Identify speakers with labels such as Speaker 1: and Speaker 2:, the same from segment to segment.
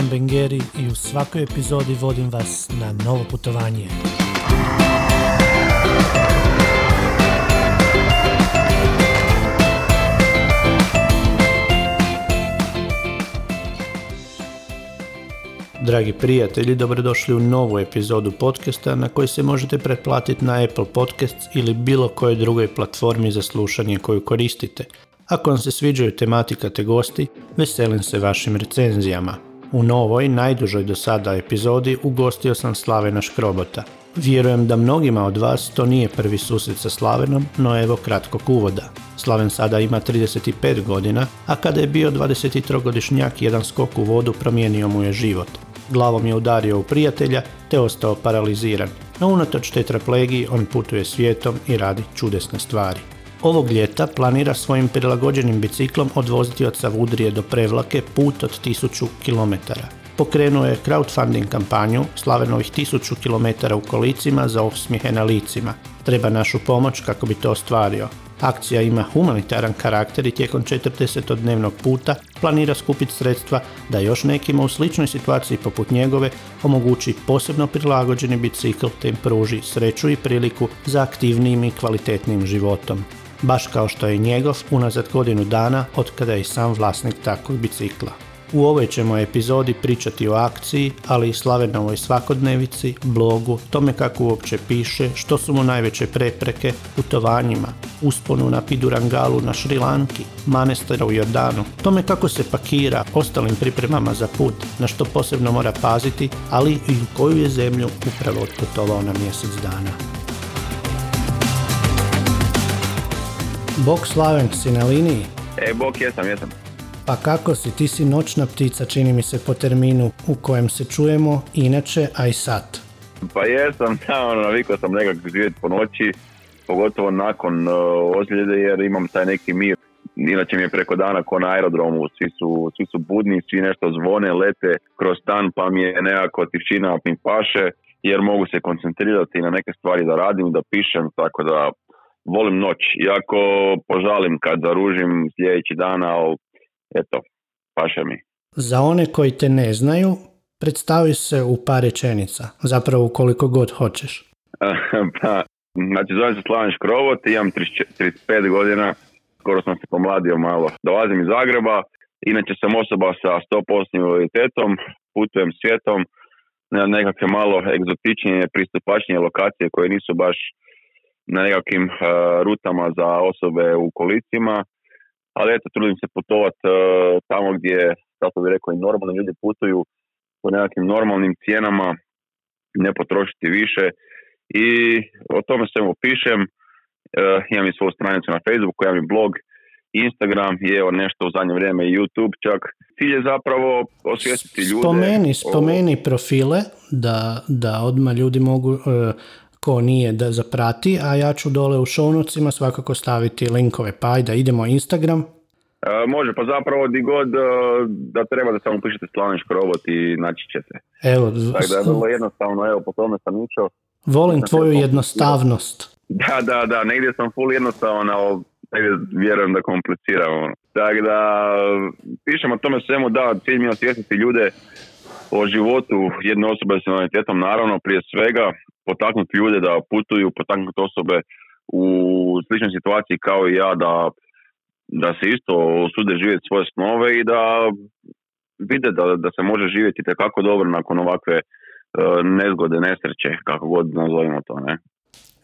Speaker 1: Ivan Bengeri i u svakoj epizodi vodim vas na novo putovanje. Dragi prijatelji, dobrodošli u novu epizodu podcasta na koji se možete pretplatiti na Apple Podcasts ili bilo kojoj drugoj platformi za slušanje koju koristite. Ako vam se sviđaju tematika te gosti, veselim se vašim recenzijama. U novoj, najdužoj do sada epizodi ugostio sam Slavena Škrobota. Vjerujem da mnogima od vas to nije prvi susret sa Slavenom, no evo kratkog uvoda. Slaven sada ima 35 godina, a kada je bio 23-godišnjak jedan skok u vodu promijenio mu je život. Glavom je udario u prijatelja te ostao paraliziran, no unatoč tetraplegiji on putuje svijetom i radi čudesne stvari. Ovog ljeta planira svojim prilagođenim biciklom odvoziti od Savudrije do Prevlake put od 1000 km. Pokrenuo je crowdfunding kampanju Slavenovih 1000 km u kolicima za osmijehe na licima. Treba našu pomoć kako bi to ostvario. Akcija ima humanitaran karakter i tijekom 40-dnevnog puta planira skupiti sredstva da još nekima u sličnoj situaciji poput njegove omogući posebno prilagođeni bicikl te im pruži sreću i priliku za aktivnijim i kvalitetnim životom baš kao što je njegov unazad godinu dana od kada je sam vlasnik takvog bicikla. U ovoj ćemo epizodi pričati o akciji, ali i Slavenovoj svakodnevici, blogu, tome kako uopće piše, što su mu najveće prepreke, putovanjima, usponu na Pidurangalu na Šrilanki, manestara u Jordanu, tome kako se pakira, ostalim pripremama za put, na što posebno mora paziti, ali i u koju je zemlju upravo otputovao na mjesec dana. Bok Slaven, si na liniji?
Speaker 2: E, Bok, jesam, jesam.
Speaker 1: Pa kako si? Ti si noćna ptica, čini mi se po terminu u kojem se čujemo, inače, a i sad.
Speaker 2: Pa jesam, da, ono, navikao sam nekako živjeti po noći, pogotovo nakon uh, ozljede, jer imam taj neki mir. Inače mi je preko dana ko na aerodromu, svi su, svi su budni, svi nešto zvone, lete kroz stan, pa mi je nekako tišina mi paše, jer mogu se koncentrirati na neke stvari da radim, da pišem, tako da volim noć, iako požalim kad zaružim sljedeći dana, ali eto, paše mi.
Speaker 1: Za one koji te ne znaju, predstavi se u par rečenica, zapravo koliko god hoćeš.
Speaker 2: pa, znači zovem se Slaven Škrovot, imam 35 godina, skoro sam se pomladio malo. Dolazim iz Zagreba, inače sam osoba sa 100% invaliditetom, putujem svijetom na nekakve malo egzotičnije, pristupačnije lokacije koje nisu baš na nekakvim uh, rutama za osobe u kolicima, ali eto, trudim se putovati uh, tamo gdje, kako bi rekao, i normalni ljudi putuju po nekakvim normalnim cijenama, ne potrošiti više i o tome svemu pišem. Uh, imam i svoju stranicu na Facebooku, imam i blog, Instagram i evo nešto u zadnje vrijeme i YouTube čak. Cilj je zapravo osvijestiti ljude.
Speaker 1: Spomeni, spomeni profile da, da odmah ljudi mogu ko nije da zaprati, a ja ću dole u šovnucima svakako staviti linkove. Pa ajde, idemo Instagram.
Speaker 2: E, može, pa zapravo di god e, da treba da samo pišete Slavničko robot i naći ćete.
Speaker 1: Evo,
Speaker 2: Tako da je vrlo jednostavno, evo, po tome sam išao.
Speaker 1: Volim tvoju jednostavnost.
Speaker 2: Da, da, da, negdje sam full jednostavan, ali vjerujem da kompliciram. Ono. Tako da, pišemo o tome svemu, da, cilj mi je osvijestiti ljude o životu jedne osobe s invaliditetom, naravno, prije svega, potaknuti ljude da putuju, potaknuti osobe u sličnoj situaciji kao i ja da, da se isto osude živjeti svoje snove i da vide da, da se može živjeti kako dobro nakon ovakve e, nezgode, nesreće, kako god nazovimo to, ne?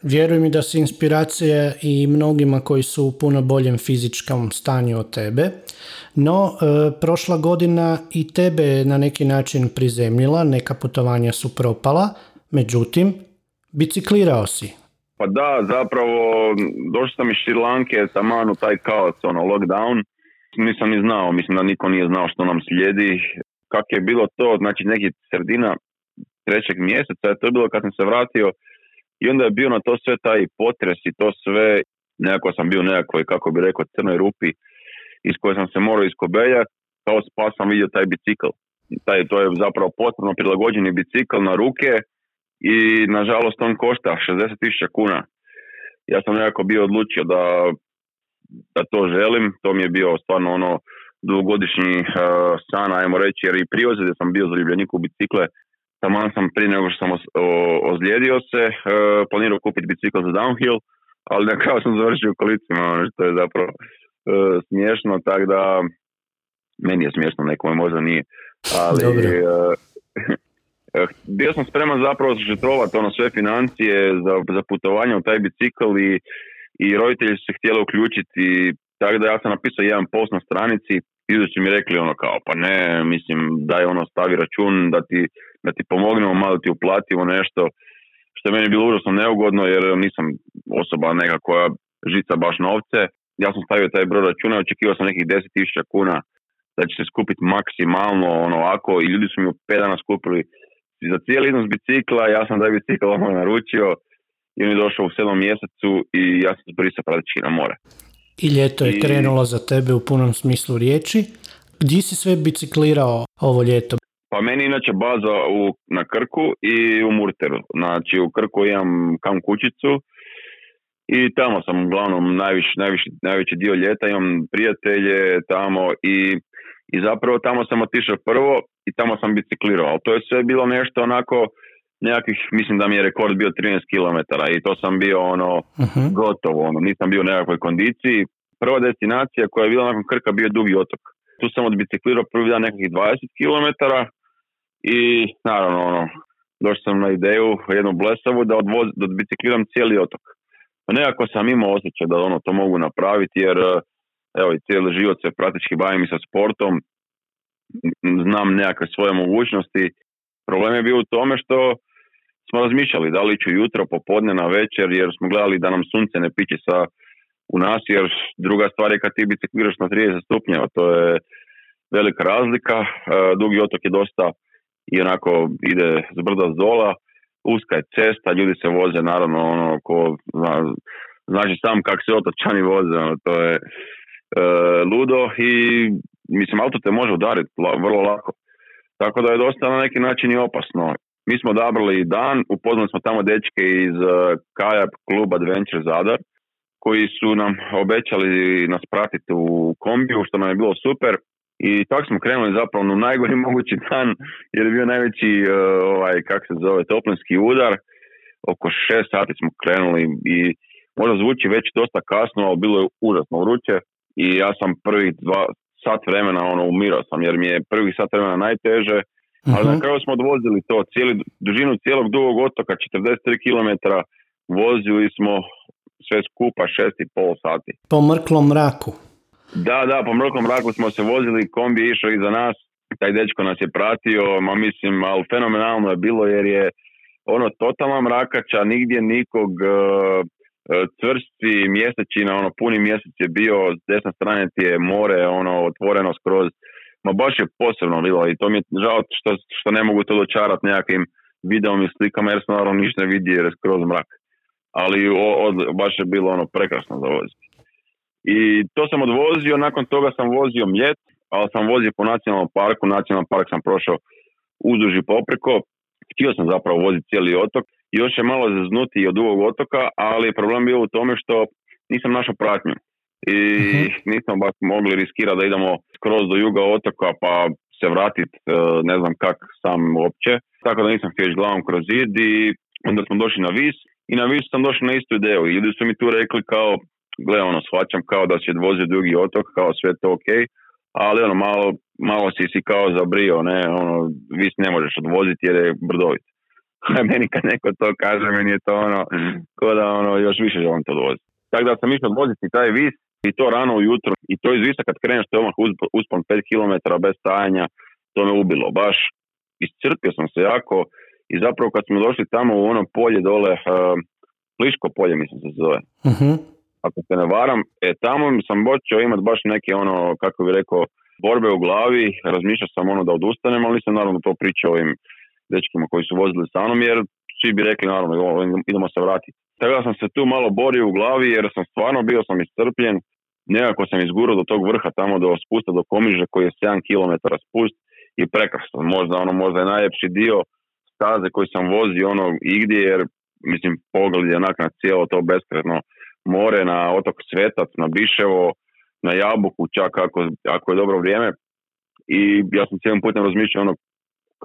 Speaker 1: Vjerujem mi da si inspiracija i mnogima koji su u puno boljem fizičkom stanju od tebe, no e, prošla godina i tebe je na neki način prizemljila, neka putovanja su propala, međutim, Biciklirao si.
Speaker 2: Pa da, zapravo došao sam iz Šrilanke, taman u taj kaos, ono, lockdown. Nisam ni znao, mislim da niko nije znao što nam slijedi. Kak je bilo to, znači neki sredina trećeg mjeseca, to je bilo kad sam se vratio i onda je bio na to sve taj potres i to sve, nekako sam bio nekakvoj, kako bi rekao, crnoj rupi iz koje sam se morao iskobeljati, kao spas sam vidio taj bicikl. Taj, to je zapravo potpuno prilagođeni bicikl na ruke, i nažalost on košta 60.000 kuna. Ja sam nekako bio odlučio da, da to želim, to mi je bio stvarno ono dugogodišnji uh, san, ajmo reći, jer i prije sam bio zaljubljenik u bicikle, taman sam prije nego što sam ozlijedio se, uh, planirao kupiti bicikl za downhill, ali na kraju sam završio u kolicima, ono što je zapravo uh, smiješno, tako da meni je smiješno, nekome možda nije, ali uh, bio sam spreman zapravo žrtvovati ono sve financije za, za putovanje u taj bicikl i, i roditelji su se htjeli uključiti tako da ja sam napisao jedan post na stranici i su mi rekli ono kao pa ne, mislim daj ono stavi račun da ti, da ti pomognemo malo ti uplatimo nešto što je meni bilo užasno neugodno jer nisam osoba neka koja žica baš novce. Ja sam stavio taj broj računa i očekivao sam nekih 10.000 kuna da će se skupiti maksimalno ono ovako i ljudi su mi u 5 dana skupili za cijeli iznos bicikla, ja sam taj bicikl ono naručio i on je došao u sedmom mjesecu i ja sam se brisao praktički na more.
Speaker 1: I ljeto je I... krenulo za tebe u punom smislu riječi. Gdje si sve biciklirao ovo ljeto?
Speaker 2: Pa meni inače baza u, na Krku i u Murteru. Znači u Krku imam kam kućicu i tamo sam uglavnom najviš, najviši, najveći dio ljeta, imam prijatelje tamo i, i zapravo tamo sam otišao prvo i tamo sam biciklirao. Ali to je sve bilo nešto onako nekakvih, mislim da mi je rekord bio 13 km i to sam bio ono uh gotovo, ono, nisam bio u nekakvoj kondiciji. Prva destinacija koja je bila nakon Krka bio Dugi otok. Tu sam odbiciklirao prvi dan nekakvih 20 km i naravno ono, došao sam na ideju jednu blesavu da, odvoz, da odbicikliram cijeli otok. Nekako sam imao osjećaj da ono to mogu napraviti jer evo i cijeli život se praktički bavim i sa sportom, znam nekakve svoje mogućnosti. Problem je bio u tome što smo razmišljali da li ću jutro, popodne, na večer, jer smo gledali da nam sunce ne piće sa u nas, jer druga stvar je kad ti bicikliraš na 30 stupnjeva, to je velika razlika. E, dugi otok je dosta i onako ide s brda s dola, uska je cesta, ljudi se voze naravno ono ko zna, znači sam kak se otočani voze, ono, to je e, ludo i mislim auto te može udariti vrlo lako. Tako da je dosta na neki način i opasno. Mi smo odabrali dan, upoznali smo tamo dečke iz uh, Kajak kluba Adventure Zadar, koji su nam obećali nas pratiti u kombiju, što nam je bilo super. I tako smo krenuli zapravo na najgori mogući dan, jer je bio najveći, uh, ovaj, kak se zove, toplinski udar. Oko šest sati smo krenuli i možda zvuči već dosta kasno, ali bilo je užasno vruće. I ja sam prvih dva sat vremena ono umirao sam, jer mi je prvih sat vremena najteže, ali na mhm. kraju smo odvozili to, cijeli, dužinu cijelog dugog otoka, 43 km, vozili smo sve skupa 6,5 sati.
Speaker 1: Po mrklom mraku?
Speaker 2: Da, da, po mrklom mraku smo se vozili, kombi je išao iza nas, taj dečko nas je pratio, ma mislim, ali fenomenalno je bilo jer je ono totalna mrakača, nigdje nikog, uh, cvrsti mjesečina, ono puni mjesec je bio, s desne strane ti je more, ono otvoreno skroz, ma baš je posebno bilo i to mi je žao što, što ne mogu to dočarati nekakvim videom i slikama jer se naravno ništa ne vidi jer je skroz mrak. Ali od, baš je bilo ono prekrasno za voziti. I to sam odvozio, nakon toga sam vozio mljet, ali sam vozio po nacionalnom parku, nacionalnom park sam prošao uzduž i popreko, htio sam zapravo voziti cijeli otok, još je malo zaznuti od ovog otoka, ali problem bio u tome što nisam našao pratnju i uh nismo baš mogli riskirati da idemo skroz do juga otoka pa se vratiti e, ne znam kak sam uopće. Tako da nisam htio glavom kroz zid i onda smo došli na vis i na vis sam došao na istu ideju. I ljudi su mi tu rekli kao, gle ono, shvaćam kao da si odvozio drugi otok, kao sve to ok, ali ono, malo, malo si si kao zabrio, ne, ono, vis ne možeš odvoziti jer je brdovit. meni kad neko to kaže, meni je to ono, ko da ono, još više želim to odvoziti. Tako da sam išao odvoziti taj vis i to rano ujutro i to iz visa kad kreneš to je odmah uspon 5 km bez stajanja, to me ubilo baš. Iscrpio sam se jako i zapravo kad smo došli tamo u ono polje dole, uh, Pliško polje mislim se zove. uh Ako se ne varam, e, tamo sam počeo imati baš neke ono, kako bi rekao, borbe u glavi, razmišljao sam ono da odustanem, ali nisam naravno to pričao ovim dečkima koji su vozili sa mnom, jer svi bi rekli naravno idemo se vratiti. Tako da sam se tu malo borio u glavi jer sam stvarno bio sam iscrpljen, nekako sam izgurao do tog vrha tamo do spusta do Komiže koji je 7 km spust i prekrasno, možda ono možda je najljepši dio staze koji sam vozio ono igdje jer mislim pogled je onak na cijelo to beskretno more, na otok Svetac, na Biševo, na jabuku, čak ako, ako je dobro vrijeme. I ja sam cijelim putem razmišljao ono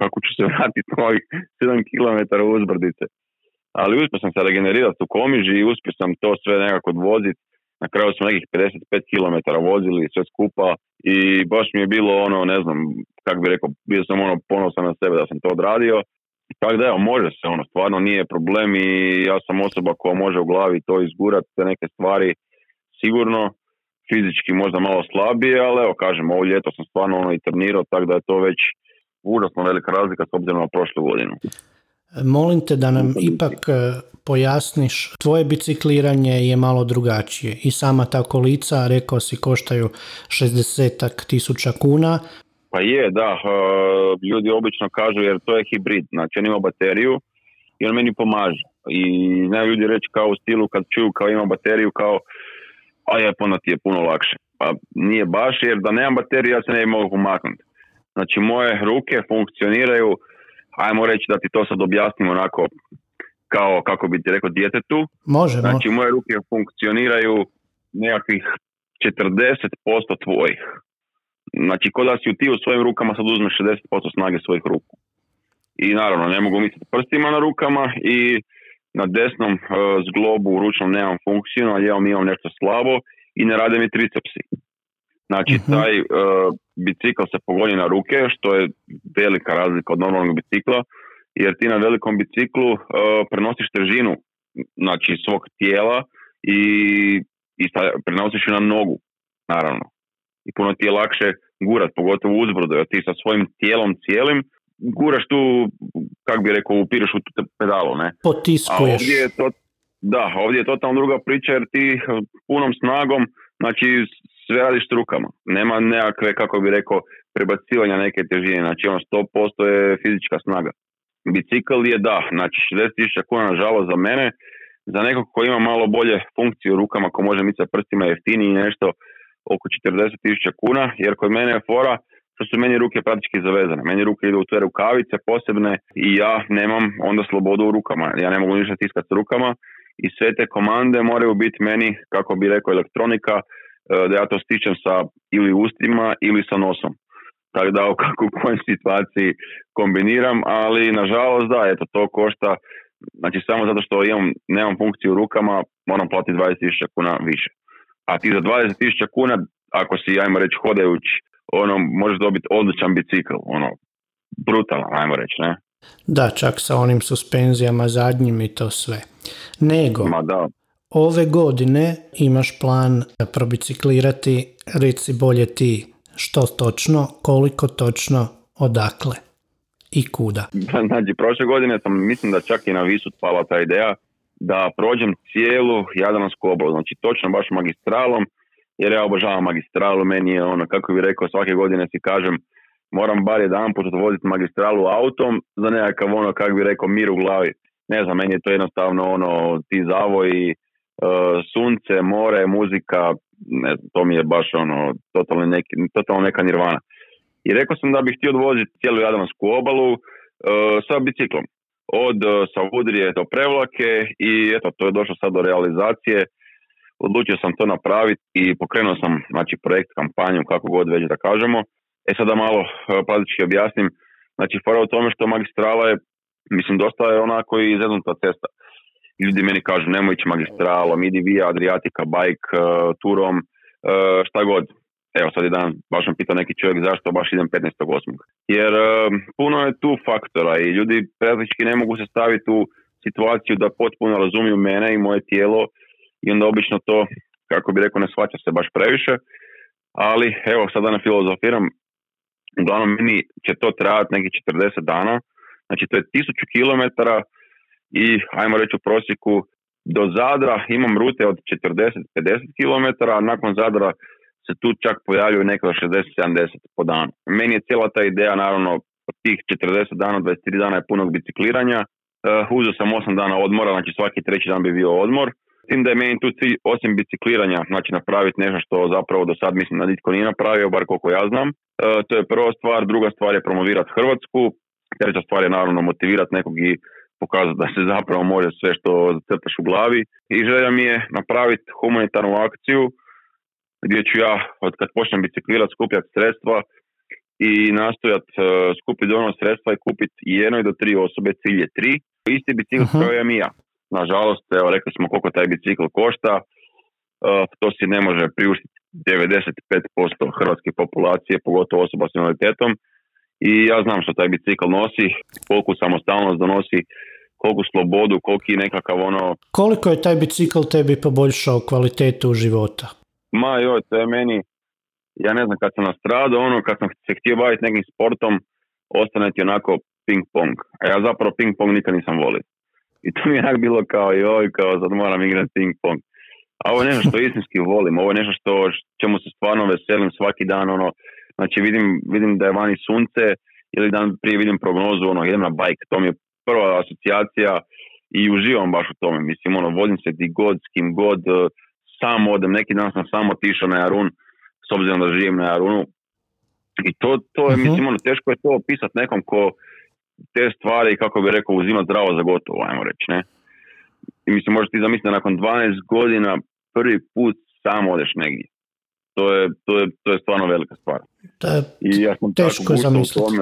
Speaker 2: kako ću se vratiti na ovih 7 km uzbrdice. Ali uspio sam se regenerirati u komiži i uspio sam to sve nekako odvoziti. Na kraju smo nekih 55 km vozili sve skupa i baš mi je bilo ono, ne znam, kako bi rekao, bio sam ono ponosan na sebe da sam to odradio. Tako da evo, može se ono, stvarno nije problem i ja sam osoba koja može u glavi to izgurati, te neke stvari sigurno, fizički možda malo slabije, ali evo kažem, ovo ljeto sam stvarno ono i trenirao, tako da je to već užasno velika razlika s obzirom na prošlu godinu.
Speaker 1: Molim te da nam ipak e, pojasniš, tvoje bicikliranje je malo drugačije i sama ta kolica, rekao si, koštaju 60 tisuća kuna.
Speaker 2: Pa je, da, e, ljudi obično kažu jer to je hibrid, znači on ima bateriju i on meni pomaže. I znaju ljudi reći kao u stilu kad čuju kao ima bateriju kao a je puno ti je puno lakše. Pa nije baš jer da nemam bateriju ja se ne bi mogu pomaknuti. Znači moje ruke funkcioniraju, ajmo reći da ti to sad objasnim onako kao kako bi ti rekao djetetu.
Speaker 1: Može,
Speaker 2: Znači moje ruke funkcioniraju nekakvih 40% tvojih. Znači kod da si ti u svojim rukama sad uzmeš 60% snage svojih ruku. I naravno ne mogu misliti prstima na rukama i na desnom uh, zglobu u ručnom nemam funkciju, na ljevom imam nešto slabo i ne rade mi tricepsi. Znači, uh taj uh, bicikl se pogoni na ruke, što je velika razlika od normalnog bicikla, jer ti na velikom biciklu uh, prenosiš težinu znači, svog tijela i, i prenosiš ju na nogu, naravno. I puno ti je lakše gurat, pogotovo uzbrodo, jer ti sa svojim tijelom cijelim guraš tu, kak bi rekao, upiraš u pedalu, ne?
Speaker 1: Potiskuješ.
Speaker 2: ovdje je to, da, ovdje je totalno druga priča jer ti punom snagom, znači sve radiš rukama. Nema nekakve, kako bi rekao, prebacivanja neke težine. Znači ono 100% je fizička snaga. Bicikl je da, znači 60.000 kuna nažalost za mene, za nekog ko ima malo bolje funkciju u rukama, ko može mica prstima jeftiniji nešto oko 40.000 kuna, jer kod mene je fora što su meni ruke praktički zavezane. Meni ruke idu u te rukavice posebne i ja nemam onda slobodu u rukama. Ja ne mogu ništa tiskati s rukama i sve te komande moraju biti meni, kako bi rekao, elektronika, e, da ja to stičem sa ili ustima ili sa nosom. Tako da u kakvu kojoj situaciji kombiniram, ali nažalost da, eto to košta, znači samo zato što imam, nemam funkciju u rukama, moram platiti 20.000 kuna više. A ti za 20.000 kuna, ako si, ajmo reći, hodajući ono, možeš dobiti odličan bicikl, ono, brutalan, ajmo reći, ne?
Speaker 1: Da, čak sa onim suspenzijama zadnjim i to sve. Nego,
Speaker 2: Ma da.
Speaker 1: ove godine imaš plan probiciklirati, reci bolje ti, što točno, koliko točno, odakle i kuda?
Speaker 2: Znači, prošle godine sam, mislim da čak i na Visut pala ta ideja, da prođem cijelu Jadransku obalu, znači točno baš magistralom, jer ja obožavam magistralu, meni je ono, kako bi rekao, svake godine si kažem, moram bar jedan put voziti magistralu autom za nekakav ono, kako bi rekao, mir u glavi. Ne znam, meni je to jednostavno ono, ti zavoji, e, sunce, more, muzika, ne znam, to mi je baš ono, totalno, neki, totalno neka nirvana. I rekao sam da bih htio odvoziti cijelu Jadransku obalu uh, sa biciklom. Od uh, Savudrije do Prevlake i eto, to je došlo sad do realizacije odlučio sam to napraviti i pokrenuo sam znači, projekt, kampanju, kako god već da kažemo. E sad da malo e, praktički objasnim, znači fora u tome što magistrala je, mislim, dosta je onako i izrednuta cesta. Ljudi meni kažu nemoj ići magistralom, idi via Adriatica, bike, uh, turom, šta god. Evo sad je dan, baš sam pitao neki čovjek zašto baš idem 15.8. Jer uh, puno je tu faktora i ljudi praktički ne mogu se staviti u situaciju da potpuno razumiju mene i moje tijelo i onda obično to, kako bi rekao, ne shvaća se baš previše, ali evo sada ne filozofiram, uglavnom meni će to trajati nekih 40 dana, znači to je 1000 km i ajmo reći u prosjeku do Zadra imam rute od 40-50 km, a nakon Zadra se tu čak pojavljuju neke 60-70 po danu. Meni je cijela ta ideja, naravno, od tih 40 dana, 23 dana je punog bicikliranja. Uh, uzeo sam 8 dana odmora, znači svaki treći dan bi bio odmor tim da je meni tu cilj, osim bicikliranja, znači napraviti nešto što zapravo do sad mislim da nitko nije napravio, bar koliko ja znam. E, to je prva stvar, druga stvar je promovirati Hrvatsku, treća stvar je naravno motivirati nekog i pokazati da se zapravo može sve što crtaš u glavi. I želja mi je napraviti humanitarnu akciju gdje ću ja od kad počnem biciklirati skupljati sredstva i nastojat uh, skupiti dovoljno sredstva i kupiti jednoj do tri osobe, cilj je tri, isti bicikl uh-huh. kao i ja. Nažalost, evo rekli smo koliko taj bicikl košta, uh, to si ne može priuštiti 95% hrvatske populacije, pogotovo osoba s invaliditetom. I ja znam što taj bicikl nosi, koliko samostalnost donosi, koliko slobodu, koliki nekakav ono...
Speaker 1: Koliko je taj bicikl tebi poboljšao kvalitetu života?
Speaker 2: Ma joj, to je meni, ja ne znam, kad sam nastradao, ono, kad sam se htio baviti nekim sportom, ostane ti onako ping pong. A ja zapravo ping pong nikad nisam volio. I to mi je onak bilo kao, joj, kao sad moram igrati ping pong. A ovo je nešto što istinski volim, ovo je nešto što čemu se stvarno veselim svaki dan, ono, znači vidim, vidim da je vani sunce, ili dan prije vidim prognozu, ono, idem na bike, to mi je prva asocijacija i uživam baš u tome, mislim, ono, vodim se di god, s kim god, sam odem, neki dan sam samo otišao na Jarun, s obzirom da živim na Jarunu, i to, to je, uh-huh. mislim, ono, teško je to opisati nekom ko te stvari, kako bi rekao, uzima zdravo za gotovo, ajmo reći, ne. I mislim, možeš ti zamisliti nakon 12 godina prvi put sam odeš negdje. To je, to je, to je stvarno velika stvar.
Speaker 1: To je I ja sam teško zamisliti.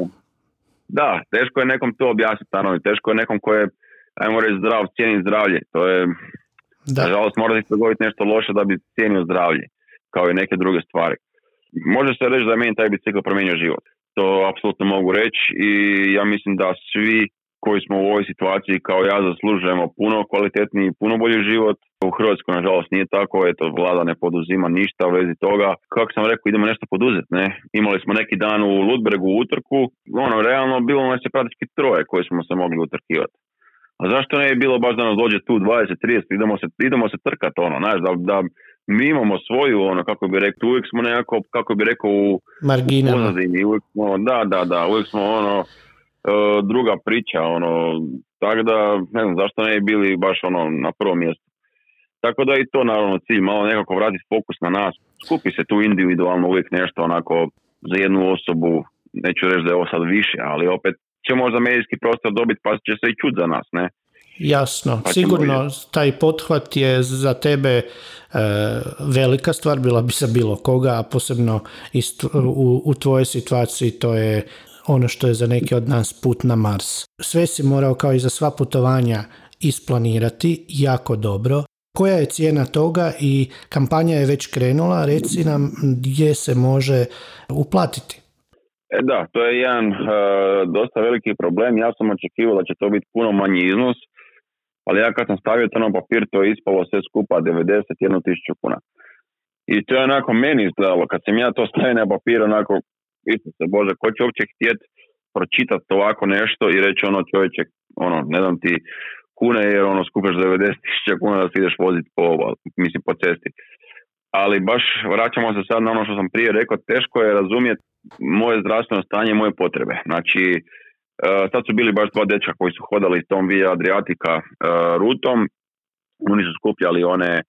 Speaker 2: Da, teško je nekom to objasniti, naravno, teško je nekom ko je, ajmo reći, zdrav, cijeni zdravlje. To je, da. nažalost, mora se dogoditi nešto loše da bi cijenio zdravlje, kao i neke druge stvari. Može se reći da je meni taj bicikl promijenio život. To apsolutno mogu reći i ja mislim da svi koji smo u ovoj situaciji kao ja zaslužujemo puno kvalitetniji i puno bolji život. U Hrvatskoj nažalost nije tako, eto vlada ne poduzima ništa u vezi toga. Kako sam rekao, idemo nešto poduzeti, ne? Imali smo neki dan u Ludbregu utrku, ono, realno bilo nas je praktički troje koji smo se mogli utrkivati. A zašto ne je bilo baš da nas dođe tu 20, 30, idemo se, idemo se trkat, ono, znaš, da, da mi imamo svoju, ono, kako bi rekao, uvijek smo nekako, kako bi rekao, u,
Speaker 1: Marginama.
Speaker 2: u uvijek smo, da, da, da, uvijek smo, ono, E, druga priča, ono, tako da, ne znam, zašto ne bi bili baš ono na prvom mjestu. Tako da i to naravno cilj, malo nekako vratiti fokus na nas. Skupi se tu individualno uvijek nešto onako za jednu osobu, neću reći da je ovo sad više, ali opet će možda medijski prostor dobiti pa će se i čut za nas, ne?
Speaker 1: Jasno, pa sigurno taj pothvat je za tebe e, velika stvar, bila bi sa bilo koga, a posebno u, u tvojoj situaciji to je ono što je za neke od nas put na Mars. Sve si morao kao i za sva putovanja isplanirati jako dobro. Koja je cijena toga i kampanja je već krenula, reci nam gdje se može uplatiti.
Speaker 2: E da, to je jedan uh, dosta veliki problem. Ja sam očekivao da će to biti puno manji iznos, ali ja kad sam stavio to na papir, to je ispalo sve skupa 91.000 kuna. I to je onako meni izgledalo, kad sam ja to stavio na papir, onako se Bože, ko će uopće htjeti pročitati ovako nešto i reći ono čovječe, ono, ne dam ti kune jer ono skupaš 90 kuna da se ideš voziti po, mislim, po cesti. Ali baš vraćamo se sad na ono što sam prije rekao, teško je razumjeti moje zdravstveno stanje, moje potrebe. Znači, uh, sad su bili baš dva dečka koji su hodali tom Via Adriatika uh, rutom, oni su skupljali one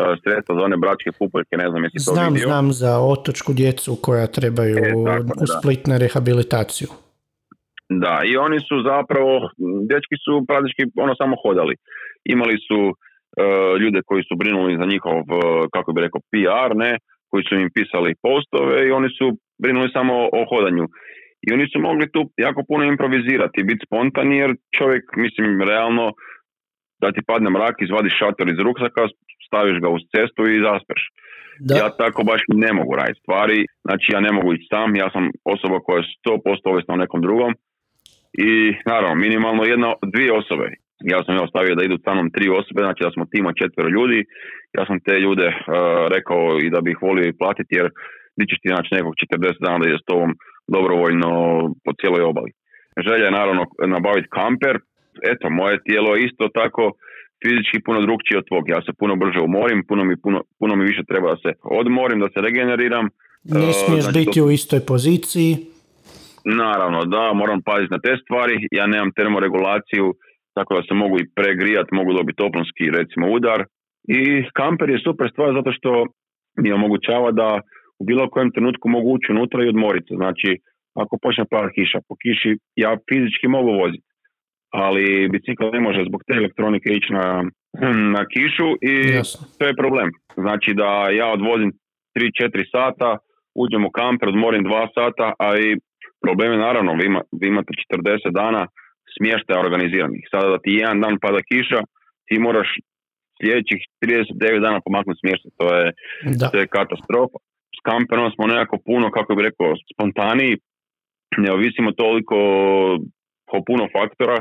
Speaker 2: E, sredstva za one bračke pupoljke, ne znam jesi to
Speaker 1: Znam, znam za otočku djecu koja trebaju e, u Split na rehabilitaciju.
Speaker 2: Da, i oni su zapravo, dečki su praktički ono samo hodali. Imali su e, ljude koji su brinuli za njihov, kako bi rekao, PR, ne, koji su im pisali postove i oni su brinuli samo o hodanju. I oni su mogli tu jako puno improvizirati, biti spontani jer čovjek, mislim, realno da ti padne mrak, izvadiš šator iz ruksaka, staviš ga uz cestu i zaspeš. Da. Ja tako baš ne mogu raditi stvari, znači ja ne mogu ići sam, ja sam osoba koja je 100% ovisna o nekom drugom i naravno minimalno jedna, dvije osobe. Ja sam ja ostavio da idu sa mnom tri osobe, znači da smo tima četvero ljudi. Ja sam te ljude uh, rekao i da bih volio i platiti jer di ćeš ti naći nekog 40 dana da ide s tobom dobrovoljno po cijeloj obali. Želja je naravno nabaviti kamper. Eto, moje tijelo je isto tako fizički puno drugčiji od tvog. Ja se puno brže umorim, puno mi, puno, puno mi više treba da se odmorim, da se regeneriram.
Speaker 1: Ne uh, smiješ znači, biti u istoj poziciji.
Speaker 2: Naravno, da, moram paziti na te stvari. Ja nemam termoregulaciju, tako da se mogu i pregrijati, mogu dobiti toplonski recimo udar. I kamper je super stvar zato što mi omogućava da u bilo kojem trenutku mogu ući unutra i odmoriti. Znači, ako počne par kiša, po kiši ja fizički mogu voziti ali bicikl ne može zbog te elektronike ići na, na kišu i to je problem. Znači da ja odvozim 3-4 sata, uđem u kamper, odmorim 2 sata, a i problem je naravno, vi, ima, vi imate 40 dana smještaja organiziranih. Sada da ti jedan dan pada kiša, ti moraš sljedećih 39 dana pomaknuti smještaj. To je, to je katastrofa. S kamperom smo nekako puno, kako bi rekao, spontaniji, ne ovisimo toliko o puno faktora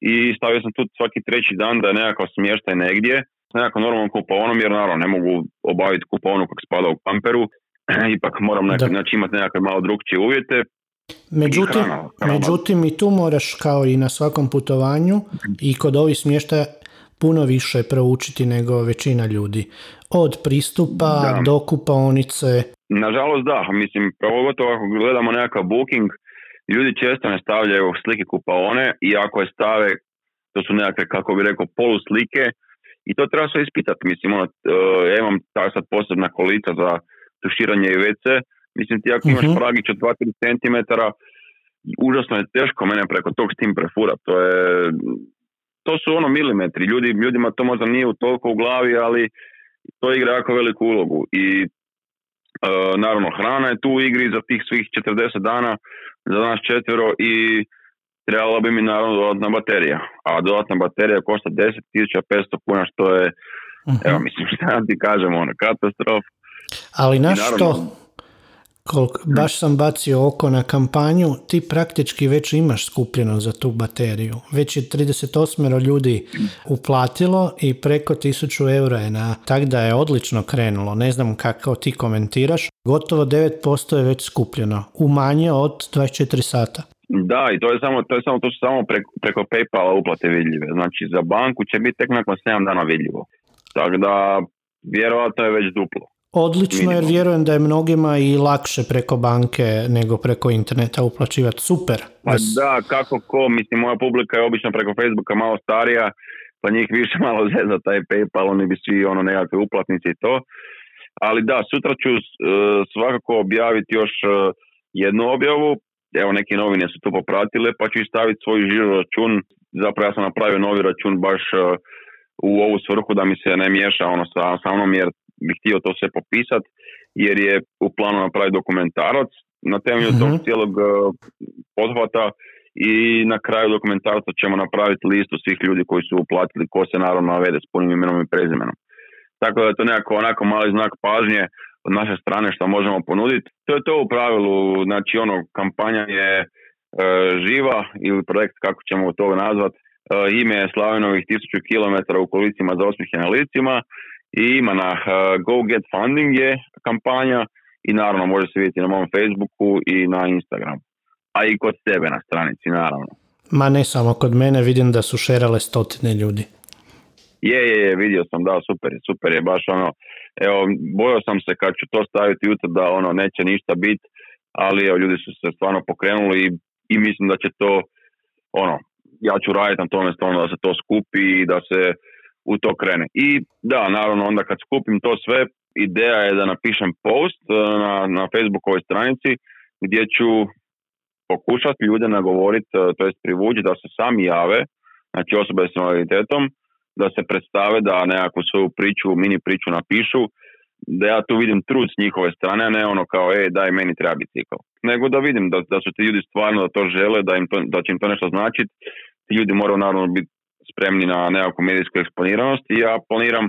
Speaker 2: i stavio sam tu svaki treći dan da je nekakav smještaj negdje s nekakvom normalnom kuponom, jer naravno ne mogu obaviti kupovonu kako spada u kamperu, ipak moram nek, znači imati nekakve malo drugčije uvjete.
Speaker 1: Međutim, i međutim i tu moraš kao i na svakom putovanju i kod ovih smještaja puno više proučiti nego većina ljudi. Od pristupa da. do kupaonice.
Speaker 2: Nažalost da, mislim, pogotovo ako gledamo nekakav booking, ljudi često ne stavljaju slike kupaone i ako je stave, to su nekakve, kako bi rekao, poluslike i to treba sve ispitati. Mislim, ono, uh, ja imam tako sad posebna kolica za tuširanje i WC, mislim ti ako imaš uh-huh. pragić od 2-3 cm, užasno je teško mene preko tog s tim prefura. To je, to su ono milimetri. Ljudi, ljudima to možda nije u toliko u glavi, ali to igra jako veliku ulogu. I e, naravno hrana je tu u igri za tih svih 40 dana za nas četvero i trebala bi mi naravno dodatna baterija. A dodatna baterija košta 10.500 kuna što je, uh-huh. evo mislim šta ti kažem, ono, katastrof.
Speaker 1: Ali na što, koliko, baš sam bacio oko na kampanju, ti praktički već imaš skupljeno za tu bateriju. Već je 38 ljudi uplatilo i preko 1000 eura je na, tak da je odlično krenulo. Ne znam kako ti komentiraš. Gotovo 9% je već skupljeno, u manje od 24 sata.
Speaker 2: Da, i to je samo, to je samo, to su samo preko, preko PayPala uplate vidljive. Znači za banku će biti tek nakon 7 dana vidljivo. Tako da vjerovatno je već duplo.
Speaker 1: Odlično jer vjerujem da je mnogima i lakše preko banke nego preko interneta uplaćivati. Super.
Speaker 2: Pa da, kako ko, mislim moja publika je obično preko Facebooka malo starija, pa njih više malo zeza taj PayPal, oni bi svi ono nekakve uplatnice i to. Ali da, sutra ću uh, svakako objaviti još uh, jednu objavu, evo neke novine su to popratile, pa ću staviti svoj žiro račun, zapravo ja sam napravio novi račun baš uh, u ovu svrhu da mi se ne miješa ono sa, sa mnom jer bih htio to sve popisat jer je u planu napraviti dokumentarac na temelju tog mhm. cijelog uh, pothvata i na kraju dokumentarca ćemo napraviti listu svih ljudi koji su uplatili, ko se naravno navede s punim imenom i prezimenom. Tako da je to nekako onako mali znak pažnje od naše strane što možemo ponuditi. To je to u pravilu, znači ono, kampanja je uh, živa ili projekt kako ćemo to nazvat, uh, ime je Slavinovih tisuću kilometara u kolicima za osmihljene licima i ima na uh, Go Get Funding je kampanja i naravno može se vidjeti na mom Facebooku i na Instagramu. A i kod sebe na stranici, naravno.
Speaker 1: Ma ne samo kod mene, vidim da su šerale stotine ljudi.
Speaker 2: Je, je, je, vidio sam, da, super je, super je, baš ono, evo, bojao sam se kad ću to staviti jutro da ono neće ništa biti, ali evo, ljudi su se stvarno pokrenuli i, i mislim da će to, ono, ja ću raditi na tome stvarno da se to skupi i da se u to krene. I da, naravno, onda kad skupim to sve, ideja je da napišem post e, na, na Facebookovoj stranici gdje ću pokušati ljude nagovoriti, e, to jest privući da se sami jave, znači osobe s invaliditetom, da se predstave, da nekakvu svoju priču, mini priču napišu, da ja tu vidim trud s njihove strane, a ne ono kao, ej, daj, meni treba bicikl. Nego da vidim da, da su ti ljudi stvarno da to žele, da, im to, da će im to nešto značiti. Ti ljudi moraju naravno biti spremni na nekakvu medijsku eksponiranost. I ja planiram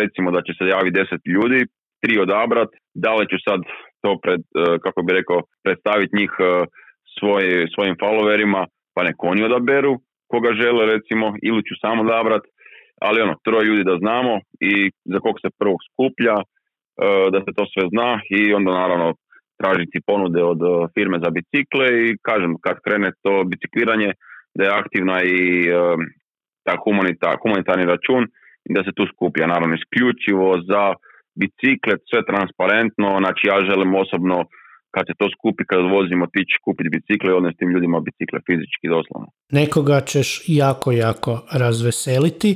Speaker 2: recimo da će se javi deset ljudi, tri odabrat, da li ću sad to pred, e, kako bi rekao, predstaviti njih e, svoj, svojim followerima, pa nek oni odaberu koga žele recimo, ili ću samo odabrat, ali ono, troje ljudi da znamo i za kog se prvog skuplja, e, da se to sve zna i onda naravno tražiti ponude od firme za bicikle i kažem, kad krene to bicikliranje, da je aktivna i ta humanita, humanitarni račun i da se tu skuplja, naravno isključivo za bicikle, sve transparentno, znači ja želim osobno kad se to skupi, kad vozimo tići kupiti bicikle i odnesti tim ljudima bicikle fizički doslovno.
Speaker 1: Nekoga ćeš jako, jako razveseliti,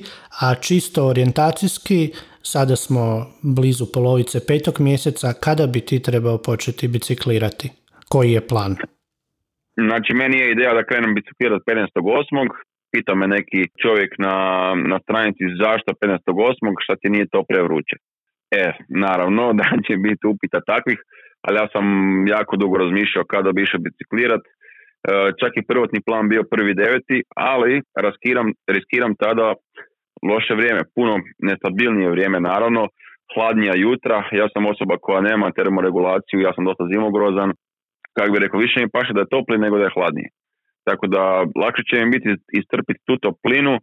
Speaker 1: a čisto orijentacijski, sada smo blizu polovice petog mjeseca, kada bi ti trebao početi biciklirati? Koji je plan?
Speaker 2: Znači, meni je ideja da krenem biciklirati 15.8. Pita me neki čovjek na, na stranici zašto 15.8. šta ti nije to prevruće. E, naravno da će biti upita takvih, ali ja sam jako dugo razmišljao kada bi išao biciklirat. E, čak i prvotni plan bio prvi deveti, ali riskiram, riskiram tada loše vrijeme, puno nestabilnije vrijeme naravno, hladnija jutra, ja sam osoba koja nema termoregulaciju, ja sam dosta zimogrozan, kako bi rekao, više mi paše da je topli nego da je hladnije. Tako da lakše će mi biti istrpiti tu toplinu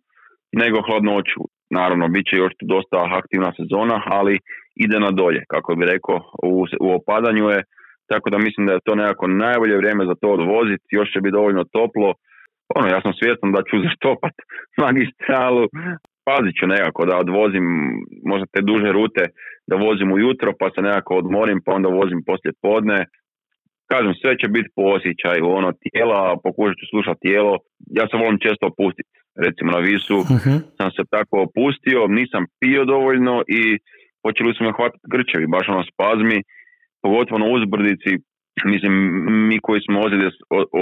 Speaker 2: nego hladnoću. Naravno, bit će još dosta aktivna sezona, ali ide na dolje, kako bi rekao, u, u opadanju je, tako da mislim da je to nekako najbolje vrijeme za to odvoziti, još će biti dovoljno toplo. Ono, ja sam svjestan da ću zaštopat magistralu, pazit ću nekako da odvozim možda te duže rute, da vozim ujutro pa se nekako odmorim pa onda vozim poslije podne. Kažem, sve će biti po osjećaju, ono tijela, pokušat ću slušati tijelo. Ja se volim često opustiti, recimo na visu
Speaker 1: uh
Speaker 2: sam se tako opustio, nisam pio dovoljno i počeli su me hvatati grčevi, baš ono spazmi, pogotovo na uzbrdici, mislim, mi koji smo ozljede,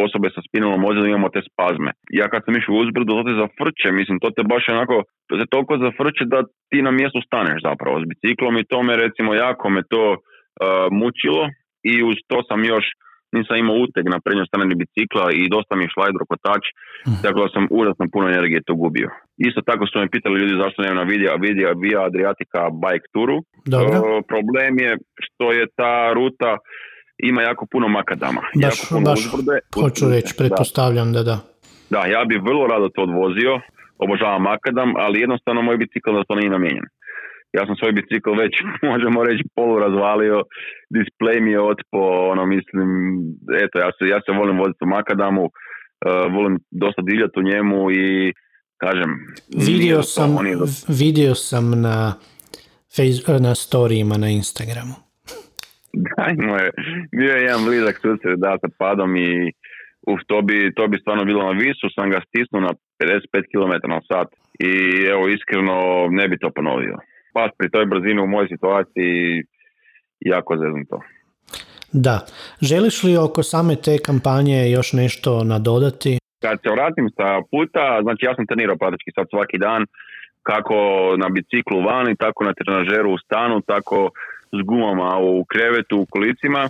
Speaker 2: osobe sa spinalnom ozljedom imamo te spazme. Ja kad sam išao u uzbrdu, to te zafrče, mislim, to te baš onako, to se toliko zafrče da ti na mjestu staneš zapravo s biciklom i to me recimo jako me to uh, mučilo i uz to sam još nisam imao uteg na prednjoj strani bicikla i dosta mi je šlajdro kotač, mm. tako da sam užasno puno energije to gubio. Isto tako su me pitali ljudi zašto nema na videa, videa Via Adriatica bike turu.
Speaker 1: Dobro.
Speaker 2: Problem je što je ta ruta ima jako puno makadama.
Speaker 1: Baš,
Speaker 2: jako puno
Speaker 1: baš
Speaker 2: uzbrde.
Speaker 1: hoću reći, pretpostavljam da da.
Speaker 2: Da, ja bih vrlo rado to odvozio, obožavam makadam, ali jednostavno moj bicikl za to nije namijenjen. Ja sam svoj bicikl već, možemo reći, polu razvalio, display mi je otpo, ono mislim, eto, ja se, ja se volim voziti u makadamu, uh, volim dosta divljati u njemu i kažem...
Speaker 1: Vidio sam, vidio sam na, face, na storijima na Instagramu.
Speaker 2: Da, je, bio je jedan blizak susret da sa padom i uf, to bi, to bi stvarno bilo na visu, sam ga stisnuo na 55 km na sat i evo iskreno ne bi to ponovio. Pas pri toj brzini u mojoj situaciji jako to.
Speaker 1: Da. Želiš li oko same te kampanje još nešto nadodati?
Speaker 2: Kad se vratim sa puta, znači ja sam trenirao praktički sad svaki dan, kako na biciklu vani, tako na trenažeru u stanu, tako s gumama u krevetu, u kolicima. E,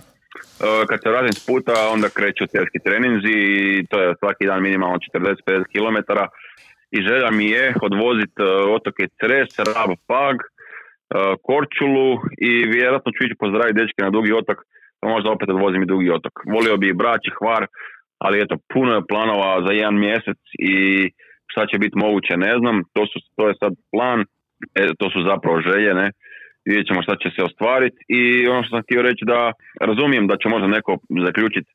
Speaker 2: kad se radim s puta, onda kreću telski treninzi i to je svaki dan minimalno 40-50 km. I želja mi je odvoziti e, otoke Cres, Rab, Pag, Korčulu i vjerojatno ću ići pozdraviti dečke na dugi otok, pa možda opet odvozim i dugi otok. Volio bi Brač i Hvar, ali eto, puno je planova za jedan mjesec i šta će biti moguće, ne znam. To, su, to je sad plan, to su zapravo želje, ne? Vidjet ćemo šta će se ostvariti i ono što sam htio reći da razumijem da će možda neko zaključiti,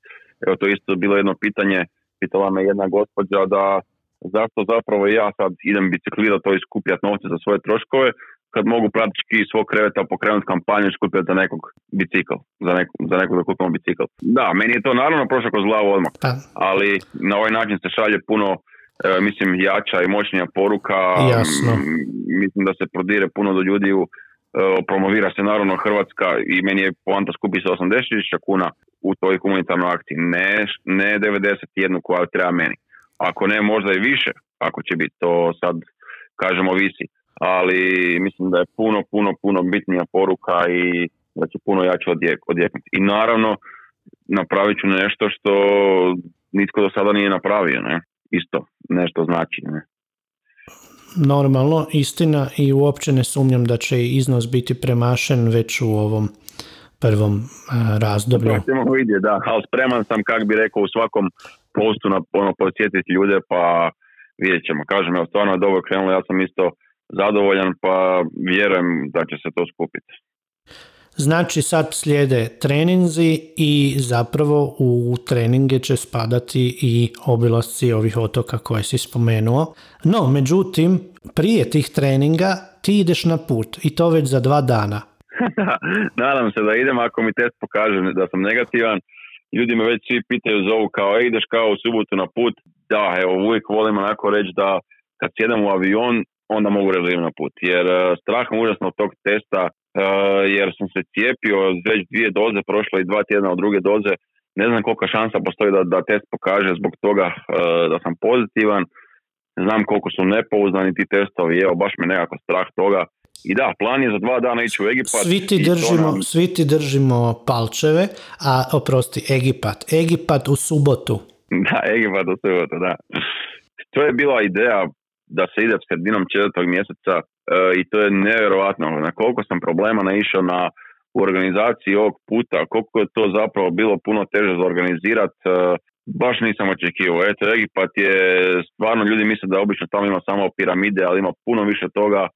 Speaker 2: evo to isto bilo jedno pitanje, pitala me jedna gospođa da zašto zapravo ja sad idem biciklirati to i skupljati novce za svoje troškove, kad mogu praktički iz svog kreveta pokrenuti kampanju i skupljati za nekog bicikl, za, nekog, za nekog da kupimo bicikl. Da, meni je to naravno prošlo kroz glavu odmah, pa. ali na ovaj način se šalje puno e, mislim jača i moćnija poruka.
Speaker 1: Jasno.
Speaker 2: mislim da se prodire puno do ljudi u E, promovira se naravno Hrvatska i meni je poanta skupi se 80.000 kuna u toj humanitarnoj akciji, ne, ne 91 koja treba meni. Ako ne, možda i više, ako će biti, to sad kažemo visi. Ali mislim da je puno, puno, puno bitnija poruka i da će puno jače odjeknuti. I naravno, napravit ću nešto što nitko do sada nije napravio, ne? Isto, nešto znači, ne?
Speaker 1: normalno istina i uopće ne sumnjam da će iznos biti premašen već u ovom prvom razdoblju.
Speaker 2: To ćemo vidjeti, da, ali spreman sam, kak bi rekao, u svakom postu na ono, posjetiti ljude, pa vidjet ćemo. Kažem, evo, stvarno je dobro krenulo, ja sam isto zadovoljan, pa vjerujem da će se to skupiti.
Speaker 1: Znači sad slijede treninzi i zapravo u treninge će spadati i obilasci ovih otoka koje si spomenuo. No, međutim, prije tih treninga ti ideš na put i to već za dva dana.
Speaker 2: Nadam se da idem ako mi test pokaže da sam negativan. Ljudi me već svi pitaju zovu kao e, ideš kao u subotu na put. Da, evo uvijek volim onako reći da kad sjedem u avion onda mogu reći put. Jer uh, strah užasno od tog testa uh, jer sam se cijepio već dvije doze, prošlo i dva tjedna od druge doze. Ne znam kolika šansa postoji da, da test pokaže zbog toga uh, da sam pozitivan. Znam koliko su nepouzdani ti testovi, evo baš me nekako strah toga. I da, plan je za dva dana ići u Egipat.
Speaker 1: Svi ti, držimo,
Speaker 2: nam-
Speaker 1: svi ti držimo palčeve, a oprosti, Egipat. Egipat u subotu.
Speaker 2: Da, Egipat u subotu, da. To je bila ideja da se ide sredinom četvrtog mjeseca e, i to je nevjerojatno. Na koliko sam problema naišao na u organizaciji ovog puta, koliko je to zapravo bilo puno teže za organizirati, e, baš nisam očekivao. Eto, Egipat je, stvarno ljudi misle da obično tamo ima samo piramide, ali ima puno više toga, e,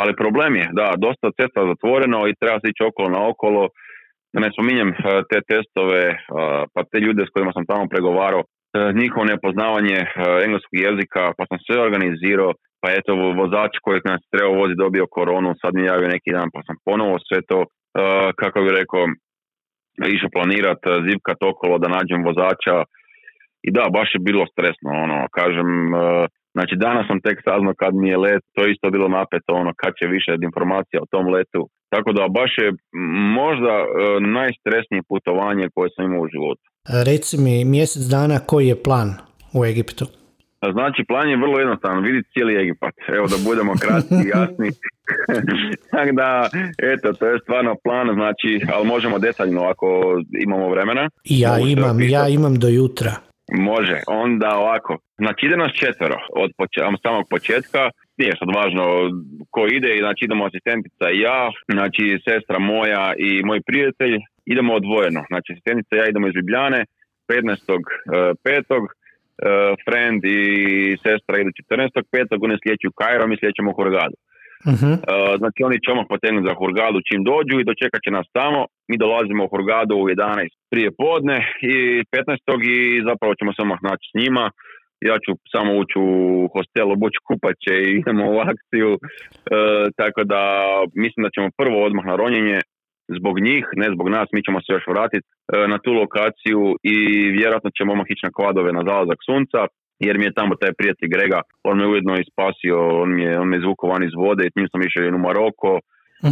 Speaker 2: ali problem je, da, dosta cesta zatvoreno i treba se ići okolo na okolo, da ne spominjem e, te testove, pa te ljude s kojima sam tamo pregovarao, njihovo nepoznavanje e, engleskog jezika, pa sam sve organizirao, pa eto vo- vozač koji nas trebao voziti dobio koronu, sad mi javio neki dan, pa sam ponovo sve to, e, kako bi rekao, išao planirat, e, zivkat okolo da nađem vozača. I da, baš je bilo stresno, ono, kažem, e, znači danas sam tek saznao kad mi je let, to je isto bilo napeto, ono, kad će više informacija o tom letu, tako da baš je možda e, najstresnije putovanje koje sam imao u životu.
Speaker 1: Reci mi mjesec dana koji je plan u Egiptu?
Speaker 2: Znači, plan je vrlo jednostavan, vidjeti cijeli Egipat. Evo da budemo kratki i jasni. Tako da, eto, to je stvarno plan, znači, ali možemo detaljno ako imamo vremena.
Speaker 1: Ja imam, ja imam do jutra.
Speaker 2: Može, onda ovako. Znači ide nas četvero od poč- samog početka. Nije sad važno ko ide, znači idemo asistentica i ja, znači sestra moja i moj prijatelj. Idemo odvojeno. Znači asistentica i ja idemo iz Ljubljane 15. petog, eh, friend i sestra idu 14. petog, oni sljedeću u Kairo, mi sljedećemo u Hurgadu.
Speaker 1: Mhm.
Speaker 2: Uh, znači oni će odmah potegnuti za Hurgadu čim dođu i dočekat će nas tamo. Mi dolazimo u Hurgadu u 11 prije podne i 15. i zapravo ćemo se odmah naći s njima. Ja ću samo ući u hostel, obući kupaće i idemo u akciju. Uh, tako da mislim da ćemo prvo odmah na ronjenje zbog njih, ne zbog nas, mi ćemo se još vratiti uh, na tu lokaciju i vjerojatno ćemo odmah ići na kvadove na zalazak sunca jer mi je tamo taj prijatelj Grega, on me ujedno i spasio, on mi je, on me izvukao van iz vode i s njim sam išao u Maroko. E,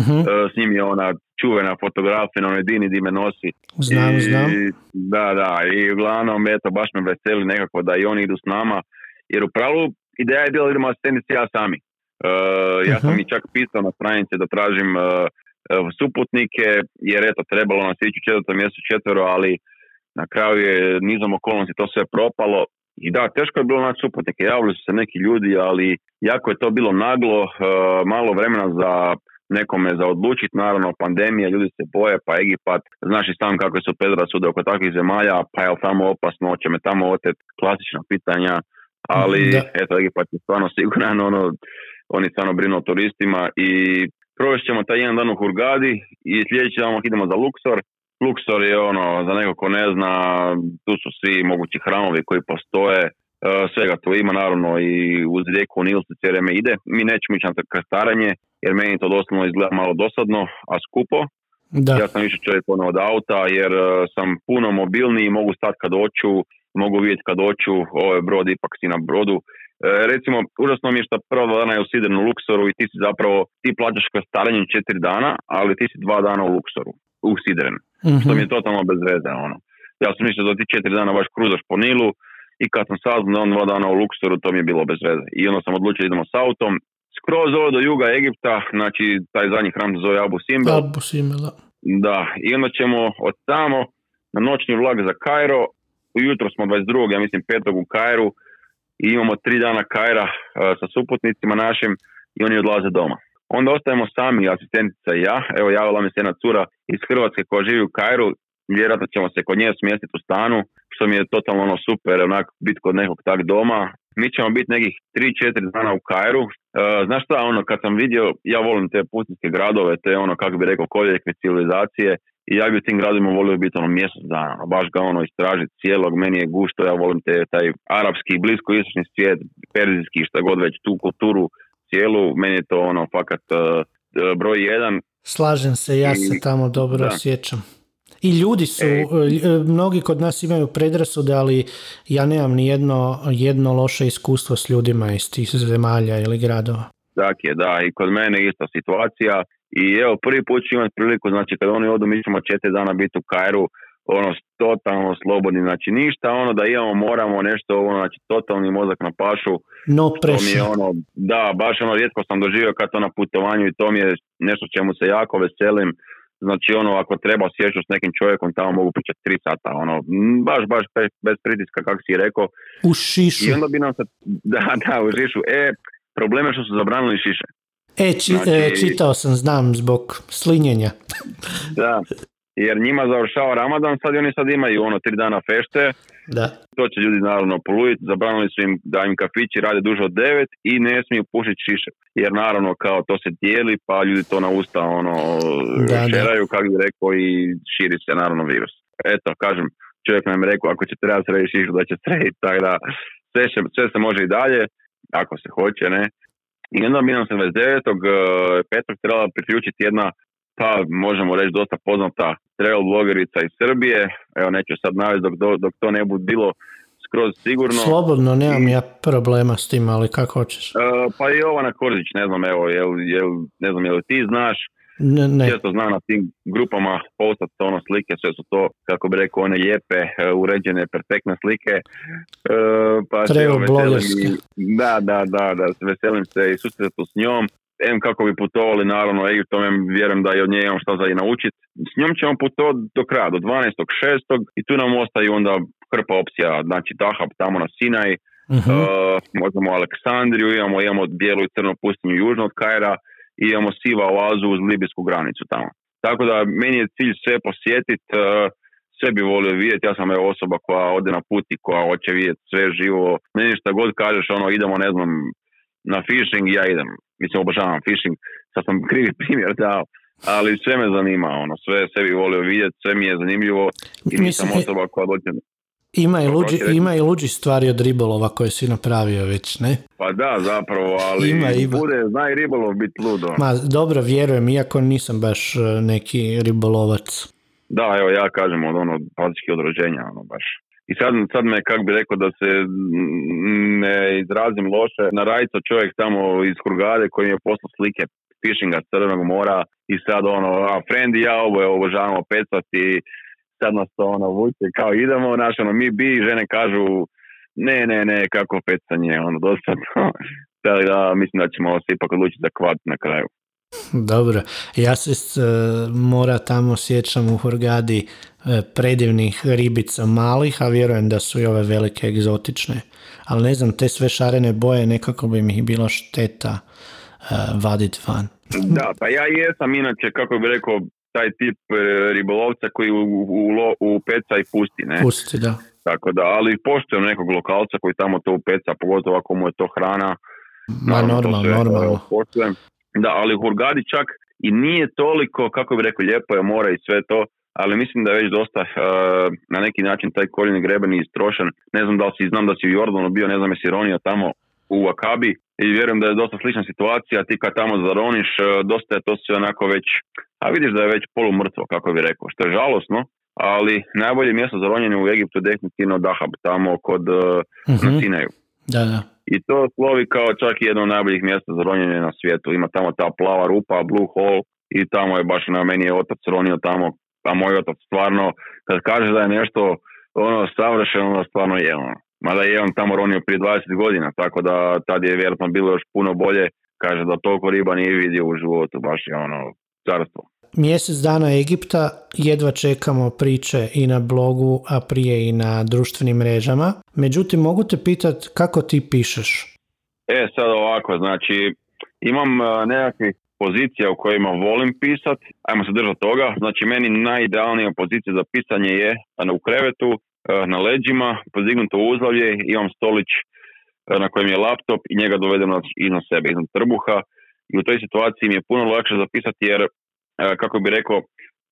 Speaker 2: s njim je ona čuvena fotografija na onoj dini di me nosi.
Speaker 1: Znam,
Speaker 2: I,
Speaker 1: znam.
Speaker 2: Da, da, i uglavnom, eto, baš me veseli nekako da i oni idu s nama, jer u pravilu ideja je bila da idemo asistentici ja sami. E, ja sam
Speaker 1: Mhm.
Speaker 2: i čak pisao na stranici da tražim e, suputnike, jer eto, trebalo nas ići u četvrtom mjesecu četvero, ali na kraju je nizom okolnosti to sve propalo. I da, teško je bilo naći suputnike, javili su se neki ljudi, ali jako je to bilo naglo, e, malo vremena za nekome za odlučiti, naravno pandemija, ljudi se boje, pa Egipat, znaš i sam kako su predrasude oko takvih zemalja, pa je li tamo opasno, će me tamo otet, klasična pitanja, ali
Speaker 1: Da.
Speaker 2: eto Egipat je stvarno siguran, ono, oni stvarno brinu o turistima i provest ćemo taj jedan dan u Hurgadi i sljedeći dan idemo za Luxor. Luxor je ono, za neko ko ne zna, tu su svi mogući hramovi koji postoje, e, svega tu ima naravno i uz rijeku Nil se cijelo vrijeme ide. Mi nećemo ići na krstarenje jer meni to doslovno izgleda malo dosadno, a skupo.
Speaker 1: Da.
Speaker 2: Ja sam više čovjek ono od auta jer e, sam puno mobilniji, mogu stati kad hoću, mogu vidjeti kad hoću, ovo je brod ipak si na brodu. E, recimo, užasno mi je što prva dva dana je u Sidrenu u Luksoru i ti si zapravo, ti plaćaš krstarenje četiri dana, ali ti si dva dana u Luksoru, u Sidrenu što
Speaker 1: Mhm.
Speaker 2: mi je totalno bez veze, ono. Ja sam mislio da ti četiri dana baš kruzaš po Nilu i kad sam saznao da on dva dana u Luksoru, to mi je bilo bez veze. I onda sam odlučio da idemo s autom, skroz ovo do juga Egipta, znači taj zadnji hram se zove Abu Simbel,
Speaker 1: Abu Simbel, da.
Speaker 2: da, i onda ćemo od tamo na noćni vlak za Kairo, ujutro smo 22. ja mislim 5. u Kairu i imamo tri dana Kaira e, sa suputnicima našim i oni odlaze doma. Onda ostajemo sami, asistentica i ja. Evo, javila mi se jedna cura iz Hrvatske koja živi u Kairu. Vjerojatno ćemo se kod nje smjestiti u stanu, što mi je totalno ono super, onak biti kod nekog tak doma. Mi ćemo biti nekih 3-4 dana u Kairu. E, znaš šta, ono, kad sam vidio, ja volim te pustinske gradove, te ono, kako bi rekao, koljeke civilizacije, i ja bi u tim gradovima volio biti ono mjesec dana, ono, baš ga ono istražiti cijelog, meni je gušto, ja volim te, taj arapski, blisko istočni svijet, perzijski, šta god već, tu kulturu cijelu, meni je to ono fakat uh, broj jedan.
Speaker 1: Slažem se, ja se tamo dobro
Speaker 2: da.
Speaker 1: osjećam. I ljudi su,
Speaker 2: E.
Speaker 1: e, mnogi kod nas imaju predrasude, ali ja nemam ni jedno, jedno loše iskustvo s ljudima iz tih zemalja ili gradova.
Speaker 2: Tak je, da, i kod mene ista situacija. I evo, prvi put ću imati priliku, znači kad oni odu, mi ćemo četiri dana biti u Kairu, ono totalno slobodni, znači ništa ono da imamo moramo nešto ono, znači totalni mozak na pašu.
Speaker 1: No
Speaker 2: mi je ono, da, baš ono rijetko sam doživio kad to na putovanju i to mi je nešto čemu se jako veselim. Znači ono, ako treba sjeću s nekim čovjekom, tamo mogu pričati tri sata, ono, baš, baš bez, bez pritiska, kako si rekao.
Speaker 1: U šišu.
Speaker 2: I onda bi nam se, da, da, u šišu. E, problem je što su zabranili šiše.
Speaker 1: E, či-
Speaker 2: Znači-
Speaker 1: e, čitao sam, znam, zbog slinjenja.
Speaker 2: Da, jer njima završava Ramadan, sad i oni sad imaju ono tri dana fešte,
Speaker 1: Da.
Speaker 2: to će ljudi naravno poluditi, zabranili su im da im kafići rade duže od devet i ne smiju pušiti šiše. Jer naravno kao to se dijeli pa ljudi to na usta ono
Speaker 1: Da, da.
Speaker 2: šeraju, kako bi rekao i širi se naravno virus. Eto, kažem, čovjek nam je rekao ako će treba srediti šišu da će srediti, tako da sve, će- sve se može i dalje, ako se hoće, ne. I onda bi nam se 29. petog trebala priključiti jedna pa možemo reći dosta poznata travel blogerica iz Srbije. Evo neću sad navesti dok, dok, to ne bude bilo skroz sigurno.
Speaker 1: Slobodno, nemam
Speaker 2: I-
Speaker 1: ja problema s tim, ali kako hoćeš.
Speaker 2: E, pa i Jovana Kordić, ne znam, evo, jel, jel, ne znam, jel ti znaš,
Speaker 1: Ne, ne.
Speaker 2: često znam na tim grupama postat ono slike, sve su to, kako bi rekao, one lijepe, e, uređene, perfektne slike. E, pa i- Da, da, da, da, veselim se i susretu s njom. Em kako bi putovali naravno Egiptom, em vjerujem da i od nje imam šta za i naučiti. S njom ćemo putovati do kraja, do 12.6. i tu nam ostaju onda hrpa opcija, znači Dahab tamo na Sinaj,
Speaker 1: Mhm.
Speaker 2: Uh, možemo Aleksandriju, imamo, imamo bijelu i crnu pustinju južno od Kajra i imamo siva oazu uz libijsku granicu tamo. Tako da meni je cilj sve posjetiti, uh, sve bi volio vidjeti, ja sam evo osoba koja ode na put i koja hoće vidjeti sve živo. Meni šta god kažeš, ono, idemo, ne znam, na fishing, ja idem. Mislim, obožavam fishing, sad sam krivi primjer dao, ali sve me zanima, ono, sve, sve bi volio vidjeti, sve mi je zanimljivo i nisam osoba koja dođe
Speaker 1: Ima i, luđi, ima i luđi stvari od ribolova koje si napravio već, ne?
Speaker 2: Pa da, zapravo, ali
Speaker 1: Ima, ima.
Speaker 2: bude, zna i ribolov biti ludo.
Speaker 1: Ma, dobro, vjerujem, iako nisam baš e, neki ribolovac.
Speaker 2: Da, evo ja kažem od ono praktički od rođenja, ono baš. I sad, sad me, kak bi rekao da se ne izrazim loše, na rajca čovjek tamo iz Hurgade koji je poslao slike fishinga s Crvenog mora i sad ono, a friend i ja oboje obožavamo pecat i sad nas to ono vuče, kao idemo, znaš, ono, mi bi, žene kažu ne, ne, ne, kako pecanje, ono, dosadno. Tako da, mislim da ćemo se ipak odlučiti za kvat na kraju.
Speaker 1: Dobro, ja se s, e, mora tamo sjećam u Hurgadi e, predivnih ribica malih, a vjerujem da su i ove velike egzotične. Ali ne znam, te sve šarene boje nekako bi mi ih bilo šteta e, vadit van.
Speaker 2: Da, pa ja jesam inače, kako bi rekao, taj tip ribolovca koji u, u, u peca i pusti, ne?
Speaker 1: Pusti, da.
Speaker 2: Tako da, ali poštujem nekog lokalca koji tamo to upeca, pogotovo ako mu je to hrana.
Speaker 1: Ma normalno, normalno.
Speaker 2: poštujem. Da, ali u Hurgadi čak i nije toliko, kako bi rekao, lijepo je more i sve to, ali mislim da je već dosta e, na neki način taj koljeni greben je istrošen. Ne znam da li si, znam da si u Jordanu bio, ne znam jesi ronio tamo u Akabi i vjerujem da je dosta slična situacija, ti kad tamo zaroniš, e, dosta je to sve onako već, a vidiš da je već polumrtvo, kako bi rekao, što je žalosno, ali najbolje mjesto za ronjenje u Egiptu je definitivno Dahab, tamo kod na
Speaker 1: Mhm,
Speaker 2: Sinaju.
Speaker 1: Da, da.
Speaker 2: I to slovi kao čak jedno od najboljih mjesta za ronjenje na svijetu. Ima tamo ta plava rupa, Blue Hole i tamo je baš na meni je otac ronio tamo, a moj otac stvarno, kad kaže da je nešto ono savršeno, onda stvarno je ono. Mada je on tamo ronio prije 20 godina, tako da tad je vjerojatno bilo još puno bolje. Kaže da toliko riba nije vidio u životu, baš je ono carstvo.
Speaker 1: Mjesec dana Egipta, jedva čekamo priče i na blogu, a prije i na društvenim mrežama. Međutim, mogu te pitat kako ti pišeš?
Speaker 2: E, sad ovako, znači, imam e, nekakvih pozicija u kojima volim pisat, ajmo se držati toga, znači meni najidealnija pozicija za pisanje je u krevetu, e, na leđima, pozignuto uzlavlje, imam stolić e, na kojem je laptop i njega dovedem na- iznad sebe, iznad trbuha i u toj situaciji mi je puno lakše zapisati jer, kako bi rekao,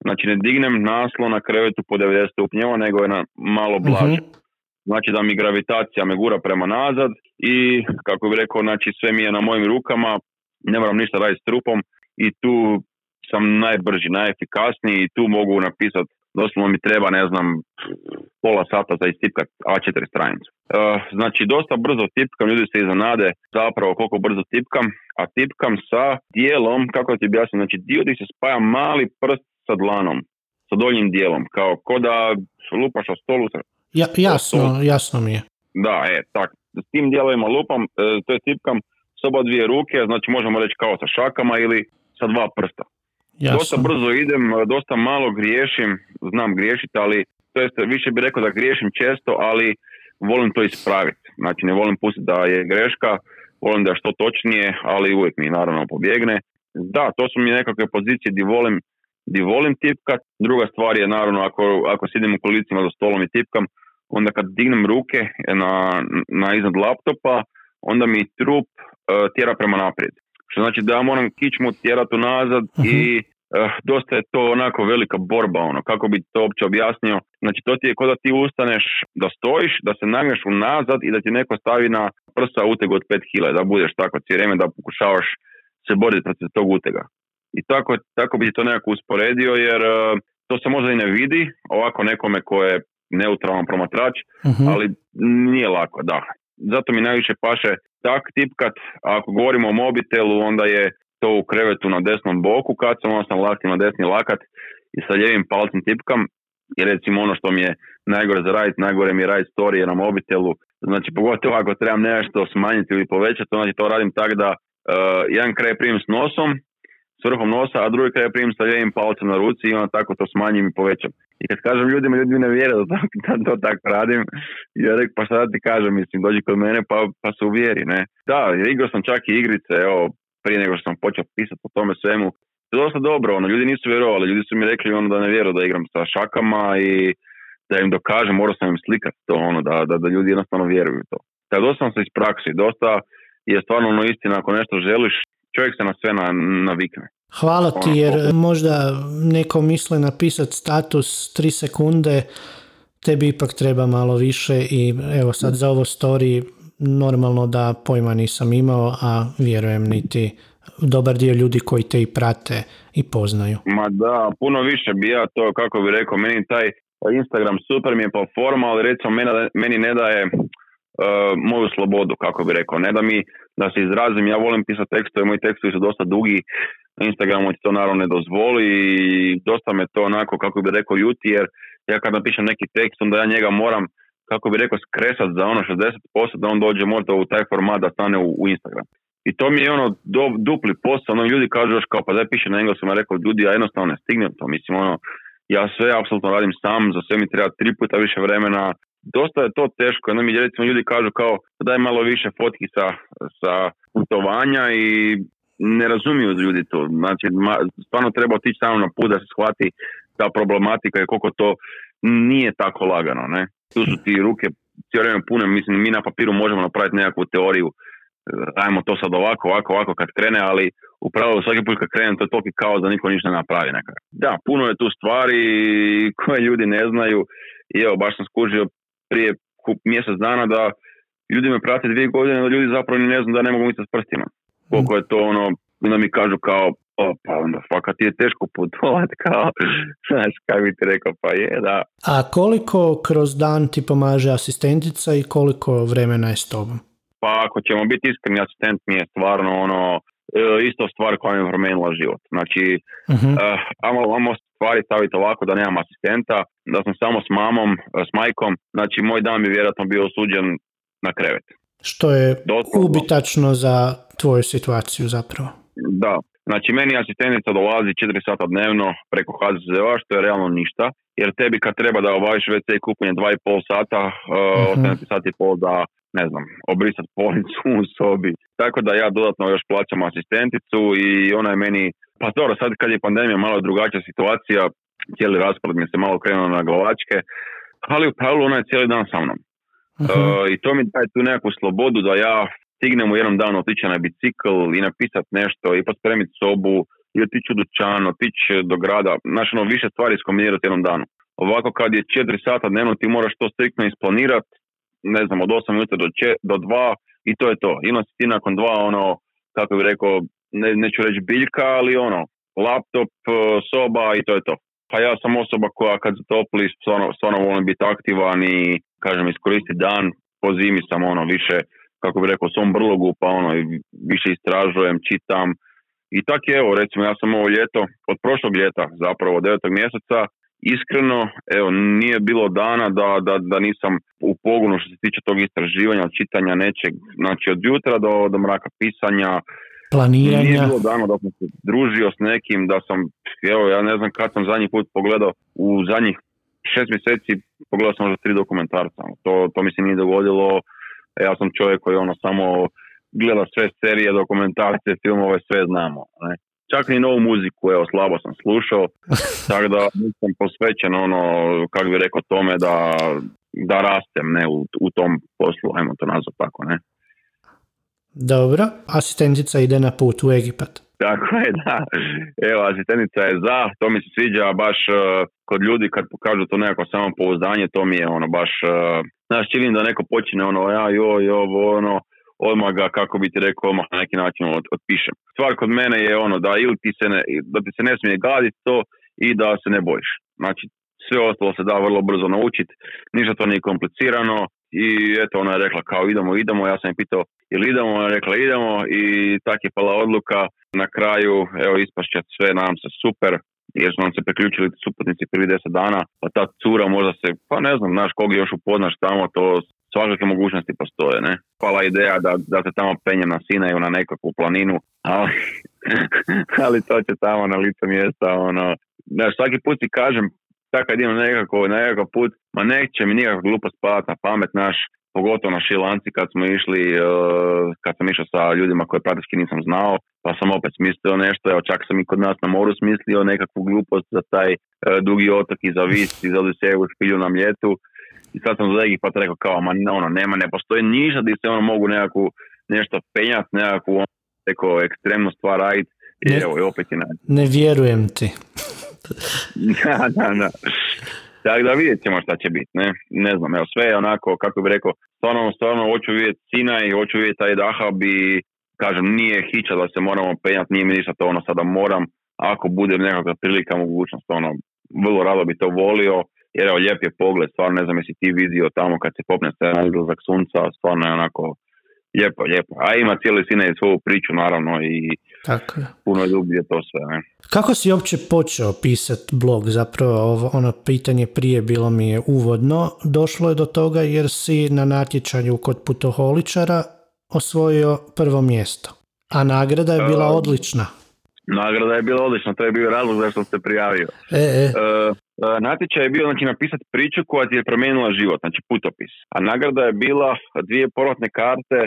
Speaker 2: znači ne dignem naslov na krevetu po 90 stupnjeva, nego je na malo blaže.
Speaker 1: Mhm.
Speaker 2: Znači da mi gravitacija me gura prema nazad i kako bi rekao, znači sve mi je na mojim rukama, ne moram ništa raditi s trupom i tu sam najbrži, najefikasniji i tu mogu napisati, doslovno mi treba, ne znam, pola sata za istipkat A4 stranicu. E, znači dosta brzo tipkam, ljudi se iznenade zapravo koliko brzo tipkam, a tipkam sa dijelom, kako ti objasnim, znači dio gdje se spaja mali prst sa dlanom, sa donjim dijelom, kao ko da lupaš o stolu.
Speaker 1: Ja, jasno, jasno mi je.
Speaker 2: Da, e, tak, s tim dijelovima lupam, e, to je tipkam s oba dvije ruke, znači možemo reći kao sa šakama ili sa dva prsta.
Speaker 1: Jasno.
Speaker 2: Dosta brzo idem, dosta malo griješim, znam griješiti, ali to jest više bih rekao da griješim često, ali volim to ispraviti. Znači ne volim pustiti da je greška, volim da je što točnije, ali uvijek mi naravno pobjegne. Da, to su mi nekakve pozicije gdje volim, di volim tipkat. Druga stvar je naravno ako, ako sidim u kolicima za stolom i tipkam, onda kad dignem ruke na, na iznad laptopa, onda mi trup uh, tjera prema naprijed. Što znači da ja moram kičmu tjerati unazad i uh, dosta je to onako velika borba, ono, kako bi to uopće objasnio. Znači to ti je kao da ti ustaneš, da stojiš, da se nagneš unazad i da ti neko stavi na prsa uteg od 5 kila, da budeš tako cijelo vrijeme da pokušavaš se boriti protiv tog utega. I tako, tako bi ti to nekako usporedio jer uh, to se možda i ne vidi ovako nekome ko je neutralan promatrač,
Speaker 1: Mhm.
Speaker 2: ali nije lako, da. Zato mi najviše paše tak tipkat, a ako govorimo o mobitelu, onda je to u krevetu na desnom boku, kad sam onda sam na desni lakat i sa lijevim palcem tipkam, i recimo ono što mi je najgore za raditi, najgore mi je raditi storije na mobitelu, znači pogotovo ako trebam nešto smanjiti ili povećati, znači to radim tako da uh, jedan kraj primim s nosom, s vrhom nosa, a drugi kraj primim sa lijevim palcem na ruci i onda tako to smanjim i povećam. I kad kažem ljudima, ljudi ne vjere da, to- da to tako radim. Ja rekao, pa šta ti kažem, mislim, dođi kod mene pa, pa se uvjeri, ne. Da, igrao sam čak i igrice, evo, prije nego što sam počeo pisati o tome svemu. To je dosta dobro, ono, ljudi nisu vjerovali, ljudi su mi rekli ono da ne vjeruju da igram sa šakama i da im dokažem, morao sam im slikati to, ono, da, da, da ljudi jednostavno vjeruju to. Tako dosta sam se iz praksi, dosta je stvarno ono istina, ako nešto želiš, čovjek se na sve na, navikne.
Speaker 1: Hvala ti jer možda neko misli napisati status 3 sekunde, tebi ipak treba malo više i evo sad za ovo story normalno da pojma nisam imao, a vjerujem niti dobar dio ljudi koji te i prate i poznaju.
Speaker 2: Ma da, puno više bi ja to, kako bi rekao, meni taj Instagram super mi je platforma, ali recimo meni, ne daje uh, moju slobodu, kako bi rekao, ne da mi da se izrazim, ja volim pisati tekstove, moji tekstovi su dosta dugi, Instagramu ti to naravno ne dozvoli i dosta me to onako, kako bi rekao, juti, jer ja kad napišem neki tekst, onda ja njega moram, kako bi rekao, skresat za ono 60% da on dođe možda u taj format da stane u, u Instagram. I to mi je ono do, dupli posao, ono ljudi kažu još kao pa daj piše na engleskom, ja rekao ljudi ja jednostavno ne stignem to, mislim ono, ja sve apsolutno radim sam, za sve mi treba tri puta više vremena, dosta je to teško, jedno mi recimo ljudi kažu kao daj malo više fotki sa, sa putovanja i ne razumiju ljudi to, znači ma, stvarno treba otići samo na put da se shvati ta problematika i koliko to nije tako lagano, ne. Tu su ti ruke cijelo vrijeme pune, mislim mi na papiru možemo napraviti nekakvu teoriju radimo to sad ovako, ovako, ovako kad krene, ali upravo svaki put kad krene to je toliki kao da niko ništa ne napravi nekako. Da, puno je tu stvari koje ljudi ne znaju i evo baš sam skužio prije mjesec dana da ljudi me prate dvije godine, da ljudi zapravo ne znaju da ne mogu misliti s prstima. Koliko je to ono, onda mi kažu kao, o, pa onda fakat je teško putovat, kao, znaš, kaj bi ti rekao, pa je, da.
Speaker 1: A koliko kroz dan ti pomaže asistentica i koliko vremena je s tobom?
Speaker 2: Pa ako ćemo biti iskreni, asistent mi je stvarno ono, e, isto stvar koja mi je promijenila život. Znači,
Speaker 1: Mhm.
Speaker 2: uh, ajmo, ajmo stvari staviti ovako da nemam asistenta, da sam samo s mamom, e, s majkom, znači moj dan bi vjerojatno bio osuđen na krevet.
Speaker 1: Što je
Speaker 2: Doslovno.
Speaker 1: ubitačno za tvoju situaciju zapravo.
Speaker 2: Da, znači meni asistentica dolazi 4 sata dnevno preko HZZO-a, što je realno ništa, jer tebi kad treba da obaviš WC kupunje 2,5 sata, uh,
Speaker 1: Mhm.
Speaker 2: ostane ti sat i pol da, ne znam, obrisat policu u sobi. Tako da ja dodatno još plaćam asistenticu i ona je meni, pa dobro, sad kad je pandemija malo drugačija situacija, cijeli raspored mi se malo krenuo na glavačke, ali u pravilu ona je cijeli dan sa mnom.
Speaker 1: Mhm.
Speaker 2: Uh, I to mi daje tu nekakvu slobodu da ja stignem u jednom danu otići na bicikl i napisat nešto i pospremiti sobu i otići u dućan, otići do grada. Znači, ono, više stvari iskombinirati jednom danu. Ovako kad je 4 sata dnevno ti moraš to striktno isplanirati, ne znam, od 8 minuta do, če, do 2 i to je to. Ima si ti nakon dva ono, kako bi rekao, ne, neću reći biljka, ali ono, laptop, uh, soba i to je to. Pa ja sam osoba koja kad topli stvarno, stvarno volim biti aktivan i kažem iskoristiti dan, po zimi sam ono više, kako bi rekao, svom brlogu pa ono i više istražujem, čitam i tak je evo recimo ja sam ovo ljeto, od prošlog ljeta zapravo, od devetog mjeseca iskreno, evo, nije bilo dana da, da, da nisam u pogonu što se tiče tog istraživanja, čitanja nečeg, znači od jutra do, do mraka pisanja,
Speaker 1: planiranja.
Speaker 2: Nije bilo dana da sam se družio s nekim, da sam, evo, ja ne znam kad sam zadnji put pogledao, u zadnjih šest mjeseci pogledao sam možda tri dokumentarca. To, to mi se nije dogodilo, ja sam čovjek koji ono samo gleda sve serije, dokumentarce, filmove, sve znamo. Ne? Čak ni novu muziku, evo, slabo sam slušao, tako da nisam posvećen ono, kako bi rekao tome, da, da rastem ne, u, u tom poslu, ajmo to nazvati tako, ne.
Speaker 1: Dobro, asistentica ide na put u Egipat.
Speaker 2: Tako je, da. Evo, asistentica je za, to mi se sviđa baš uh, kod ljudi kad pokažu to nekako samopouzdanje, to mi je ono baš, uh, znaš, činim da neko počne ono, ja, joj, ovo, ono, odmah ga, kako bi ti rekao, odmah na neki način od, otpišem. Stvar kod mene je ono da ili ti se ne, da ti se ne smije gaditi to i da se ne bojiš. Znači, sve ostalo se da vrlo brzo naučiti, ništa to nije komplicirano i eto ona je rekla kao idemo, idemo, ja sam je pitao ili idemo, ona je rekla idemo. I tak je pala odluka, na kraju evo ispašće sve, nam se super, jer su nam se priključili suputnici prvi deset dana, pa ta cura možda se, pa ne znam, znaš kog još upoznaš tamo, to svakakve mogućnosti postoje, ne. Hvala ideja da, da se tamo penjem na Sinaju na nekakvu planinu, ali, ali to će tamo na licu mjesta, ono, znaš, svaki put ti kažem, tako kad idem nekako, na nekakav put, ma neće mi nikakva glupost padati na pamet naš, pogotovo na Šilanci kad smo išli, uh, kad sam išao sa ljudima koje praktički nisam znao, pa sam opet smislio nešto, evo čak sam i kod nas na moru smislio nekakvu glupost za taj uh, dugi otok i za vis i za Odiseju špilju na mljetu i sad sam za pa rekao kao, ma ono, nema, ne postoji ništa gdje se ono mogu nekakvu, nešto penjati, nekakvu ono, ekstremnu stvar raditi i ne, evo, i opet je
Speaker 1: Ne vjerujem ti.
Speaker 2: da, da, da. Tako da vidjet ćemo šta će biti, ne, ne znam, evo sve je onako, kako bi rekao, stvarno, stvarno hoću vidjeti Sina i hoću vidjeti taj Dahab i kažem, nije hića da se moramo penjati, nije mi ništa to ono sada moram, ako bude nekakva prilika, mogućnost, ono, vrlo rado bi to volio, jer evo lijep je pogled, stvarno ne znam jesi ti vidio tamo kad se popne se na izlazak sunca, stvarno je onako lijepo, lijepo. A ima cijeli sine i svoju priču naravno i
Speaker 1: Tako je.
Speaker 2: puno ljubi to sve. Ne?
Speaker 1: Kako si uopće počeo pisati blog? Zapravo ovo, ono pitanje prije bilo mi je uvodno. Došlo je do toga jer si na natječanju kod putoholičara osvojio prvo mjesto. A nagrada je bila odlična.
Speaker 2: Nagrada je bila odlična, to je bio razlog zašto sam se prijavio.
Speaker 1: E, e.
Speaker 2: Uh, natječaj je bio znači, napisati priču koja ti je promijenila život, znači putopis. A nagrada je bila dvije povratne karte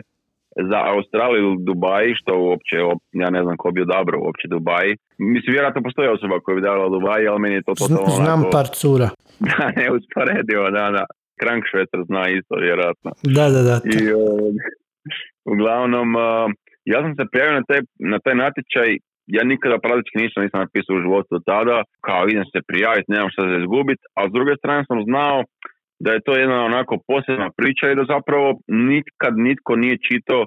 Speaker 2: za Australiju ili Dubai, što uopće, ja ne znam ko bi odabrao uopće Dubai. Mislim, vjerojatno postoji osoba koja bi davala Dubai, ali meni je to totalno
Speaker 1: Znam
Speaker 2: onako...
Speaker 1: par cura.
Speaker 2: Da, neusporedivo, da, da. Krank zna isto, vjerojatno.
Speaker 1: Da, da, da.
Speaker 2: I, uglavnom, ja sam se prijavio na taj, na taj natječaj ja nikada praktički ništa nisam napisao u životu do tada, kao idem se prijaviti, nemam šta za izgubiti, a s druge strane sam znao da je to jedna onako posebna priča i da zapravo nikad nitko nije čitao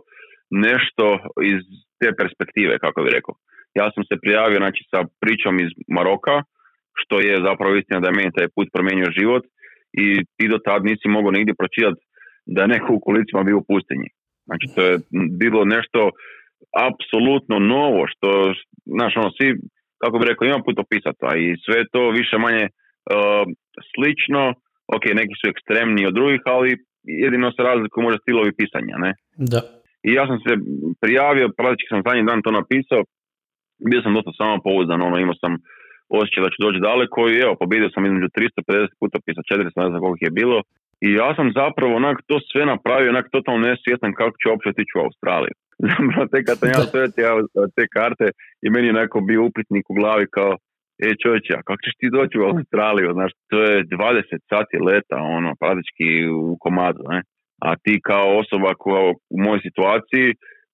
Speaker 2: nešto iz te perspektive, kako bi rekao. Ja sam se prijavio znači, sa pričom iz Maroka, što je zapravo istina da je meni taj put promijenio život i ti do tad nisi mogao nigdje pročitati da je neko u kolicima bio u pustinji. Znači to je bilo nešto apsolutno novo, što, znaš, ono, svi, kako bi rekao, ima putopisaca i sve to više manje uh, slično, ok, neki su ekstremni od drugih, ali jedino se razlikuju možda stilovi pisanja, ne?
Speaker 1: Da.
Speaker 2: I ja sam se prijavio, praktički sam zadnji dan to napisao, bio sam dosta samo pouzdan, ono, imao sam osjećaj da ću doći daleko i evo, pobjedio sam između 350 putopisa, 400, ne znam koliko je bilo. I ja sam zapravo onak to sve napravio, onak totalno nesvjestan kako ću uopće otići u Australiju. zapravo te kad sam ja te karte i meni je neko bio upitnik u glavi kao e čovječe, a kako ćeš ti doći u Australiju, znaš, to je 20 sati leta, ono, praktički u komadu, ne? A ti kao osoba koja u mojoj situaciji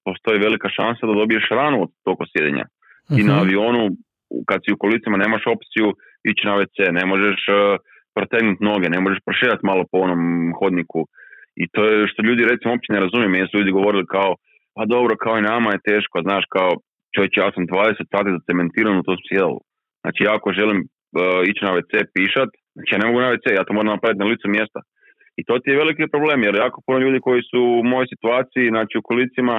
Speaker 2: postoji velika šansa da dobiješ ranu od tog sjedenja. I na mhm. avionu, kad si u kolicima, nemaš opciju ići na WC, ne možeš uh, protegnuti noge, ne možeš proširati malo po onom hodniku. I to je što ljudi recimo uopće ne razumiju, jer su ljudi govorili kao, pa dobro, kao i nama je teško, znaš, kao čovječ, ja sam 20 sati zacementiran u to sjelu. Znači, ja ako želim uh, ići na WC pišat, znači ja ne mogu na WC, ja to moram napraviti na licu mjesta. I to ti je veliki problem, jer jako puno ljudi koji su u mojoj situaciji, znači u kolicima,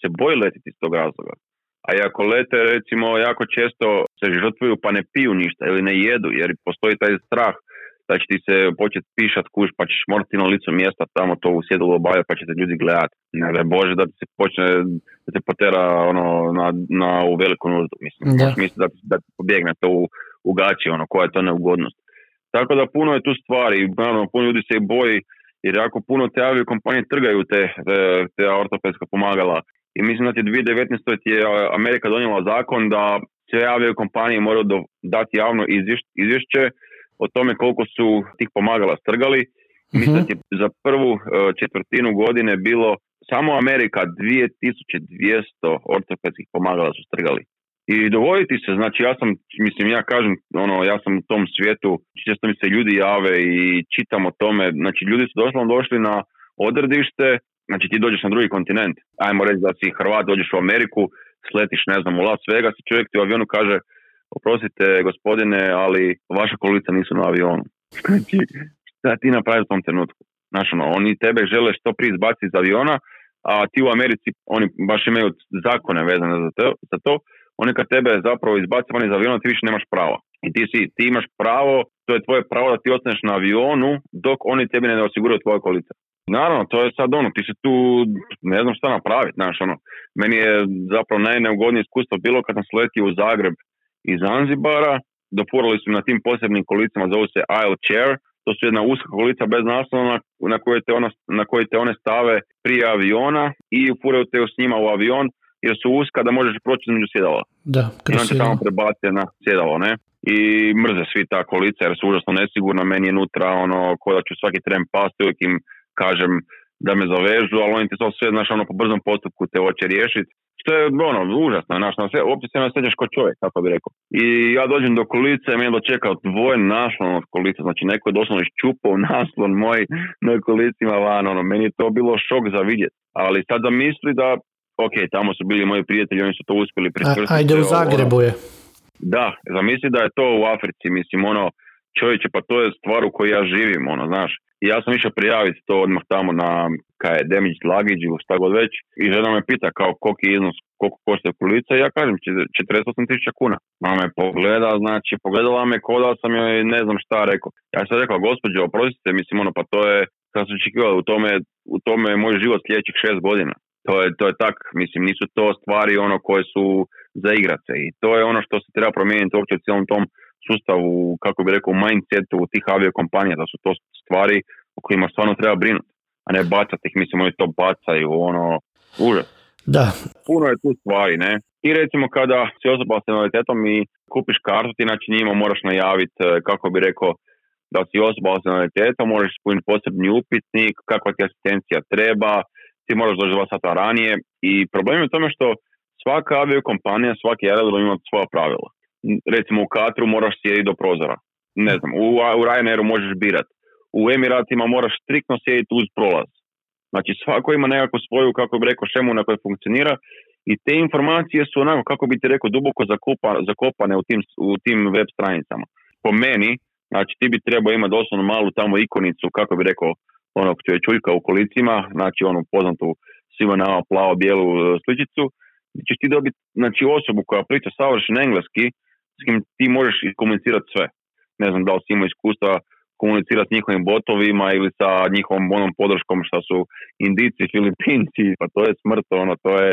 Speaker 2: se boji letiti iz tog razloga. A ako lete, recimo, jako često se žrtvuju pa ne piju ništa ili ne jedu, jer postoji taj strah da će ti se početi pišat kuš, pa ćeš morati na licu mjesta tamo to u sjedalo obavljati, pa će te ljudi gledati. Ne da Bože da se počne, da te potera ono, na, na u veliku nuždu. Mislim,
Speaker 1: Da.
Speaker 2: misli da, da ti pobjegne to u, u gaći, ono, koja je to neugodnost. Tako da puno je tu stvari, naravno puno ljudi se i boji, jer jako puno te aviokompanije trgaju te, te, te ortopedska pomagala. I mislim da ti 2019. ti je Amerika donijela zakon da sve aviokompanije moraju do, dati javno izvješće, izvješće o tome koliko su tih pomagala strgali. Mislim da
Speaker 1: Mhm.
Speaker 2: ti je za prvu e, četvrtinu godine bilo samo Amerika 2200 ortopedskih pomagala su strgali. I dovoditi se, znači ja sam, mislim ja kažem, ono, ja sam u tom svijetu, često mi se ljudi jave i čitam o tome, znači ljudi su doslovno došli na odredište, znači ti dođeš na drugi kontinent, ajmo reći da si Hrvat, dođeš u Ameriku, sletiš, ne znam, u Las Vegas i čovjek ti u avionu kaže, oprostite gospodine, ali vaša kolica nisu na avionu. Znači, šta ti napraviš u tom trenutku? Znaš, ono, oni tebe žele što prije izbaciti iz aviona, a ti u Americi, oni baš imaju zakone vezane za to, za to oni kad tebe zapravo izbace van iz aviona, ti više nemaš prava. I ti, si, ti imaš pravo, to je tvoje pravo da ti ostaneš na avionu dok oni tebi ne osiguraju tvoje kolice. Naravno, to je sad ono, ti se tu ne znam šta napraviti, znaš, ono, meni je zapravo najneugodnije iskustvo bilo kad sam sletio u Zagreb iz Zanzibara, dopurali su na tim posebnim kolicama, zovu se aisle chair, to su jedna uska kolica bez naslona na, koje te ona, na koje te one stave prije aviona i upuraju te s njima u avion jer su uska da možeš proći između sjedala.
Speaker 1: Da,
Speaker 2: I on tamo prebace na sjedalo, ne? I mrze svi ta kolica jer su užasno nesigurna, meni je nutra ono, ko da ću svaki tren pasti, uvijek im kažem da me zavežu, ali oni ti to sve, znaš, ono, po brzom postupku te hoće riješiti. Što je, ono, užasno, znaš, na sve, uopće se ne osjećaš kao čovjek, kako bi rekao. I ja dođem do kolice, meni dočekao dvoje naslon od kolice, znači neko je doslovno iščupao naslon moj na kolicima van, ono, meni je to bilo šok za vidjeti. Ali sad da misli da, ok, tamo su bili moji prijatelji, oni su to uspjeli
Speaker 1: A,
Speaker 2: priskrstiti.
Speaker 1: ajde u
Speaker 2: ono,
Speaker 1: Zagrebu je.
Speaker 2: da, zamisli da je to u Africi, mislim, ono, čovječe, pa to je stvar u kojoj ja živim, ono, znaš. I ja sam išao prijaviti to odmah tamo na, kaj je, damaged luggage ili šta god već. I žena me pita kao koliki je iznos, koliko košta kulica. I ja kažem, čet- 48 tisuća kuna. Mama me pogleda, znači, pogledala me ko da sam joj ne znam šta rekao. Ja sam rekao, gospođo, oprostite, mislim, ono, pa to je, sam očekivao, u tome, u tome je moj život sljedećih šest godina. To je, to je tak, mislim, nisu to stvari ono koje su za igrat se. I to je ono što se treba promijeniti uopće u cijelom tom sustavu, kako bi rekao, mindsetu tih aviokompanija, da su to stvari o kojima stvarno treba brinuti, a ne bacati ih, mislim, oni to bacaju, ono, užas.
Speaker 1: Da,
Speaker 2: Puno je tu stvari, ne? I recimo kada si osoba s invaliditetom i kupiš kartu, ti znači njima moraš najaviti, e, kako bi rekao, da si osoba s invaliditetom, moraš ispuniti posebni upitnik, kakva ti asistencija treba, ti moraš doći dva sata ranije i problem je u tome što svaka aviokompanija, svaki aerodrom ima svoja pravila. Recimo u Katru moraš sjediti do prozora. Ne znam, u, u Ryanairu možeš birat. U Emiratima moraš striktno sjediti uz prolaz. Znači svako ima nekakvu svoju, kako bi rekao, šemu na kojoj funkcionira i te informacije su onako, kako bi ti rekao, duboko zakopa, zakopane u tim, u tim web stranicama. Po meni, znači ti bi trebao imati doslovno malu tamo ikonicu, kako bi rekao, onog čuljka u kolicima, znači onu poznatu svima nama plavo-bijelu e, sličicu, gdje ćeš ti dobiti znači, osobu koja priča savršen engleski, s kim ti možeš iskomunicirati sve. Ne znam da li si imao iskustva komunicirati s njihovim botovima ili sa njihovom onom podrškom što su Indici, Filipinci, pa to je smrt, ono, to je,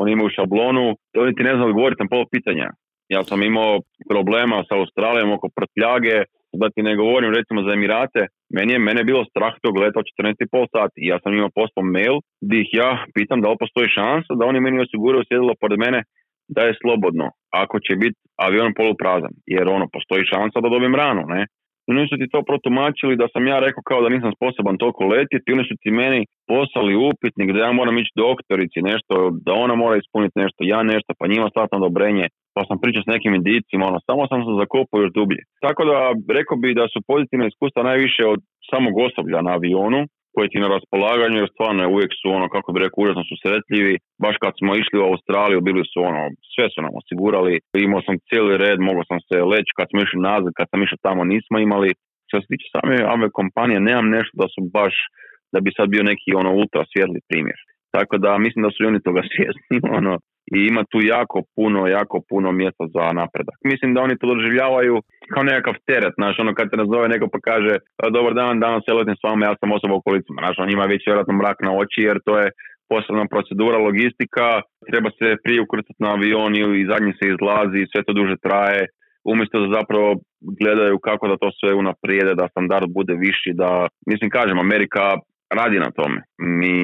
Speaker 2: oni imaju šablonu, oni ti ne znam odgovoriti na pol pitanja. Ja sam imao problema sa Australijom oko prtljage, da ti ne govorim recimo za Emirate, meni je mene je bilo strah tog leta od 14,5 sati. Ja sam imao poslao mail gdje ih ja pitam da li postoji šansa da oni meni osiguraju sjedilo pored mene da je slobodno ako će biti avion poluprazan. Jer ono, postoji šansa da dobijem ranu, ne? I oni su ti to protumačili da sam ja rekao kao da nisam sposoban toliko letjeti, oni su ti meni poslali upitnik da ja moram ići doktorici nešto, da ona mora ispuniti nešto, ja nešto, pa njima staviti na odobrenje, pa sam pričao s nekim indicima, ono, samo sam se zakopao još dublje. Tako da rekao bi da su pozitivna iskustva najviše od samog osoblja na avionu, koji ti na raspolaganju, jer stvarno je uvijek su ono, kako bi rekao, užasno su sretljivi. Baš kad smo išli u Australiju, bili su ono, sve su nam osigurali. Imao sam cijeli red, mogao sam se leći kad smo išli nazad, kad sam išao tamo nismo imali. Što se tiče same ove kompanije, nemam nešto da su baš, da bi sad bio neki ono ultra svjetli primjer. Tako da mislim da su i oni toga svjesni. Ono, i ima tu jako puno, jako puno mjesta za napredak. Mislim da oni to doživljavaju kao nekakav teret, znaš, ono kad te nazove neko pa kaže dobar dan, danas se letim s vama, ja sam osoba u kolicima, znaš, on ima već vjerojatno mrak na oči jer to je posebna procedura, logistika, treba se prije ukrcati na avion i zadnji se izlazi, sve to duže traje, umjesto da zapravo gledaju kako da to sve unaprijede, da standard bude viši, da, mislim kažem, Amerika radi na tome, mi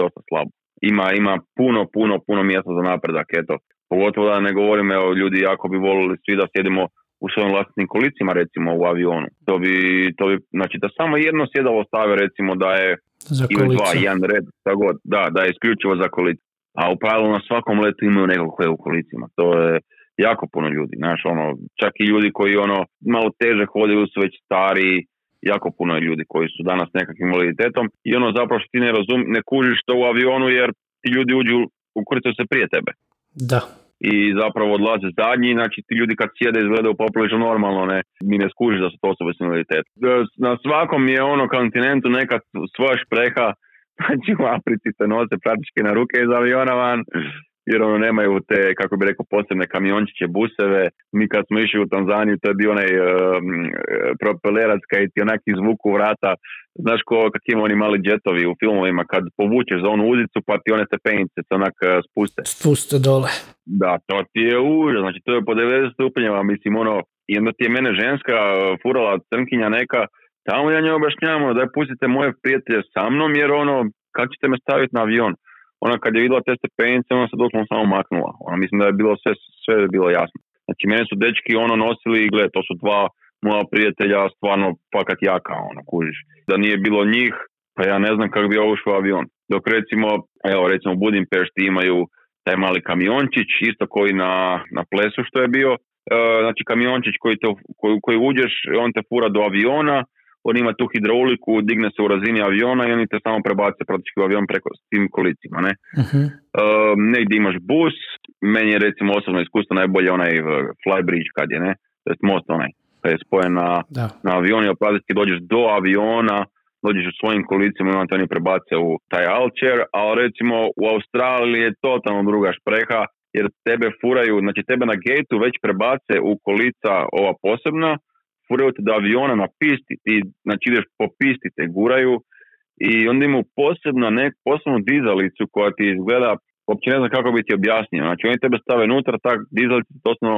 Speaker 2: dosta slabo. Ima, ima puno, puno, puno mjesta za napredak, eto. Pogotovo da ne govorim, evo, ljudi jako bi volili svi da sjedimo u svojim vlastnim kolicima recimo u avionu. To bi, to bi, znači da samo jedno sjedalo stave recimo da je
Speaker 1: za
Speaker 2: ili dva, jedan red, god, da, da je isključivo za kolice. A u pravilu na svakom letu imaju nekog koje u kolicima. To je jako puno ljudi, znaš, ono, čak i ljudi koji ono malo teže hodaju su već stari, jako puno je ljudi koji su danas nekakvim invaliditetom i ono zapravo što ti ne razum, ne kužiš to u avionu jer ti ljudi uđu, ukrcaju se prije tebe.
Speaker 1: Da.
Speaker 2: I zapravo odlaze zadnji, znači ti ljudi kad sjede izgledaju poprilično normalno, ne, mi ne skužiš da su to osobe s invaliditetom. Na svakom je ono kontinentu neka svoja špreha, znači u Africi se nose praktički na ruke iz aviona van, jer ono nemaju te, kako bi rekao, posebne kamiončiće, buseve. Mi kad smo išli u Tanzaniju, to je bio onaj uh, propelerac kaj ti onak izvuku vrata. Znaš ko, kak ima oni mali džetovi u filmovima, kad povučeš za onu uzicu pa ti one stepenice se onak uh, spuste.
Speaker 1: Spuste dole.
Speaker 2: Da, to ti je užas, znači to je po 90 stupnjeva, mislim ono, i onda ti je mene ženska furala crnkinja neka, tamo ja njoj objašnjavam, ono, daj pustite moje prijatelje sa mnom, jer ono, kad ćete me staviti na avion? Ona kad je vidjela te stepenice, ona se doslovno samo maknula. Ona mislim da je bilo sve, sve je bilo jasno. Znači, mene su dečki ono nosili i gle, to su dva moja prijatelja stvarno fakat jaka, ono, kužiš. Da nije bilo njih, pa ja ne znam kako bi ovo ušao avion. Dok recimo, evo recimo u Budimpešti imaju taj mali kamiončić, isto koji na, na plesu što je bio, e, znači kamiončić koji, te, koji, koji uđeš, on te fura do aviona, on ima tu hidrauliku, digne se u razini aviona i oni te samo prebace praktički u avion preko s tim kolicima. Ne? Uh-huh. negdje imaš bus, meni je recimo osobno iskustvo najbolje onaj uh, flybridge kad je, ne? To je most onaj, kad je spojen na, na avion i praktički dođeš do aviona, dođeš u svojim kolicima i onda te oni prebace u taj alčer, ali recimo u Australiji je totalno druga špreha, jer tebe furaju, znači tebe na gateu već prebace u kolica ova posebna, furaju te do aviona na pisti, ti znači ideš po pisti te guraju i onda imaju posebno, ne, posebnu dizalicu koja ti izgleda, uopće ne znam kako bi ti objasnio, znači oni tebe stave unutra, tak dizalica tosno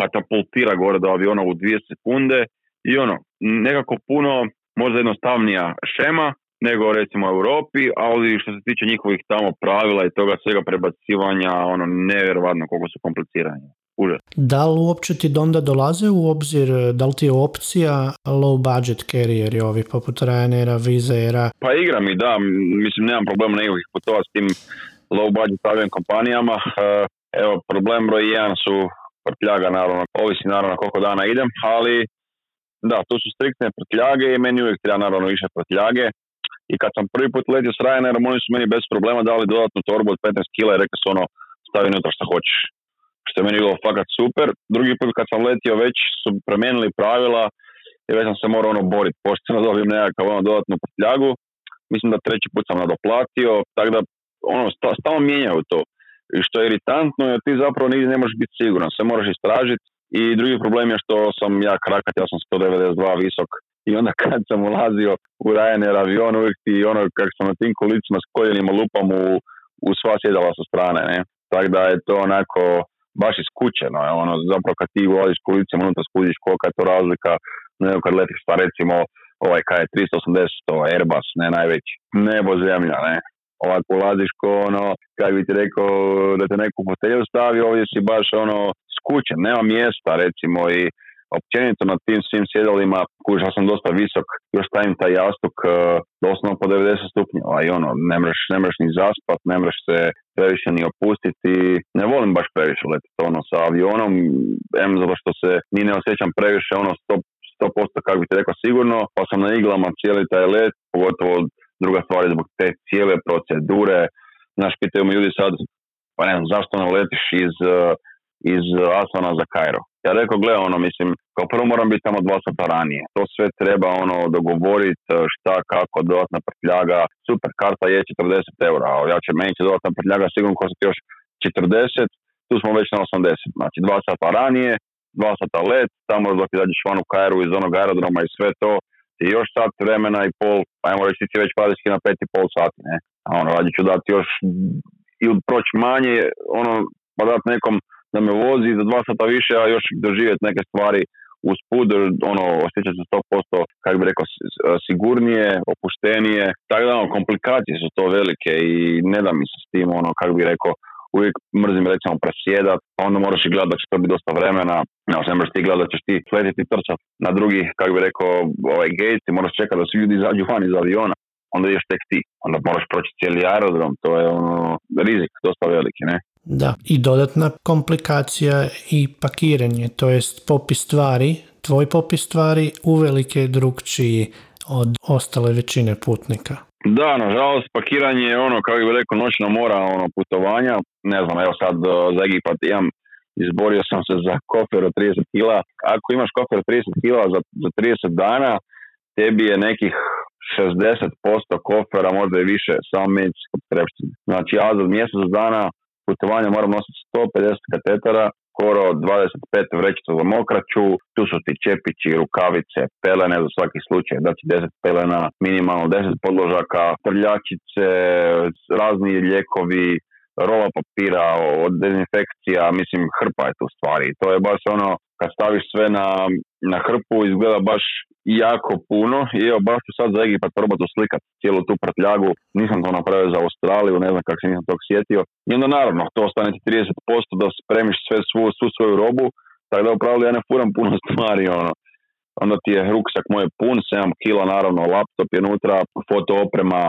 Speaker 2: katapultira gore do aviona u dvije sekunde i ono, nekako puno možda jednostavnija šema nego recimo u Europi, ali što se tiče njihovih tamo pravila i toga svega prebacivanja, ono nevjerovatno koliko su komplicirani užas.
Speaker 1: Da li uopće ti onda dolaze u obzir, da li ti je opcija low budget carrier ovi poput Ryanaira, Vizaira?
Speaker 2: Pa igra mi, da, mislim nemam problema nekakvih putova s tim low budget avien kompanijama. Eh, evo, problem broj jedan su prtljaga, naravno, ovisi naravno koliko dana idem, ali da, tu su striktne prtljage i meni uvijek treba naravno više prtljage. I kad sam prvi put letio s Ryanairom, oni su meni bez problema dali dodatnu torbu od 15 kila i rekli su ono, stavi unutra što hoćeš što je meni bilo fakat super. Drugi put kad sam letio već su promijenili pravila i već sam se morao ono boriti, pošteno dobijem nekakav ono dodatnu prtljagu. Mislim da treći put sam nadoplatio, tako da ono, stalno mijenjaju to. I što je iritantno je ti zapravo nigdje ne možeš biti siguran, sve moraš istražiti. I drugi problem je što sam ja krakat, ja sam 192 visok i onda kad sam ulazio u Ryanair avion uvijek ti ono kako sam na tim kolicima s koljenima lupam u, u sva sjedala sa strane, ne. Tako da je to onako baš iskućeno. Ono, zapravo kad ti ulaziš kolicima unutra skužiš kolika je to razlika nego kad letiš pa recimo ovaj kaj je 380 ovaj Airbus, ne najveći. Nebo zemlja, ne. Ovako ulaziš ko ono, kaj bi ti rekao da te neku fotelju stavi, ovdje si baš ono skućen, nema mjesta recimo i općenito na tim svim sjedalima, kuža sam dosta visok, još stavim taj jastuk uh, doslovno po 90 stupnjeva. I ono, ne mreš, ne mreš ni zaspat, ne mreš se previše ni opustiti, ne volim baš previše letiti ono sa avionom, em zato što se ni ne osjećam previše ono 100%, 100% kako bi ti rekao sigurno, pa sam na iglama cijeli taj let, pogotovo druga stvar je zbog te cijele procedure, znaš, pitaju me ljudi sad, pa ne znam, zašto ne letiš iz, uh, iz Asana za Kairo? Ja rekao, gle, ono, mislim, kao prvo moram biti tamo dva sata ranije. To sve treba, ono, dogovoriti šta, kako, dodatna prtljaga. Super, karta je 40 eura, a ja će meni će dodatna prtljaga sigurno koštati još 40, tu smo već na 80. Znači, dva sata ranije, dva sata let, tamo dok izađeš van u Kairu iz onog aerodroma i sve to, i još sat vremena i pol, ajmo reći ti već praktički na pet i pol sati, ne? A ono, rađe ću dati još ili proći manje, ono, pa dati nekom da me vozi za dva sata više, a još doživjeti neke stvari uz put, ono, osjećati se 100%, kako bi rekao, sigurnije, opuštenije. Tako da, ono, komplikacije su to velike i ne da mi se s tim, ono, kako bi rekao, uvijek mrzim recimo presjedat, pa onda moraš i gledati da će to biti dosta vremena, ne, moraš ti gledati da ćeš ti sletiti trčat na drugi, kako bi rekao, ovaj gate, ti moraš čekati da svi ljudi izađu van iz aviona, onda ideš tek ti, onda moraš proći cijeli aerodrom, to je ono, rizik dosta veliki, ne?
Speaker 1: Da, i dodatna komplikacija i pakiranje, to jest popis stvari, tvoj popis stvari uvelike je drugčiji od ostale većine putnika.
Speaker 2: Da, nažalost, pakiranje je ono, kako bih rekao, noćna mora ono, putovanja. Ne znam, evo sad za Egipat imam, izborio sam se za kofer od 30 kila. Ako imaš kofer od 30 kila za, za 30 dana, tebi je nekih 60% kofera, možda i više, samo medicinske potrebštine. Znači, ja za mjesec dana putovanja moram nositi 150 katetara, skoro 25 vrećica za mokraću, tu su ti čepići, rukavice, pelene za svaki slučaj, znači 10 pelena, minimalno 10 podložaka, trljačice, razni ljekovi, rola papira, od dezinfekcija, mislim hrpa je tu stvari. To je baš ono, kad staviš sve na, na hrpu izgleda baš jako puno i evo baš ću sad za Egipat probati uslikat cijelu tu prtljagu, nisam to napravio za Australiju, ne znam kako se nisam tog sjetio. I onda naravno, to ostane ti 30% da spremiš sve svu, svu svoju robu, tako da upravo ja ne furam puno stvari, ono. Onda ti je ruksak moj pun, 7 kila naravno, laptop je unutra, foto oprema,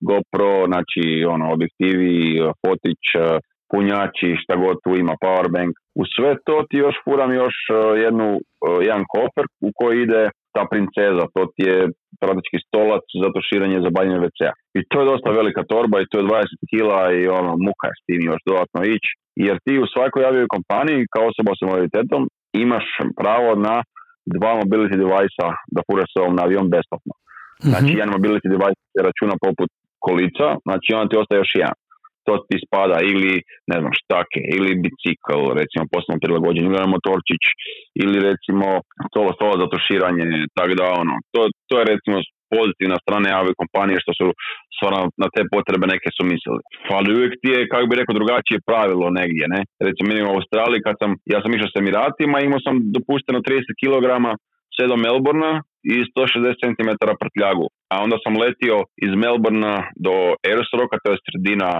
Speaker 2: GoPro, znači ono, objektivi, fotić, punjači, šta god tu ima, powerbank. U sve to ti još furam još e, jednu, e, jedan kofer u koji ide ta princeza, to ti je praktički stolac za tuširanje za bavljanje WC-a. I to je dosta velika torba i to je 20 kila i ono, muka je s tim još dodatno ići. Jer ti u svakoj javljoj kompaniji kao osoba s invaliditetom imaš pravo na dva mobility device da furaš se ovom na avion besplatno. Znači, mm jedan mobility device se računa poput kolica, znači on ti ostaje još jedan to ti spada ili ne znam štake ili bicikl recimo posebno prilagođen ili motorčić ili recimo stolo, stolo za tuširanje tako da ono to, to je recimo pozitivna strana ave kompanije što su stvarno na te potrebe neke su mislili. Ali uvijek ti je, kako bi rekao, drugačije pravilo negdje, ne? Recimo, mi u Australiji, kad sam, ja sam išao s Emiratima, imao sam dopušteno 30 kg sve do Melbourna i 160 cm prtljagu. A onda sam letio iz Melbourna do Airsrocka, to je sredina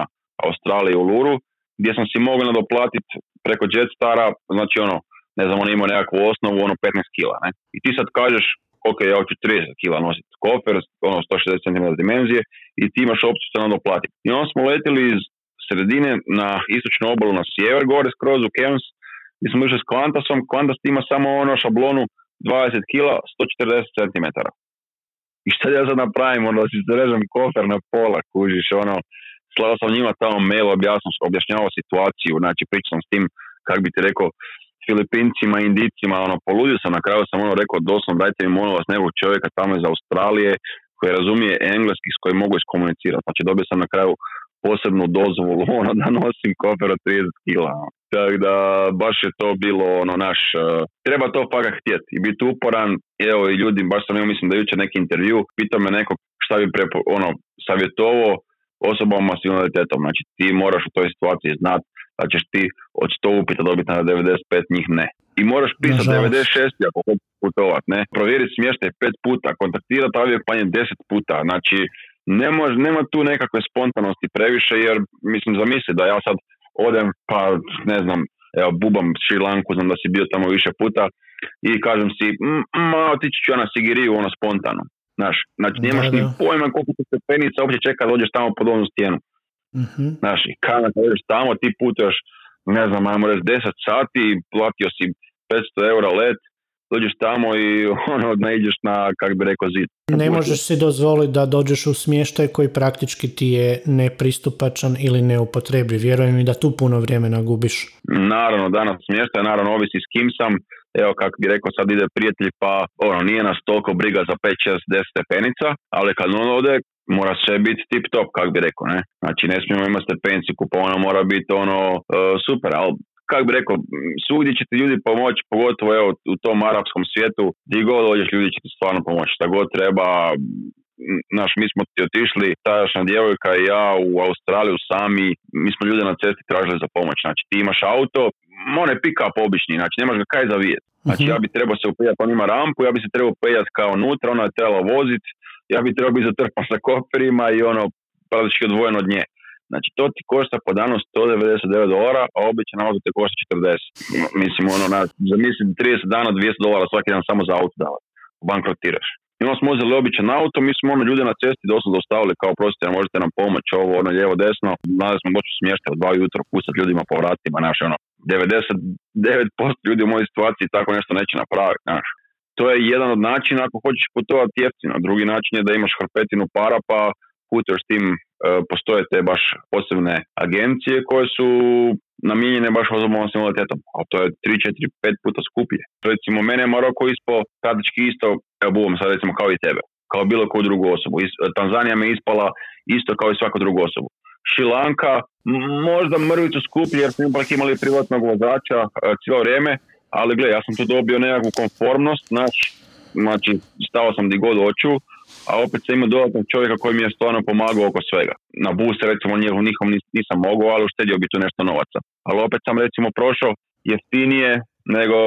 Speaker 2: Australiji u Luru, gdje sam si mogao nadoplatiti preko Jetstara, znači ono, ne znam, on ima nekakvu osnovu, ono 15 kila, ne? I ti sad kažeš, ok, ja hoću 30 kila nositi kofer, ono 160 cm dimenzije, i ti imaš opciju se nadoplatiti. I onda smo letjeli iz sredine na istočnu obalu na sjever, gore skroz u Cairns, gdje smo išli s Qantasom, Qantas ima samo ono šablonu 20 kila, 140 cm. I šta ja sad napravim, ono, si režem kofer na pola, kužiš, ono, slao sam njima tamo mail, objašnjavao situaciju, znači pričao sam s tim, kako bi ti rekao, Filipincima, Indicima, ono, poludio sam, na kraju sam ono rekao, doslovno dajte mi molim vas nekog čovjeka tamo iz Australije koji razumije engleski s kojim mogu iskomunicirati. Znači dobio sam na kraju posebnu dozvolu ono, da nosim kofer od 30 kila. Ono. Tako da baš je to bilo ono naš, uh, treba to fakat htjeti i biti uporan. Evo i ljudi, baš sam imao mislim da jučer neki intervju, pitao me neko šta bi prepo, ono, savjetovo osobama s invaliditetom. Znači ti moraš u toj situaciji znat da ćeš ti od 100 upita dobiti na 95 njih ne. I moraš pisati 96 ako hoćeš putovat, ne. Provjeriti smještaj pet puta, kontaktirati aviopanje 10 puta. Znači ne mož, nema tu nekakve spontanosti previše jer mislim zamisli da ja sad odem pa ne znam evo bubam Sri Lanku, znam da si bio tamo više puta i kažem si, ma otići ću ja na Sigiriju ono spontano. Znaš, znači nemaš ni pojma koliko se stepenica uopće čeka da dođeš tamo pod onu stijenu.
Speaker 1: Mm-hmm.
Speaker 2: Znaš, i kada dođeš tamo, ti putuješ, ne znam, ajmo reći 10 sati, platio si 500 eura let, dođeš tamo i ono, naiđeš na, kak bi rekao, zid.
Speaker 1: Ne možeš si dozvoliti da dođeš u smještaj koji praktički ti je nepristupačan ili neupotrebljiv. Vjerujem i da tu puno vremena gubiš.
Speaker 2: Naravno, danas smještaj, naravno, ovisi s kim sam. Evo, kako bi rekao, sad ide prijatelj, pa ono, nije nas toliko briga za 5, 6, 10 stepenica, ali kad on ode, mora sve biti tip top, kako bi rekao, ne? Znači, ne smijemo imati stepenciku, pa ona mora biti ono e, super, ali kako bi rekao, svugdje će ti ljudi pomoći, pogotovo evo, u tom arapskom svijetu, gdje god dođeš ljudi će ti stvarno pomoći, šta god treba, naš, mi smo ti otišli, tadašnja djevojka i ja u Australiju sami, mi smo ljude na cesti tražili za pomoć, znači ti imaš auto, one pick up obični, znači nemaš ga kaj zavijeti. Znači mhm. ja bi trebao se upejati, on ima rampu, ja bi se trebao upejati kao unutra, ona je trebala voziti, ja bi trebao biti zatrpan sa koferima i ono praktički odvojen od nje. Znači, to ti košta po danu 199 dolara, a običan auto te košta 40. Mislim, ono, na, zamislim 30 dana 200 dolara svaki dan samo za auto davati. Bankrotiraš. I onda smo uzeli običan auto, mi smo ono ljude na cesti doslovno dostavili kao prostite, možete nam pomoći, ovo, ono, lijevo, desno. Znali smo moći smješta u dva jutro, kusati ljudima po vratima, znaš, ono, 99% ljudi u mojoj situaciji tako nešto neće napraviti, znaš. To je jedan od načina ako hoćeš putovati jeftino. Drugi način je da imaš hrpetinu para pa putuješ tim postoje te baš posebne agencije koje su namijenjene baš osobama s invaliditetom, a to je 3, 4, 5 puta skuplje. Recimo, mene je Maroko ispo praktički isto, evo buvom sad recimo kao i tebe, kao bilo koju drugu osobu. Tanzanija me ispala isto kao i svaku drugu osobu. Šilanka, možda mrvicu skuplje jer smo ipak imali privatnog vozača e, cijelo vrijeme, ali gle, ja sam tu dobio nekakvu konformnost, znači, znači stao sam di god hoću, a opet sam imao dodatnog čovjeka koji mi je stvarno pomagao oko svega. Na buse recimo njihom nisam mogao, ali uštedio bi tu nešto novaca. Ali opet sam recimo prošao jeftinije nego,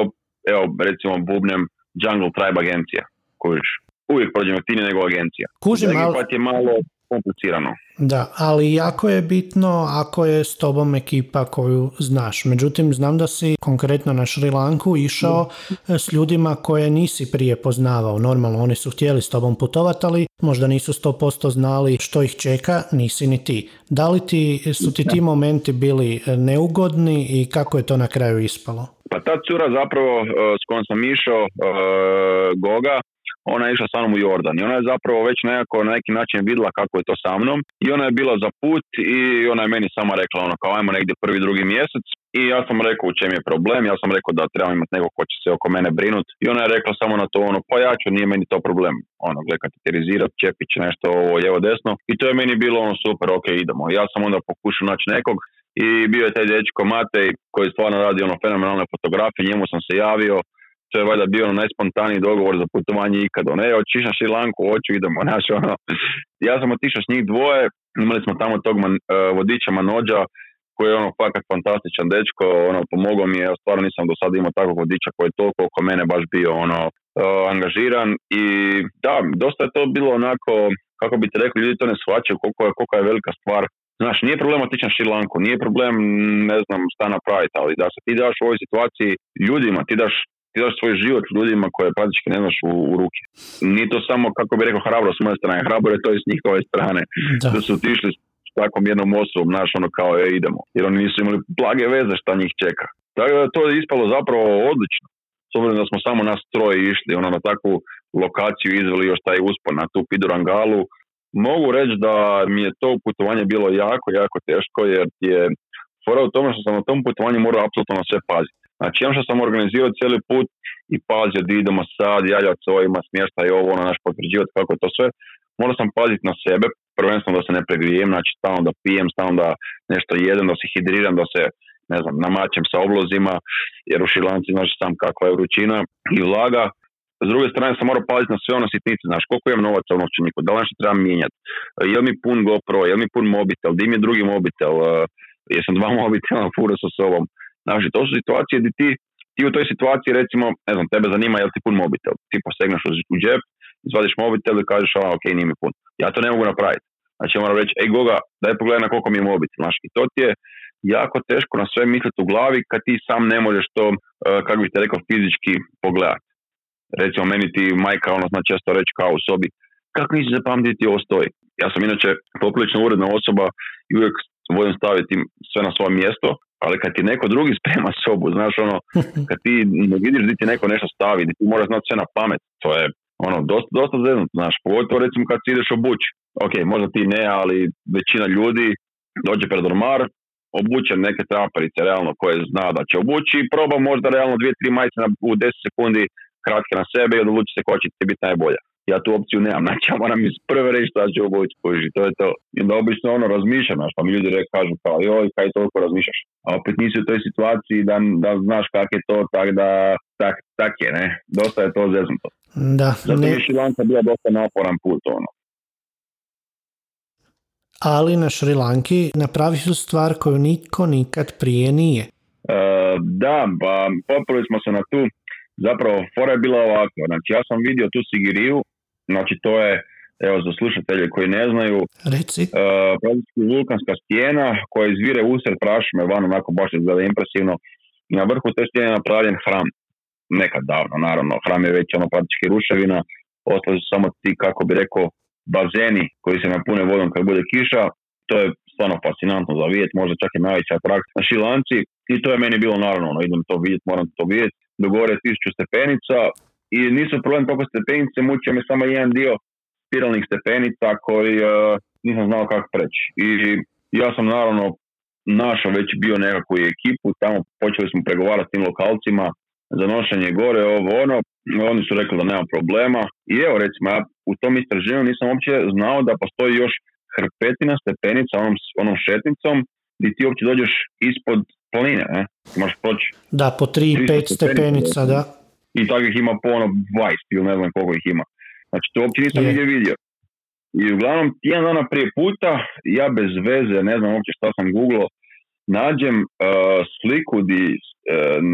Speaker 2: evo recimo bubnem Jungle Tribe agencija. Kojiš. Uvijek prođem jeftinije nego agencija.
Speaker 1: Kužim,
Speaker 2: ali... je malo komplicirano.
Speaker 1: Da, ali jako je bitno ako je s tobom ekipa koju znaš. Međutim, znam da si konkretno na Šri Lanku išao s ljudima koje nisi prije poznavao. Normalno, oni su htjeli s tobom putovati, ali možda nisu 100% znali što ih čeka, nisi ni ti. Da li ti, su ti ti momenti bili neugodni i kako je to na kraju ispalo?
Speaker 2: Pa ta cura zapravo e, s kojom sam išao, e, Goga, ona je išla sa mnom u Jordan i ona je zapravo već nekako na neki način vidjela kako je to sa mnom i ona je bila za put i ona je meni sama rekla ono kao ajmo negdje prvi, drugi mjesec. I ja sam rekao u čem je problem, ja sam rekao da trebam imati nekog ko će se oko mene brinut i ona je rekla samo na to ono pa ja ću, nije meni to problem, ono gle kateterizirat, čepić, nešto ovo lijevo desno. I to je meni bilo ono super, ok idemo. Ja sam onda pokušao naći nekog i bio je taj dečko Matej koji stvarno radi ono fenomenalne fotografije, njemu sam se javio, to je valjda bio ono najspontaniji dogovor za putovanje ikad. Ono, e, otiš na Šilanku, hoću, idemo, znaš, ono. Ja sam otišao s njih dvoje, imali smo tamo tog man, uh, vodiča Manođa, koji je ono fakat fantastičan dečko, ono, pomogao mi je, stvarno nisam do sada imao takvog vodiča koji je toliko oko mene baš bio, ono, uh, angažiran i da, dosta je to bilo onako, kako bi te rekli, ljudi to ne shvaćaju koliko je, koliko je velika stvar Znaš, nije problem otići na Šrilanku, nije problem, ne znam, šta napraviti, ali da se ti daš u ovoj situaciji ljudima, ti daš ti daš svoj život ljudima koje praktički ne znaš u, u ruke. Nije to samo, kako bi rekao, hrabro s moje strane, hrabro je to iz njihove strane. Da, da su otišli s takvom jednom osobom, znaš, ono kao, e, idemo. Jer oni nisu imali blage veze šta njih čeka. Tako da to je ispalo zapravo odlično. S obzirom da smo samo nas troje išli, ono, na takvu lokaciju izveli još taj uspon na tu Pidurangalu. Mogu reći da mi je to putovanje bilo jako, jako teško, jer je fora u tome što sam na tom putovanju morao apsolutno na sve paziti. Znači, ja što sam organizirao cijeli put i pazio da idemo sad, jaljati s ovima, smješta i ovo, ono, naš potvrđivati kako to sve, morao sam paziti na sebe, prvenstveno da se ne pregrijem, znači stalno da pijem, stalno da nešto jedem, da se hidriram, da se, ne znam, namačem sa oblozima, jer u Šilanci znaš sam kakva je vrućina i vlaga. S druge strane sam morao paziti na sve ono sitnice, znaš, koliko imam novaca u novčaniku, da li nešto trebam mijenjati, je mi pun GoPro, je mi pun mobitel, di mi je drugi mobitel, jesam dva mobitela fura sa sobom, Znači, to su situacije gdje ti, ti u toj situaciji, recimo, ne znam, tebe zanima jel ti pun mobitel. Ti posegneš u džep, izvadiš mobitel i kažeš, a, ok, nije mi pun. Ja to ne mogu napraviti. Znači, moram reći, ej Goga, daj pogledaj na koliko mi je mobitel. Znači, to ti je jako teško na sve misliti u glavi kad ti sam ne možeš to, uh, kako bih te rekao, fizički pogledati. Recimo, meni ti majka, ono zna često reći kao u sobi, kako nisi zapamtiti ovo stoji? Ja sam inače poprilično uredna osoba i uvijek volim staviti sve na svoje mjesto ali kad ti neko drugi sprema sobu, znaš ono, kad ti ne vidiš di ti neko nešto stavi, di ti moraš znati sve na pamet, to je ono, dosta, dosta zeznuto, znaš, pogotovo recimo kad si ideš obući, ok, možda ti ne, ali većina ljudi dođe pred ormar, obuče neke traperice realno koje zna da će obući i proba možda realno dvije, tri majice u 10 sekundi kratke na sebe i odluči se ko će ti biti najbolja. Ja tu opciju nemam, znači ja moram iz prve reći šta ću obući, kuži, to je to. I onda obično ono razmišljam, znaš, pa mi ljudi re, kažu kao, joj, kaj toliko razmišljaš. A opet nisi u toj situaciji da, da znaš kak je to, tak da, tak, tak je, ne, dosta je to zeznuto.
Speaker 1: Da,
Speaker 2: Zato
Speaker 1: ne,
Speaker 2: je Šilanka bila dosta naporan put, ono.
Speaker 1: ali na Šrilanki napravi su stvar koju niko nikad prije nije.
Speaker 2: E, da, pa popili smo se na tu, zapravo fora je bila ovako, znači ja sam vidio tu Sigiriju, znači to je, evo za slušatelje koji ne znaju,
Speaker 1: Reci.
Speaker 2: praktički vulkanska stijena koja izvire usred prašume van, onako baš izgleda impresivno, i na vrhu te stijene je napravljen hram, nekad davno, naravno, hram je već ono praktički ruševina, ostali su samo ti, kako bi rekao, bazeni koji se napune vodom kad bude kiša, to je stvarno fascinantno za vidjeti, možda čak i najveća atrakcija na Šilanci i to je meni bilo naravno, ono, idem to vidjeti, moram to vidjeti, do gore je tisuću stepenica i nisu problem koliko stepenice, mučio me samo jedan dio spiralnih stepenica koji uh, nisam znao kako preći. I ja sam naravno našao već bio nekakvu ekipu, tamo počeli smo pregovarati s tim lokalcima za nošenje gore, ovo ono, oni su rekli da nema problema i evo recimo ja u tom istraživanju nisam uopće znao da postoji još hrpetina stepenica onom, onom šetnicom gdje ti uopće dođeš ispod planine, ne? Možeš proći
Speaker 1: Da, po 3-5
Speaker 2: 300
Speaker 1: stepenica, da.
Speaker 2: I takvih ima po ono 20 ili ne znam koliko ih ima. Znači to uopće nisam
Speaker 1: Je.
Speaker 2: nigdje vidio. I uglavnom, tjedan dana prije puta, ja bez veze, ne znam uopće šta sam googlao, nađem uh, sliku di uh,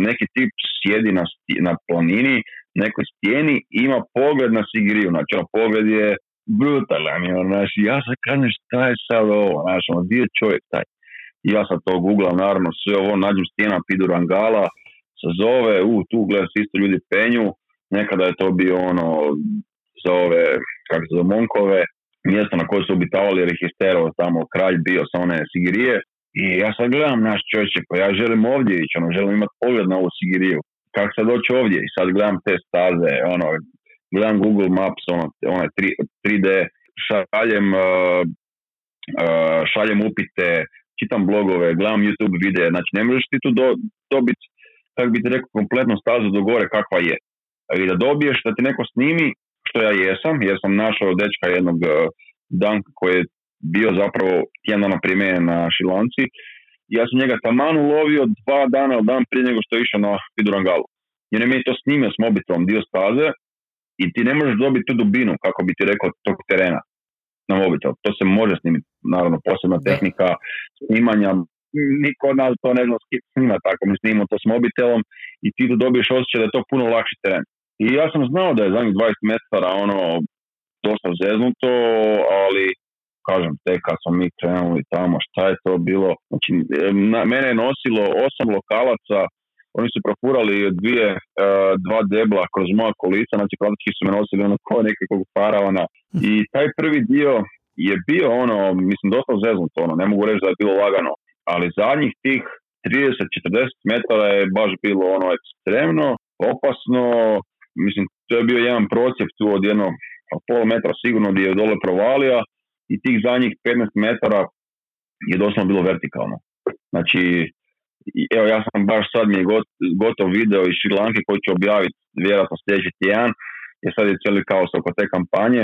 Speaker 2: neki tip sjedi na, sti- na planini, nekoj stijeni i ima pogled na Sigiriju. Znači, ono, pogled je brutalan. je, ono, Znači, ja sad kažem šta je sad ovo, znači, ono, gdje je čovjek taj? I ja sad to googlam, naravno, sve ovo, nađem stijena Pidurangala, zove, u, tu gledam se isto ljudi penju, nekada je to bio ono, za ove, kako se Monkove, mjesto na koje su obitavali jer ih je tamo kralj bio sa one Sigirije. I ja sad gledam naš čovječe, pa ja želim ovdje ići, ono, želim imati pogled na ovu Sigiriju. Kako sad doći ovdje? I sad gledam te staze, ono, gledam Google Maps, ono, 3, 3D, šaljem, uh, uh, šaljem upite, čitam blogove, gledam YouTube videe, znači ne možeš ti tu do, dobiti, kako bi ti rekao, kompletnu stazu do gore kakva je. I da dobiješ, da ti neko snimi, što ja jesam, jer sam našao dečka jednog uh, Danka koji je bio zapravo tjedan dana prije mene na Šilanci. Ja sam njega taman ulovio dva dana ili dan prije nego što je išao na Pidurangalu. Jer je meni to snimio s mobitelom dio staze i ti ne možeš dobiti tu dubinu, kako bi ti rekao, tog terena na mobitel. To se može snimiti, naravno, posebna tehnika snimanja. Niko od nas to ne zna snimati tako, mi snimamo to s mobitelom i ti tu dobiješ osjećaj da je to puno lakši teren. I ja sam znao da je zadnjih 20 metara ono dosta zeznuto, ali kažem, tek kad smo mi krenuli tamo, šta je to bilo? Znači, na, mene je nosilo osam lokalaca, oni su profurali dvije, e, dva debla kroz moja kolica, znači praktički su me nosili ono ko nekakvog faraona. I taj prvi dio je bio ono, mislim, dosta zeznuto, ono, ne mogu reći da je bilo lagano, ali zadnjih tih 30-40 metara je baš bilo ono ekstremno, opasno, mislim, to je bio jedan procjep tu od jedno pol metra sigurno gdje je dole provalija i tih zadnjih 15 metara je doslovno bilo vertikalno. Znači, evo ja sam baš sad mi je got, gotov video iz Šrilanke koji ću objaviti vjerojatno sljedeći tjedan, jer sad je cijeli kaos oko te kampanje.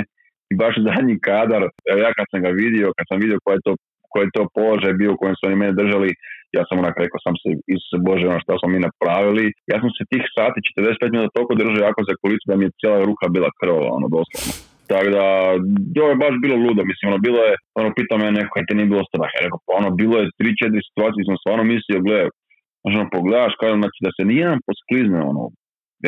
Speaker 2: I baš zadnji kadar, evo ja kad sam ga vidio, kad sam vidio koji je to, koji je to položaj bio u kojem su oni mene držali, ja sam onak rekao sam se, Isuse Bože, ono šta smo mi napravili. Ja sam se tih sati, 45 minuta toliko držao jako za kulicu da mi je cijela ruka bila krvava, ono doslovno. Tako da, to je baš bilo ludo, mislim, ono, bilo je, ono, pitao me neko, kaj te nije bilo strah, ja rekao, pa ono, bilo je 3-4 situacije, sam stvarno mislio, gle, znači, ono, pogledaš, kažem, znači, da se nijedan posklizne, ono,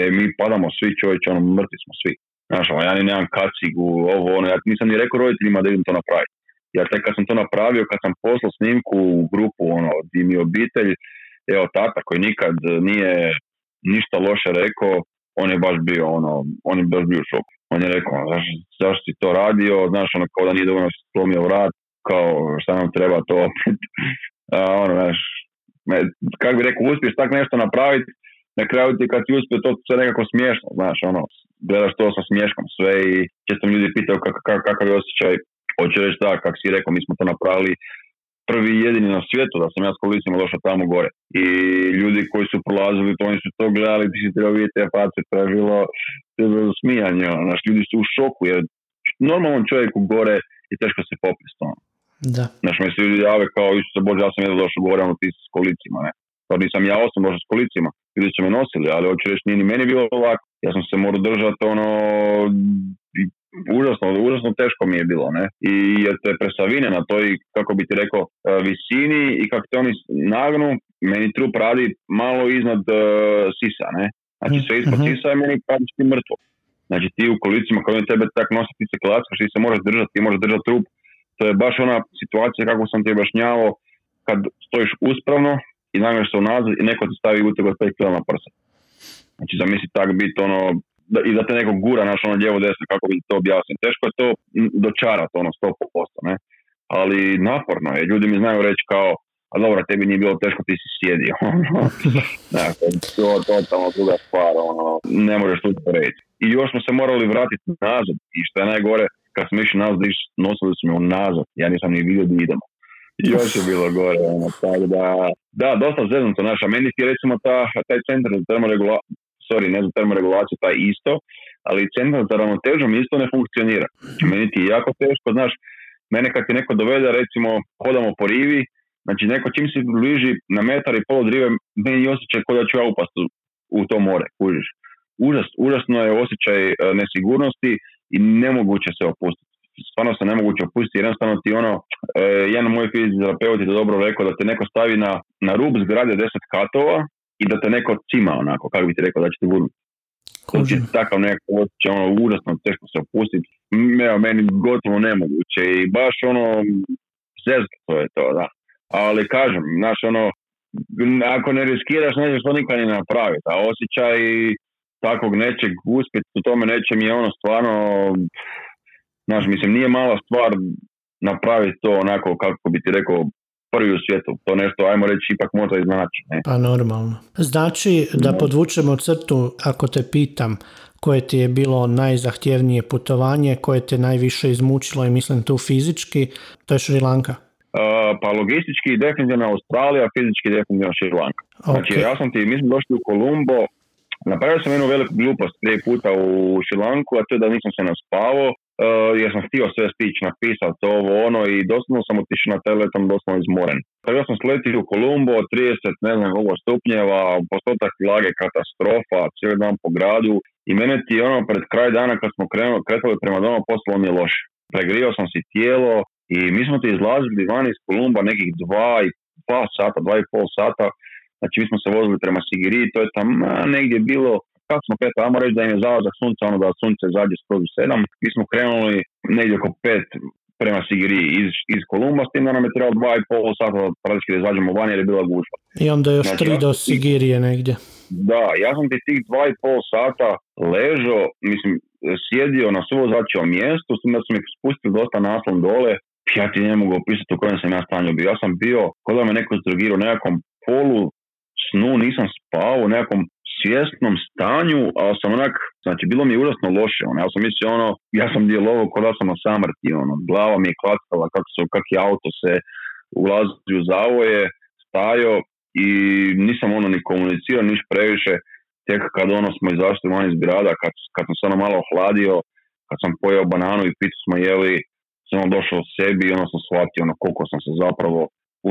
Speaker 2: e, mi padamo svi čovječe, ono, mrtvi smo svi. Znaš, ono, ja ni nemam kacigu, ovo, ono, ja nisam ni rekao roditeljima da idem to napraviti. Ja tek kad sam to napravio, kad sam poslao snimku u grupu, ono, di mi obitelj, evo, tata koji nikad nije ništa loše rekao, on je baš bio, ono, on je baš bio u šoku. On je rekao, ono, zašto, zašto si to radio, znaš, ono, kao da nije dovoljno slomio vrat, kao, šta nam treba to opet. A, ono, znaš, kako bi rekao, uspiješ tak nešto napraviti, na kraju ti kad ti uspije to sve nekako smiješno, znaš, ono, gledaš to sa smješkom sve i često mi ljudi pitaju kakav je osjećaj, hoće reći da, kako si rekao, mi smo to napravili prvi jedini na svijetu, da sam ja s kolicima došao tamo gore. I ljudi koji su prolazili, to oni su to gledali, ti si trebao vidjeti te face, to je bilo, to je bilo smijanje, ono, znaš, ljudi su u šoku, jer normalnom čovjeku gore je teško se popist, ono.
Speaker 1: Da.
Speaker 2: Znaš, mi se ljudi jave kao, Isuse Bože, ja sam jedno došao gore, ono, ti s kolicima, ne. Pa nisam ja osam došao s kolicima, ljudi su me nosili, ali hoću reći, nije ni meni bilo ovako. Ja sam se morao držati, ono, užasno, užasno teško mi je bilo, ne? I jer te presavine na toj, kako bi ti rekao, e, visini i kako te oni nagnu, meni trup radi malo iznad uh, sisa, ne? Znači sve ispod uh-huh. sisa je meni ti mrtvo. Znači ti u kolicima kao oni tebe tak nosi ti se klackaš ti se možeš držati, ti možeš držati trup. To je baš ona situacija kako sam ti objašnjavao kad stojiš uspravno i nagneš se unazad i neko ti stavi uteg od 5 kg na prsa. Znači zamisli tak biti ono da, i da te neko gura naš ono lijevo desno kako bi to objasnio. Teško je to dočarati ono 100%, ne? Ali naporno je. Ljudi mi znaju reći kao a dobro, tebi nije bilo teško, ti si sjedio. dakle, to je totalno druga stvar, ono, ne možeš tu reći. I još smo se morali vratiti nazad. I što je najgore, kad smo išli nazad, nosili smo nazad. Ja nisam ni vidio da idemo. Još je bilo gore, ono, tako da, da, dosta zeznuto naša. Meni je recimo ta, taj centar za termoregulaciju, sorry, ne za termoregulaciju, taj isto, ali centar za ravnotežom isto ne funkcionira. Meni ti je jako teško, znaš, mene kad ti neko dovede, recimo, hodamo po rivi, znači neko čim se bliži na metar i pol od rive, meni je osjećaj kao da ću ja upast u, to more, kužiš. Užas, užasno je osjećaj e, nesigurnosti i nemoguće se opustiti stvarno se nemoguće opustiti, jednostavno ti ono, e, jedan moj fizioterapeut je dobro rekao da te neko stavi na, na rub zgrade deset katova i da te neko cima onako, kako bi ti rekao, da će te gurnuti. Je takav nekako osjećaj, ono, užasno teško se opustiti, evo, meni gotovo nemoguće i baš ono, zezga to je to, da. Ali kažem, znaš, ono, ako ne riskiraš, nećeš to nikad ni napraviti, a osjećaj takvog nečeg uspjeti u tome nečem je ono stvarno Znaš, mislim, nije mala stvar napraviti to onako, kako bi ti rekao, prvi u svijetu. To nešto, ajmo reći, ipak možda iznači. Ne?
Speaker 1: Pa normalno. Znači, da podvučemo crtu, ako te pitam, koje ti je bilo najzahtjevnije putovanje, koje te najviše izmučilo i mislim tu fizički, to je Šri Lanka.
Speaker 2: Uh, pa logistički definitivno Australija, fizički definitivno Šri Lanka. Znači ja sam ti, mi smo došli u Kolumbo, napravio sam jednu veliku glupost prije puta u Šri Lanku, a to je da nisam se naspavao uh, jer sam htio sve stići napisati ovo ono i doslovno sam otišao na teletom doslovno izmoren. Tako sam sletio u Kolumbo, 30 ne znam ovo stupnjeva, postotak vlage katastrofa, cijeli dan po gradu i mene ti ono pred kraj dana kad smo krenuli, kretali prema domu postalo mi je loše. Pregrio sam si tijelo i mi smo ti izlazili van iz Kolumba nekih dva i dva sata, dva i pol sata, znači mi smo se vozili prema Sigiri, to je tam negdje bilo kako smo kretali, ajmo reći da im je zalazak sunca, ono da sunce zađe skroz u sedam, mi smo krenuli negdje oko pet prema Sigiri iz, iz Kolumba, s tim da nam je trebalo dva i pol sata praktički da izađemo van jer je bila gužva.
Speaker 1: I onda još znači, tri do Sigirije negdje.
Speaker 2: Da, ja sam ti tih dva i pol sata ležao, mislim, sjedio na svo začeo mjestu, s tim da su mi spustili dosta naslon dole, ja ti ne mogu opisati u kojem sam ja stanju bio. Ja sam bio, kod da me neko zdrogirao nekakvom polu snu, nisam spao, u nekakvom svjesnom stanju, ali sam onak, znači bilo mi je užasno loše, ono, ja sam mislio ono, ja sam djelovao kod da sam na samrti, ono, glava mi je klackala, kako su, kak je auto se ulazi u zavoje, stajo i nisam ono ni komunicirao niš previše, tek kad ono smo izašli van iz grada, kad, kad sam se ono malo ohladio, kad sam pojeo bananu i pitu smo jeli, sam ono došao u sebi i ono sam shvatio ono koliko sam se zapravo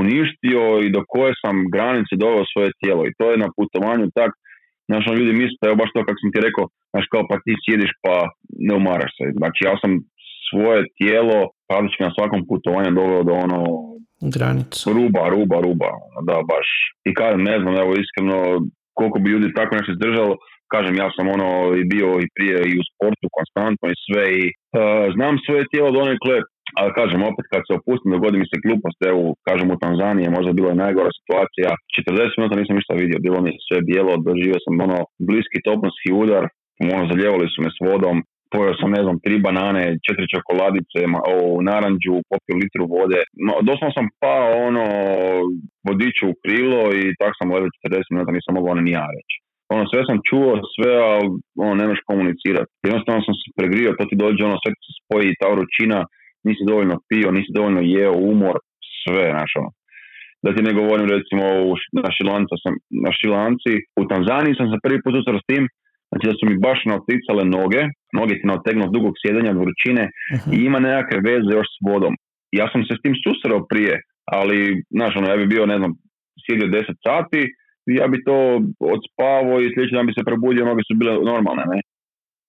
Speaker 2: uništio i do koje sam granice doveo svoje tijelo. I to je na putovanju tak Znaš, ono, ljudi misle, evo baš to kako sam ti rekao, znaš, kao pa ti sjediš pa ne umaraš se. Znači, ja sam svoje tijelo praktički na svakom putovanju doveo do ono...
Speaker 1: Granica.
Speaker 2: Ruba, ruba, ruba. Da, baš. I kažem, ne znam, evo, iskreno, koliko bi ljudi tako nešto izdržalo, kažem, ja sam ono i bio i prije i u sportu konstantno i sve i uh, znam svoje tijelo donekle, ali kažem, opet kad se opustim, dogodi mi se glupost, evo, kažem u Tanzaniji, možda bila je najgora situacija, 40 minuta nisam ništa vidio, bilo mi sve bijelo, doživio sam ono bliski toponski udar, ono, zaljevali su me s vodom, pojeo sam, ne znam, tri banane, četiri čokoladice, o, naranđu, popio litru vode. No, doslovno sam pao ono vodiću u krilo i tako sam ležao 40 minuta, nisam mogao ono ni ja reći. Ono, sve sam čuo, sve, ali ono, nemaš komunicirati. Jednostavno sam se pregrio, to ti dođe, ono, sve se spoji, ta vrućina, nisi dovoljno pio, nisi dovoljno jeo, umor, sve, znaš, ono. Da ti ne govorim, recimo, na šilanca sam, na šilanci, u Tanzaniji sam se prvi put susreo s tim, Znači da su mi baš naoticale noge, noge ti naotegnu od dugog sjedanja, od vrućine i ima nekakve veze još s vodom. Ja sam se s tim susreo prije, ali, znaš, ono, ja bi bio, ne znam, sjedio 10 sati, ja bi to odspavao i sljedeći dan bi se probudio, noge su bile normalne, ne.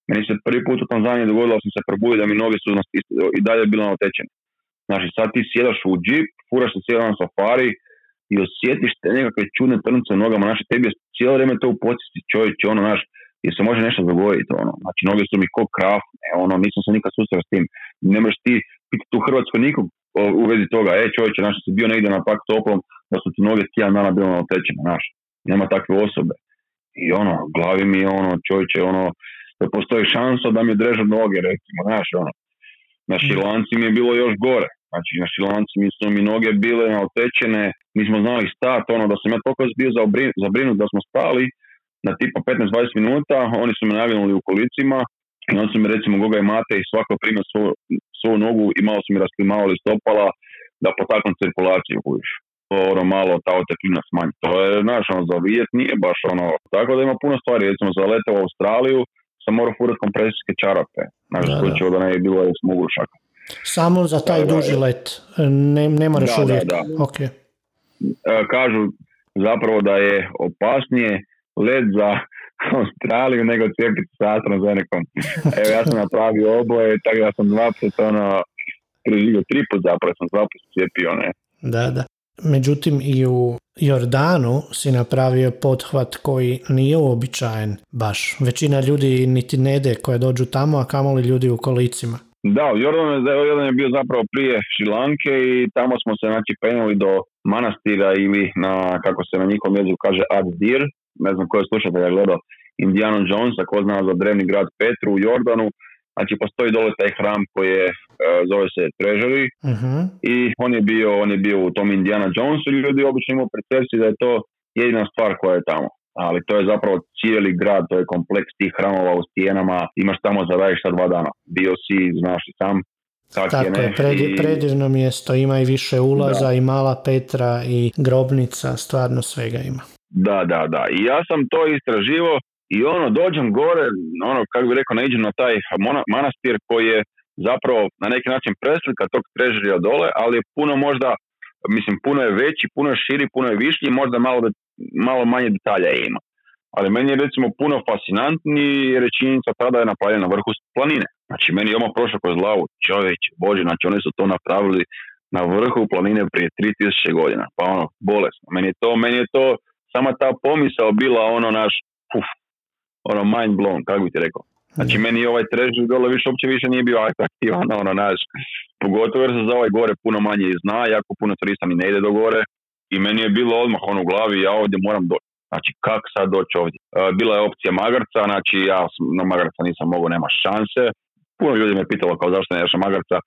Speaker 2: Meni se prvi put u Tanzaniji dogodilo sam se probudio da mi noge su i dalje bile naotečene. Znači sad ti sjedaš u džip, furaš se cijelo na safari i osjetiš te nekakve čudne trnice u nogama, znači tebi je cijelo vrijeme to u podsjeti čovječ, ono, znaš, jer se može nešto dogoditi, ono, znači noge su mi ko krafne, ono, nisam se nikad susreo s tim, ne možeš ti pitati u Hrvatskoj nikog u vezi toga, e čovječe, znaš, si bio negdje na pak toplom, da su ti noge tjedan dana bilo otečene, znaš, nema takve osobe. I ono, glavi mi ono, čovječe, ono, da postoji šansa da mi drežu noge, recimo, znaš, ono. Na šilanci mi je bilo još gore, znači na šilanci mi su mi noge bile otečene, mi smo znali stati, ono, da sam ja toliko bio zabrinut da smo stali, na tipa 15-20 minuta, oni su me naginuli u kolicima i onda su mi recimo Goga i Mate i svako prima svoju, svoju nogu i malo su mi rasklimavali stopala da potaknu cirkulaciju kuviš. To ono malo ta oteklina smanji. To je, znaš, ono, za vijet nije baš ono, tako da ima puno stvari, recimo za lete u Australiju sam morao furat kompresijske čarape, znaš, da, da ne je bilo smugušaka.
Speaker 1: Samo za taj duži let, ne, ne moraš uvijek. Da,
Speaker 2: Okay. E, kažu zapravo da je opasnije let za Australiju nego cijepiti sa AstraZenecom. Evo ja sam napravio oboje, tako da sam dva put ono, preživio tri put zapravo sam dva put cijepio, ne.
Speaker 1: Da, da. Međutim i u Jordanu si napravio pothvat koji nije uobičajen baš. Većina ljudi niti ne ide koje dođu tamo, a kamoli ljudi u kolicima.
Speaker 2: Da, Jordan je, Jordan je bio zapravo prije Šilanke i tamo smo se znači penuli do manastira ili na, kako se na njihovom jeziku kaže, Ad-Dir, ne znam ko je slušatelja gledao Indiana Jonesa, ko zna za drevni grad Petru u Jordanu, znači postoji dole taj hram koji je, e, zove se Treasury
Speaker 1: uh
Speaker 2: i on je bio on je bio u tom Indiana Jonesu i ljudi obično imaju percepciju da je to jedina stvar koja je tamo. Ali to je zapravo cijeli grad, to je kompleks tih hramova u stijenama, imaš tamo za šta dva dana. Bio si, znaš i sam,
Speaker 1: tako je, ne? predivno mjesto, ima i više ulaza i mala Petra i grobnica, stvarno svega ima.
Speaker 2: Da, da, da. I ja sam to istraživo i ono, dođem gore, ono, kako bi rekao, naiđem na taj manastir koji je zapravo na neki način preslika tog trežerija dole, ali je puno možda, mislim, puno je veći, puno je širi, puno je viši možda malo, malo manje detalja ima. Ali meni je recimo puno fascinantniji jer je tada je napravljena na vrhu planine. Znači meni je ono prošlo kroz glavu, čovječ, bože, znači oni su to napravili na vrhu planine prije 3000 godina. Pa ono, bolesno. Meni je to, meni je to sama ta pomisao bila ono naš, uf, ono mind blown, kako bi ti rekao. Znači meni ovaj trežu dole više uopće više nije bio atraktivan, ono naš, pogotovo jer se za ovaj gore puno manje zna, jako puno turista mi ne ide do gore i meni je bilo odmah ono u glavi, ja ovdje moram doći. Znači, kako sad doći ovdje? E, bila je opcija Magarca, znači ja na Magarca nisam mogao, nema šanse. Puno ljudi me pitalo kao zašto ne ješ Magarca.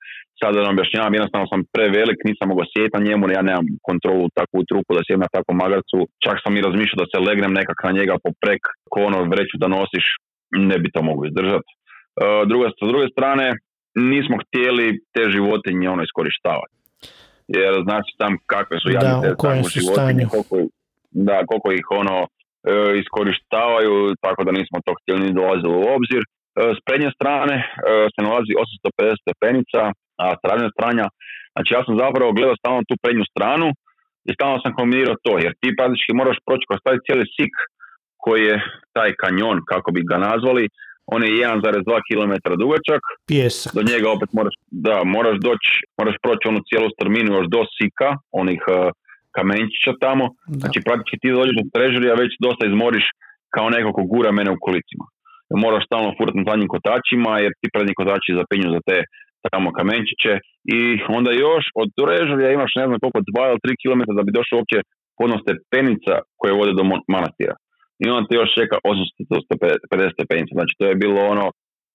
Speaker 2: Sad da vam objašnjavam, jednostavno sam prevelik, nisam mogao sjeti na njemu, ja nemam kontrolu takvu trupu da sjedem na takvom Magarcu. Čak sam i razmišljao da se legnem nekak na njega poprek, ko ono vreću da nosiš, ne bi to mogu izdržati. E, druga, s druge strane, nismo htjeli te životinje ono iskorištavati. Jer znači tam kakve su jadne te životinje, koliko, da, koliko ih ono e, iskorištavaju, tako da nismo to htjeli ni dolazili u obzir. E, s prednje strane e, se nalazi 850 stepenica, a s strane stranja, znači ja sam zapravo gledao stalno tu prednju stranu i stalno sam kombinirao to, jer ti praktički moraš proći kroz taj cijeli sik koji je taj kanjon, kako bi ga nazvali, on je 1,2 km dugačak.
Speaker 1: Pjesak.
Speaker 2: Do njega opet moraš, da, moraš doći, moraš proći onu cijelu strminu još do sika, onih kamenčića tamo. Znači praktički ti dođeš do trežerija već dosta izmoriš kao neko ko gura mene u kolicima. Moraš stalno furati na zadnjim kotačima jer ti prednji kotači zapinju za te tamo kamenčiće i onda još od trežerija imaš ne znam koliko 2 ili 3 km da bi došao uopće podno stepenica koje vode do manastira. I onda te još čeka 850 stepenica. Znači to je bilo ono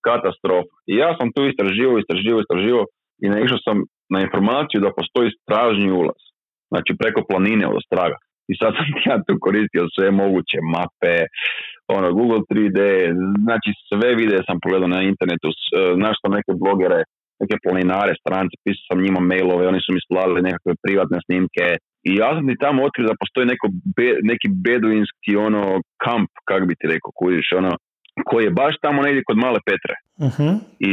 Speaker 2: katastrofa. I ja sam tu istraživo, istraživo, istraživo i naišao sam na informaciju da postoji stražni ulaz. Znači preko planine od straga. I sad sam ja tu koristio sve moguće mape, ono, Google 3D, znači sve videe sam pogledao na internetu, e, našao neke blogere, neke planinare, strance, pisao sam njima mailove, oni su mi slali nekakve privatne snimke, i ja sam ti tamo otkrio da postoji neko neki beduinski ono kamp, kak bi ti rekao, kužiš, ono, koji je baš tamo negdje kod Male Petre.
Speaker 1: Uh-huh.
Speaker 2: I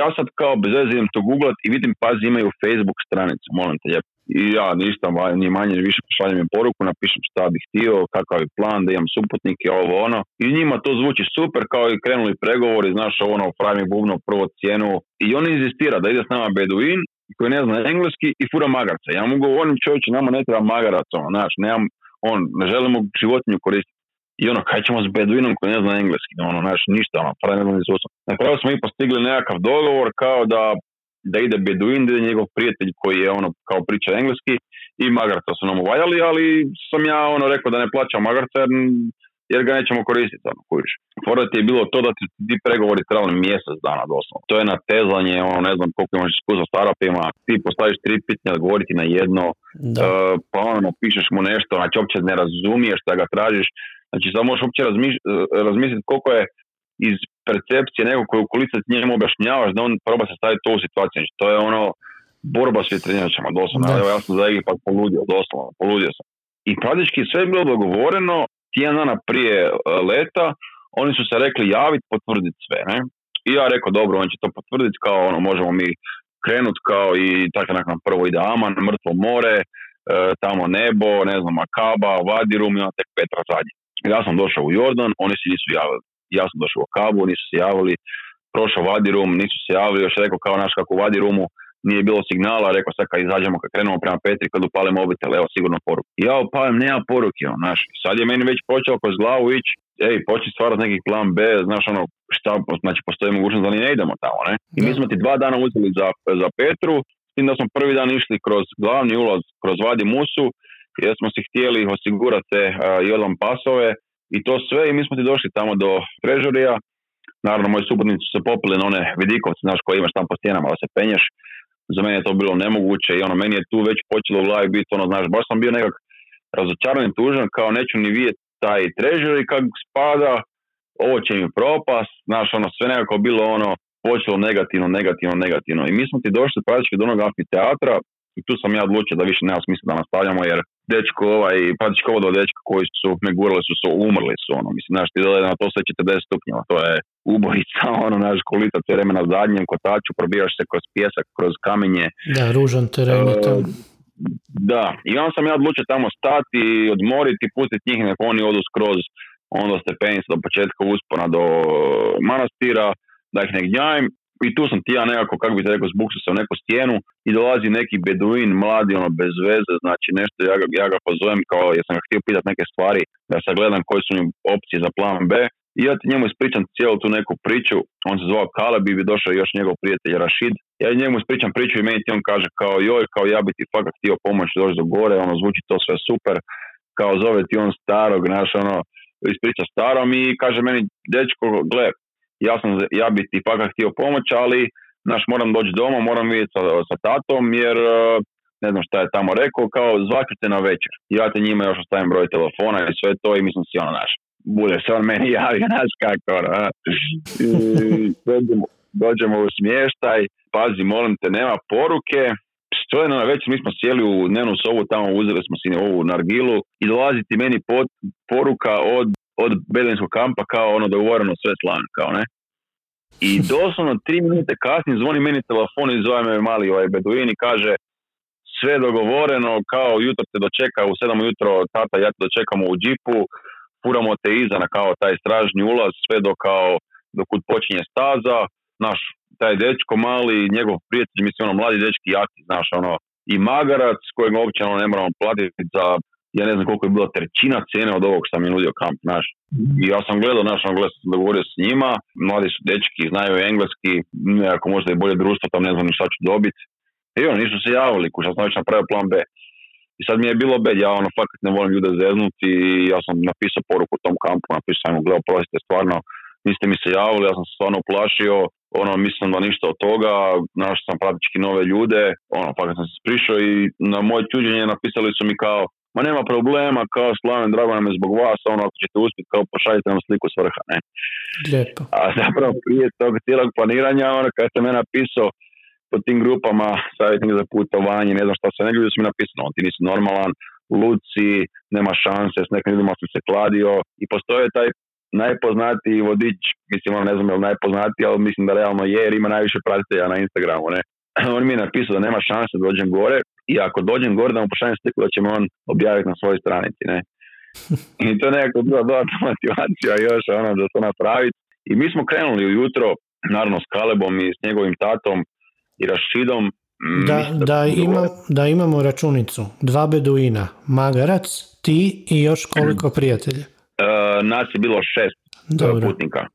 Speaker 2: ja sad kao bez veze idem to googlat i vidim, pazi, imaju Facebook stranicu, molim te lijepo. I ja ništa, ni manje više pošaljem im poruku, napišem šta bih htio, kakav je plan, da imam suputnike, ovo ono. I njima to zvuči super, kao i krenuli pregovori, znaš, ono, pravi bubno, prvo cijenu. I on inzistira da ide s nama Beduin, koji ne zna engleski i fura magarca. Ja mu govorim čovječe, nama ne treba magarac, ono, znaš, nemam, on, ne želimo životinju koristiti. I ono, kaj ćemo s Beduinom koji ne zna engleski, ono, znaš, ništa, ono, pravi ne znam Na kraju smo i postigli nekakav dogovor kao da, da ide Beduin, da ide njegov prijatelj koji je ono, kao priča engleski i magarca su nam uvaljali, ali sam ja ono rekao da ne plaćam magarca jer jer ga nećemo koristiti, ono, kužiš. Fora ti je bilo to da ti, ti pregovori trebali mjesec dana doslovno. To je natezanje, ono, ne znam koliko imaš iskustva s Arapima, ti postaviš tri pitanja, odgovoriti na jedno, uh, pa ono, pišeš mu nešto, znači uopće ne razumiješ da ga tražiš, znači samo možeš uopće e, razmisliti koliko je iz percepcije nekog koji ukoliko njemu objašnjavaš da on proba se staviti to u situaciju, znači to je ono, borba s vjetrenjačama, doslovno. Evo ja sam za Egipat poludio, doslovno, poludio sam. I praktički sve je bilo dogovoreno, tjedan dana prije e, leta, oni su se rekli javiti, potvrditi sve. Ne? I ja rekao, dobro, on će to potvrditi, kao ono, možemo mi krenut kao i tako nakon prvo ide Aman, mrtvo more, e, tamo nebo, ne znam, Akaba, Vadirum i tek Petra zadnji. Ja sam došao u Jordan, oni se nisu javili. Ja sam došao u Akabu, nisu se javili, prošao Vadirum, nisu se javili, još rekao kao naš kako u Vadirumu, nije bilo signala, rekao sad kad izađemo, kad krenemo prema Petri, kad upalim mobitel, evo sigurno poruku. Ja upalim, nema poruke, on, znaš, sad je meni već počeo kroz glavu ići, ej, početi stvarati neki plan B, znaš, ono, šta, znači, postoji mogućnost da ni ne idemo tamo, ne? I mi smo ti dva dana uzeli za, za Petru, s tim da smo prvi dan išli kroz glavni ulaz, kroz Vadi Musu, jer smo si htjeli osigurati te uh, pasove i to sve i mi smo ti došli tamo do Trežorija, naravno moji suputnici su se popili na one vidikovce, znaš, koje imaš tamo po stjenama da se penješ, za mene je to bilo nemoguće i ono, meni je tu već počelo u glavi biti ono, znaš, baš sam bio nekak razočaran i tužan, kao neću ni vidjeti taj trežer i kak spada, ovo će mi propast, znaš, ono, sve nekako bilo ono, počelo negativno, negativno, negativno. I mi smo ti došli praktički do onog amfiteatra i tu sam ja odlučio da više nema smisla da nastavljamo jer dečko ovaj, praktički ovo do dečka koji su me gurali su, su umrli su ono, mislim, znaš, ti dole na to sve 40 stupnjeva, to je ubojica, ono, naš kolita cijelo vreme na zadnjem kotaču, probijaš se kroz pjesak, kroz kamenje.
Speaker 1: Da, ružan teren je to.
Speaker 2: Da, i onda sam ja odlučio tamo stati, odmoriti, pustiti njih, nek oni odu skroz onda stepenicu do početka uspona do manastira, da ih ne i tu sam ti ja nekako, kako bi se rekao, zbuksu se u neku stijenu i dolazi neki beduin, mladi, ono, bez veze, znači nešto, ja ga, ja ga pozovem kao, jer sam ga htio pitati neke stvari, da sagledam koje su mi opcije za plan B, i ja ti njemu ispričam cijelu tu neku priču, on se zvao Kaleb i bi došao još njegov prijatelj Rashid, ja njemu ispričam priču i meni ti on kaže kao joj, kao ja bi ti fakat htio pomoći doći do gore, ono, zvuči to sve super, kao zove ti on starog, naš, ono, ispriča starom i kaže meni, dečko, gle, ja, sam, ja bi ti fakat htio pomoć, ali naš, moram doći doma, moram vidjeti sa, sa tatom, jer e, ne znam šta je tamo rekao, kao zvaću na večer. Ja te njima još ostavim broj telefona i sve to i mislim si ono naš. Bude se on meni javio, naš kako, ono, dođemo, dođemo u smještaj, pazi, molim te, nema poruke, što je na večer, mi smo sjeli u dnevnu sobu, tamo uzeli smo si ovu nargilu i dolazi ti meni pot, poruka od od beduinskog kampa kao ono dogovoreno sve slan, kao ne. I doslovno tri minute kasnije zvoni meni telefon i zove me mali ovaj beduin i kaže sve dogovoreno, kao jutro te dočeka u sedam jutro, tata ja te dočekamo u džipu, furamo te iza na kao taj stražni ulaz, sve do kao dokud počinje staza, naš taj dečko mali, njegov prijatelj, mislim ono mladi dečki jaki, znaš ono, i magarac kojeg uopće ono, ne moramo platiti za ja ne znam koliko je bila trećina cijene od ovog što mi je nudio kamp, naš. I ja sam gledao, naš, on gledao, sam dogovorio s njima, mladi su dečki, znaju engleski, nekako možda je bolje društvo, tam ne znam ni šta ću dobiti. I oni nisu se javili, kuća sam već napravio plan B. I sad mi je bilo bed, ja ono fakat ne volim ljude zeznuti i ja sam napisao poruku tom kampu, napisao sam, gledao, prostite, stvarno, niste mi se javili, ja sam se stvarno uplašio, ono, mislim da ništa od toga, našao sam praktički nove ljude, ono, kad sam se sprišao i na moje čuđenje napisali su mi kao, ma nema problema, kao slaven, drago nam je zbog vas, ono, ako ćete uspjeti, kao pošaljite nam sliku s vrha, ne.
Speaker 1: Lijepo.
Speaker 2: A zapravo prije tog cijelog planiranja, ono, kad sam me napisao po tim grupama, savjetnik za putovanje, ne znam šta se, ne ljudi su mi napisali, on ti nisi normalan, luci, nema šanse, s nekim ljudima sam se kladio i postoje taj najpoznatiji vodič, mislim, on ne znam je li najpoznatiji, ali mislim da realno je, jer ima najviše pratitelja na Instagramu, ne. On mi je napisao da nema šanse da dođem gore i ako dođem gore da mu pošaljem sliku da će me on objaviti na svojoj stranici, ne. I to je nekako bila dodatna motivacija još ono da to napraviti. I mi smo krenuli ujutro, naravno s Kalebom i s njegovim tatom i Rašidom.
Speaker 1: Da, da, ima, da imamo računicu. Dva beduina, magarac, ti i još koliko prijatelja?
Speaker 2: Uh, nas je bilo šest
Speaker 1: Dobro.
Speaker 2: putnika.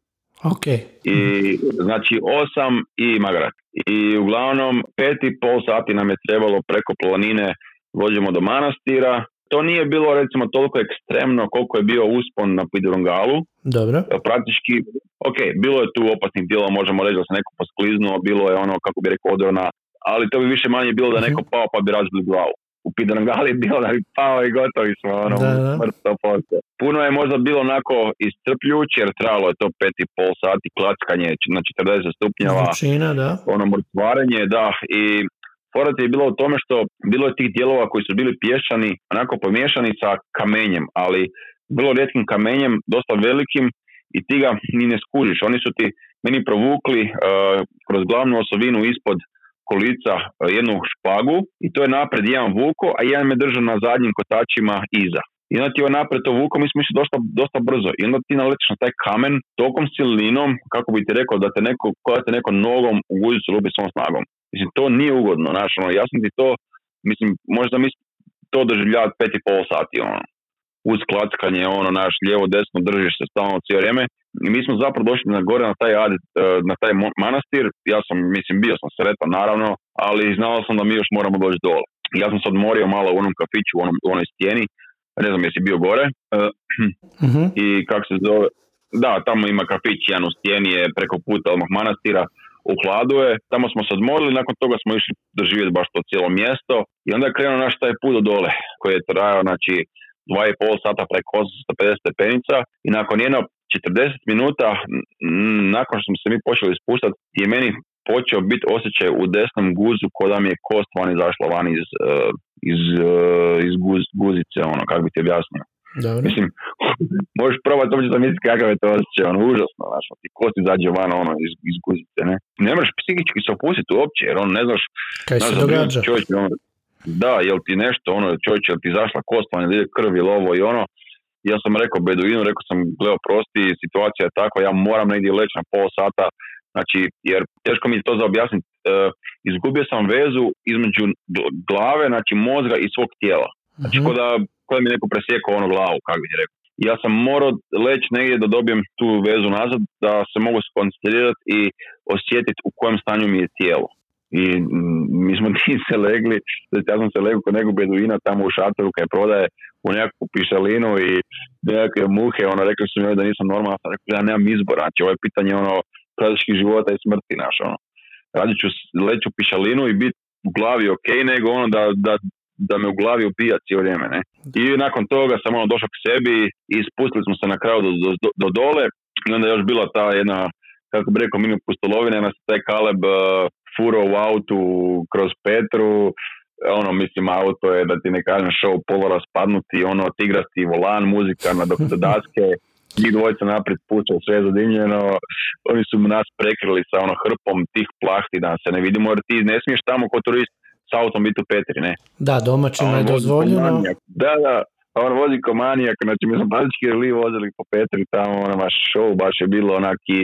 Speaker 1: Ok.
Speaker 2: I znači osam i magarac. I uglavnom pet i pol sati nam je trebalo preko planine dođemo do manastira. To nije bilo recimo toliko ekstremno koliko je bio uspon na Pidrongalu.
Speaker 1: Dobro.
Speaker 2: Praktički, ok, bilo je tu opasnih dijela, možemo reći da se neko poskliznuo, bilo je ono, kako bi rekao, odrona, ali to bi više manje bilo da neko pao pa bi razbili glavu. U Pidrongali je bilo da bi pao i gotovi smo, ono,
Speaker 1: Da, da.
Speaker 2: smrt 100%. Puno je možda bilo onako iscrpljujuće jer trajalo je to pet i pol sati klackanje na 40 stupnjeva
Speaker 1: Vrućina, da.
Speaker 2: ono mrtvarenje, da, i fora je bilo u tome što bilo je tih dijelova koji su bili pješani, onako pomiješani sa kamenjem, ali vrlo rijetkim kamenjem, dosta velikim i ti ga ni ne skužiš. Oni su ti meni provukli uh, kroz glavnu osovinu ispod kolica uh, jednu špagu i to je napred jedan vuko, a jedan me držao na zadnjim kotačima iza. I onda ti je napred to vuko, mi smo išli dosta, dosta brzo. I onda ti naletiš na taj kamen tokom silinom, kako bi ti rekao, da te neko, ko da te neko nogom u guzicu lupi svom snagom. Mislim, to nije ugodno, znaš, ono, ja sam ti to, mislim, možda mi to doživljavati pet i pol sati, ono, uz klackanje, ono, naš, lijevo, desno, držiš se stalno cijelo vrijeme. I mi smo zapravo došli na gore na taj, e, na taj manastir, ja sam, mislim, bio sam sretan, naravno, ali znao sam da mi još moramo doći dole. Ja sam se odmorio malo u onom kafiću, u, onom, u onoj stijeni, ne znam jesi bio gore,
Speaker 1: Mhm.
Speaker 2: i kako se zove, da, tamo ima kafić, jedan u stijeni je preko puta odmah manastira, u hladu je, tamo smo se odmorili, nakon toga smo išli doživjeti baš to cijelo mjesto i onda je krenuo naš taj put do dole, koji je trajao, znači, dva i pol sata preko 850 stepenica i nakon jedno 40 minuta, m, nakon što smo se mi počeli spuštati, je meni počeo biti osjećaj u desnom guzu ko da mi je kost van izašla van iz, eh, iz, eh, iz guz, guzice, ono, kako bi ti objasnio.
Speaker 1: Dobro.
Speaker 2: Mislim, možeš probati uopće zamisliti kakav je to osjećaj, ono, užasno, znaš, ono, ti kost izađe van, ono, iz, iz guzice, ne. Ne možeš psihički se opustiti uopće, jer on ne znaš,
Speaker 1: Kaj
Speaker 2: znaš,
Speaker 1: se
Speaker 2: zabrinuti
Speaker 1: događa?
Speaker 2: čovjek, ono, da, jel ti nešto, ono, čovječ, jel ti izašla kost jel ide krv ili ovo i ono, ja sam rekao Beduinu, rekao sam, gleo, prosti, situacija je takva, ja moram negdje leći na pol sata, znači, jer teško mi je to za objasniti, e, izgubio sam vezu između gl- glave, znači mozga i svog tijela. Znači,
Speaker 1: Mhm.
Speaker 2: ko da, ko da mi neko presjekao ono glavu, kako bi ti rekao. Ja sam morao leći negdje da dobijem tu vezu nazad, da se mogu skoncentrirati i osjetiti u kojem stanju mi je tijelo. I mi smo ti se legli, znači ja sam se legao kod nekog beduina tamo u šatoru kaj prodaje u nekakvu pišalinu i nekakve muhe, ono, rekli su mi da nisam normalan, sam rekao, ja nemam izbora, znači ovo je pitanje ono, praktički života i smrti naš, ono. Radit ću s- leći u pišalinu i biti u glavi ok, nego ono da, da, da me u glavi ubija cijelo vrijeme, ne. I nakon toga sam ono došao k sebi i spustili smo se na kraju do, do, do dole i onda je još bila ta jedna, kako bi rekao, mini pustolovina, nas taj Kaleb uh, furo u autu kroz Petru, ono, mislim, auto je, da ti ne kažem, show pola raspadnuti, ono, tigrasti volan, muzika na dok do daske, njih dvojica naprijed puća, sve je zadimljeno, oni su nas prekrili sa ono hrpom tih plahti da se ne vidimo, jer ti ne smiješ tamo kod turist s autom biti u Petri, ne?
Speaker 1: Da, domaćima je dozvoljeno.
Speaker 2: Da, da, a on vozi ko manijak, znači mi smo praktički li vozili po Petri tamo, ono baš show, baš je bilo onaki,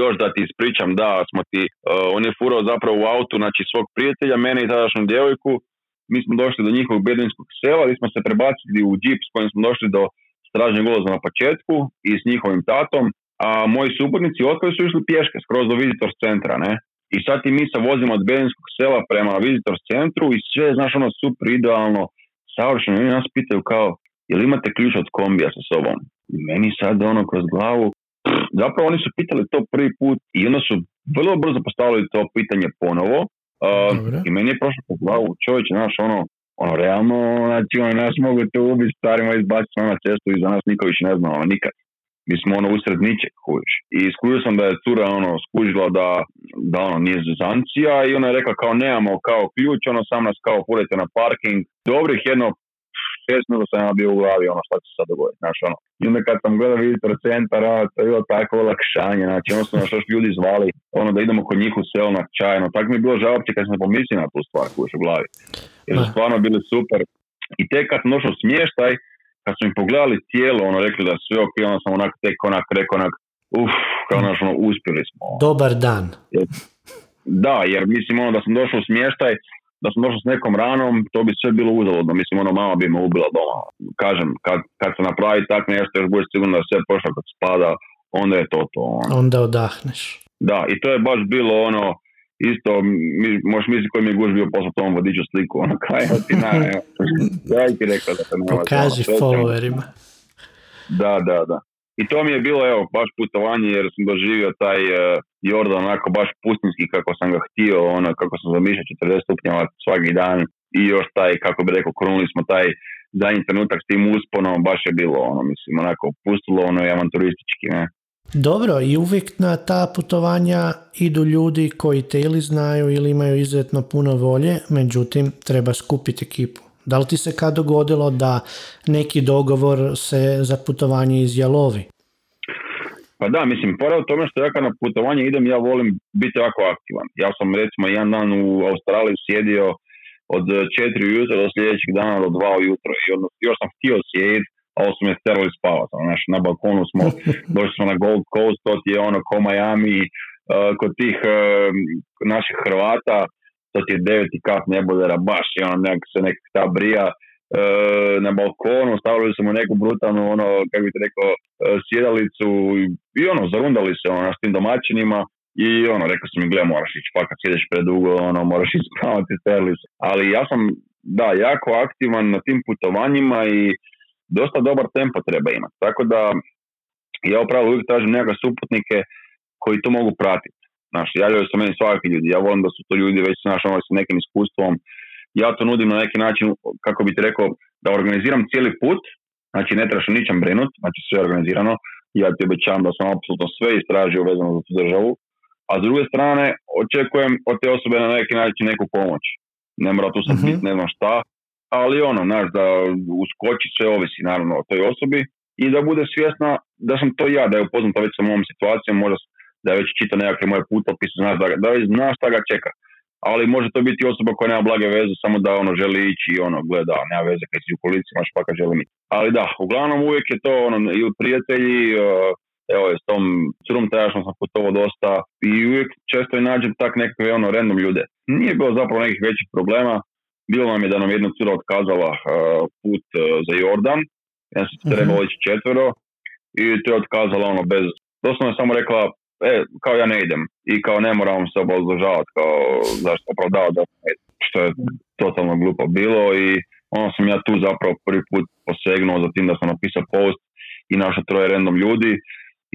Speaker 2: još da ti ispričam, da, smo ti, uh, on je furao zapravo u autu, znači svog prijatelja, mene i tadašnju djevojku, mi smo došli do njihovog beduinskog sela, gdje smo se prebacili u džip s kojim smo došli do stražnjeg ulaza na početku i s njihovim tatom, a moji suputnici otkali su išli pješke skroz do Visitors centra, ne? I sad ti mi se vozimo od Bedinskog sela prema Visitors centru i sve, znaš, ono super idealno, savršeno. I nas pitaju kao, jel imate ključ od kombija sa sobom? I meni sad ono kroz glavu, zapravo oni su pitali to prvi put i onda su vrlo brzo postavili to pitanje ponovo. Uh, I meni je prošlo po glavu, čovječ, znaš, ono, ono, realno, znači, oni nas mogu tu ubiti starima izbaciti na cestu i za nas niko više ne zna, ono, nikad. Mi smo ono usred ničeg, kužiš. I skužio sam da je cura ono skužila da, da ono nije zuzancija i ona je rekla kao nemamo kao ključ, ono sam nas kao purajte na parking. Dobrih jedno šest minuta sam ja bio u glavi ono šta će se sad dogoditi, znaš ono. I onda kad sam gledao visitor centara, to je bilo tako olakšanje, znači ono su nas još ljudi zvali, ono da idemo kod njih u selo na čaj, no tako mi je bilo žao kad sam pomislio na tu stvar koju u glavi. Jer su stvarno bili super. I tek kad sam došao smještaj, kad su mi pogledali tijelo, ono rekli da sve ok, ono sam onak tek onak rekao onak, uf, kao naš ono, uspjeli smo.
Speaker 1: Dobar dan.
Speaker 2: Da, jer mislim ono da sam došao u smještaj, da sam došao s nekom ranom, to bi sve bilo uzaludno. Mislim, ono, mama bi me ubila doma. Kažem, kad, kad se napravi tak nešto, još budeš sigurno da sve prošlo kad spada, onda je to to. Ono.
Speaker 1: Onda odahneš.
Speaker 2: Da, i to je baš bilo ono, isto, mi, možeš misliti koji mi je guž bio poslao tom vodiču sliku, ono, kaj ti na, ja ti rekao da te nema.
Speaker 1: Pokaži followerima.
Speaker 2: Da, da, da. I to mi je bilo, evo, baš putovanje jer sam doživio taj uh, Jordan onako baš pustinski kako sam ga htio, ono, kako sam zamišljao 40 stupnjeva svaki dan i još taj, kako bi rekao, kronuli smo taj zadnji trenutak s tim usponom, baš je bilo, ono, mislim, onako, pustilo ono i avanturistički, ne.
Speaker 1: Dobro, i uvijek na ta putovanja idu ljudi koji te ili znaju ili imaju izuzetno puno volje, međutim, treba skupiti ekipu. Da li ti se kad dogodilo da neki dogovor se za putovanje izjalovi?
Speaker 2: Pa da, mislim, pored tome što ja kad na putovanje idem, ja volim biti jako aktivan. Ja sam recimo jedan dan u Australiji sjedio od četiri ujutro do sljedećeg dana do dva ujutro i još sam htio sjediti, a ovo su me sterali spavati. Znači, na balkonu smo, došli smo na Gold Coast, to ti je ono ko Miami, uh, kod tih uh, naših Hrvata, to ti je deveti kat nebodera, baš je ono nek, se neka ta brija, e, na balkonu, stavili smo neku brutalnu, ono, kako bih rekao, e, sjedalicu i ono, zarundali se ono, s tim domaćinima i ono, rekao sam mi, gle, moraš ići, pa kad sjedeš predugo, ono, moraš ići spavati se. Ali ja sam, da, jako aktivan na tim putovanjima i dosta dobar tempo treba imati. Tako da, ja upravo uvijek tražim nekakve suputnike koji to mogu pratiti. Znaš, javljaju se meni svaki ljudi, ja volim da su to ljudi već znaš, ono, sa nekim iskustvom. Ja to nudim na neki način, kako bi ti rekao, da organiziram cijeli put, znači ne trebaš ničem brinut, znači sve je organizirano, ja ti obećavam da sam apsolutno sve istražio vezano za tu državu, a s druge strane očekujem od te osobe na neki način neku pomoć. Ne mora tu sad uh biti ne znam šta, ali ono, znaš, da uskoči sve ovisi naravno o toj osobi i da bude svjesna da sam to ja, da je upoznata već sa mojom situacijom, možda da je već čita nekakve moje putopise, znaš, da, da zna šta ga čeka. Ali može to biti osoba koja nema blage veze, samo da ono želi ići i ono gleda, nema veze kad si u kolicima, imaš pa kad želi ići. Ali da, uglavnom uvijek je to ono, ili prijatelji, evo s tom curom trajašnom sam putovao dosta i uvijek često i nađem tak nekakve ono random ljude. Nije bilo zapravo nekih većih problema. Bilo nam je da nam jedna cura otkazala uh, put uh, za Jordan, ja sam trebalo ići četvero i to je otkazala ono bez, doslovno je samo rekla e, kao ja ne idem i kao ne moram se obozložavati kao zašto opravdava da što je totalno glupo bilo i onda sam ja tu zapravo prvi put posegnuo za tim da sam napisao post i našao troje random ljudi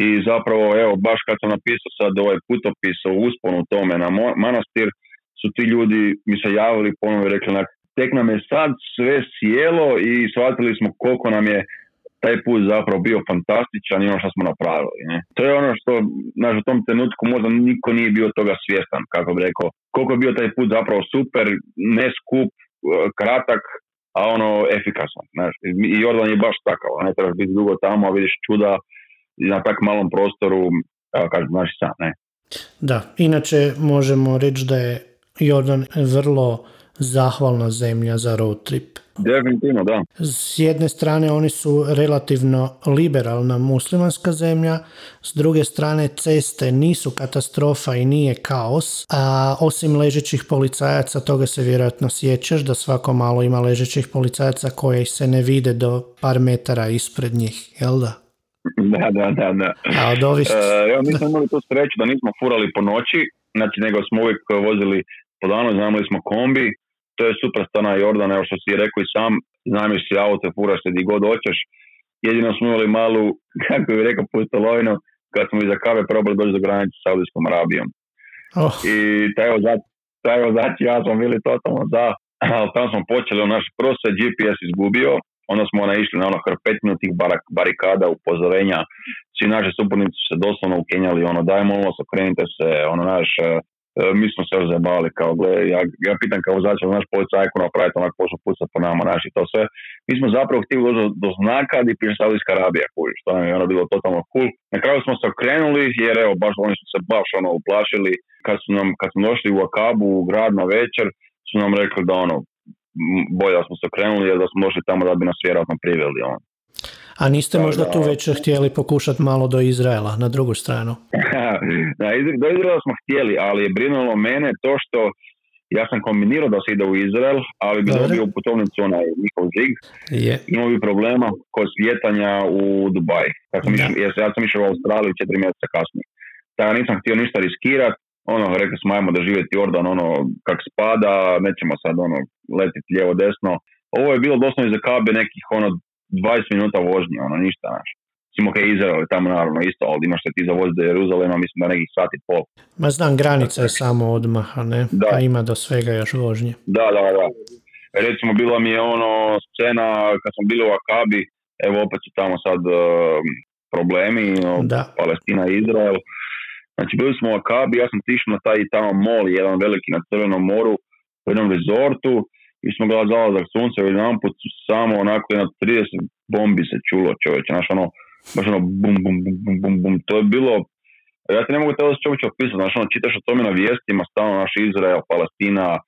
Speaker 2: i zapravo evo baš kad sam napisao sad ovaj putopis o usponu tome na manastir su ti ljudi mi se javili ponovno i rekli tek nam je sad sve sjelo i shvatili smo koliko nam je taj put zapravo bio fantastičan i ono što smo napravili. Ne? To je ono što, znaš, u tom trenutku možda niko nije bio toga svjestan, kako bi rekao. Koliko je bio taj put zapravo super, ne skup, kratak, a ono efikasan. Znaš. I Jordan je baš takav, ne trebaš biti dugo tamo, a vidiš čuda na tak malom prostoru, kažem, znaš sam, ne.
Speaker 1: Da, inače možemo reći da je Jordan vrlo zahvalna zemlja za road trip.
Speaker 2: Definitivno, da.
Speaker 1: S jedne strane oni su relativno liberalna muslimanska zemlja, s druge strane ceste nisu katastrofa i nije kaos, a osim ležećih policajaca, toga se vjerojatno sjećaš, da svako malo ima ležećih policajaca koji se ne vide do par metara ispred njih, jel da?
Speaker 2: Da, da, da. da.
Speaker 1: A od ovih...
Speaker 2: Uh, mi smo imali tu sreću da nismo furali po noći, znači nego smo uvijek vozili po danu, znamo smo kombi, to je super stana Jordan, evo što si rekao i sam, znamiš si auto, furaš se di god hoćeš. Jedino smo imali malu, kako bi rekao, pustolovinu, kad smo iza kave probali doći do granice sa Saudijskom Arabijom.
Speaker 1: Oh,
Speaker 2: I taj vozač, taj vozač ja smo bili totalno za, ali tamo smo počeli, naš prvo se GPS izgubio, onda smo ona išli na ono hrpetinu tih barak, barikada, upozorenja, svi naši suputnici su se doslovno ukenjali, ono daj molim vas okrenite se, ono naš, mi smo se još kao gle, ja, ja pitam kao vozač, naš policajku napraviti onak posao pucat po nama, naši to sve. Mi smo zapravo htjeli do, do znaka di piše Saudijska Arabija, kužiš, to nam je ono bilo totalno cool. Na kraju smo se okrenuli, jer evo, baš oni su se baš ono uplašili, kad su nam, kad smo došli u Akabu, u grad na večer, su nam rekli da ono, bolje smo se okrenuli jer da smo došli tamo da bi nas vjerojatno priveli. Ono.
Speaker 1: A niste
Speaker 2: Da,
Speaker 1: možda
Speaker 2: da.
Speaker 1: tu već htjeli pokušati malo do Izraela, na drugu stranu?
Speaker 2: da, do Izraela smo htjeli, ali je brinulo mene to što ja sam kombinirao da se ide u Izrael, ali bi dobio putovnicu onaj njihov žig.
Speaker 1: Je.
Speaker 2: Imao bi problema kod slijetanja u Dubaj. Kad sam
Speaker 1: Da.
Speaker 2: išao, jer ja sam išao u Australiju četiri mjeseca kasnije. Tako nisam htio ništa riskirat. Ono, rekli smo, ajmo doživjeti Jordan, ono, kak spada, nećemo sad, ono, letiti lijevo desno. Ovo je bilo doslovno iza kabe nekih, ono, 20 minuta vožnje, ono, ništa, znaš. Simo kaj Izrael, je tamo naravno isto, ali imaš se ti za voz do Jeruzalema, mislim da nekih sat i pol.
Speaker 1: Ma znam, granica je samo odmah, a ne?
Speaker 2: Da.
Speaker 1: A ima do svega još vožnje.
Speaker 2: Da, da, da. Recimo, bila mi je ono scena kad smo bili u Akabi, evo opet su tamo sad e, problemi, no,
Speaker 1: Da.
Speaker 2: Palestina i Izrael. Znači, bili smo u Akabi, ja sam tišao na taj tamo mol, jedan veliki na Crvenom moru, u jednom rezortu, i smo gledali zalazak sunca i jedan put samo onako jedno 30 bombi se čulo čovječe, znaš ono, baš ono bum, bum, bum, bum, bum, bum, to je bilo, ja ti ne mogu te osjećaj uopće opisati, znaš ono, čitaš o tome na vijestima, stalno naš Izrael, Palestina, e,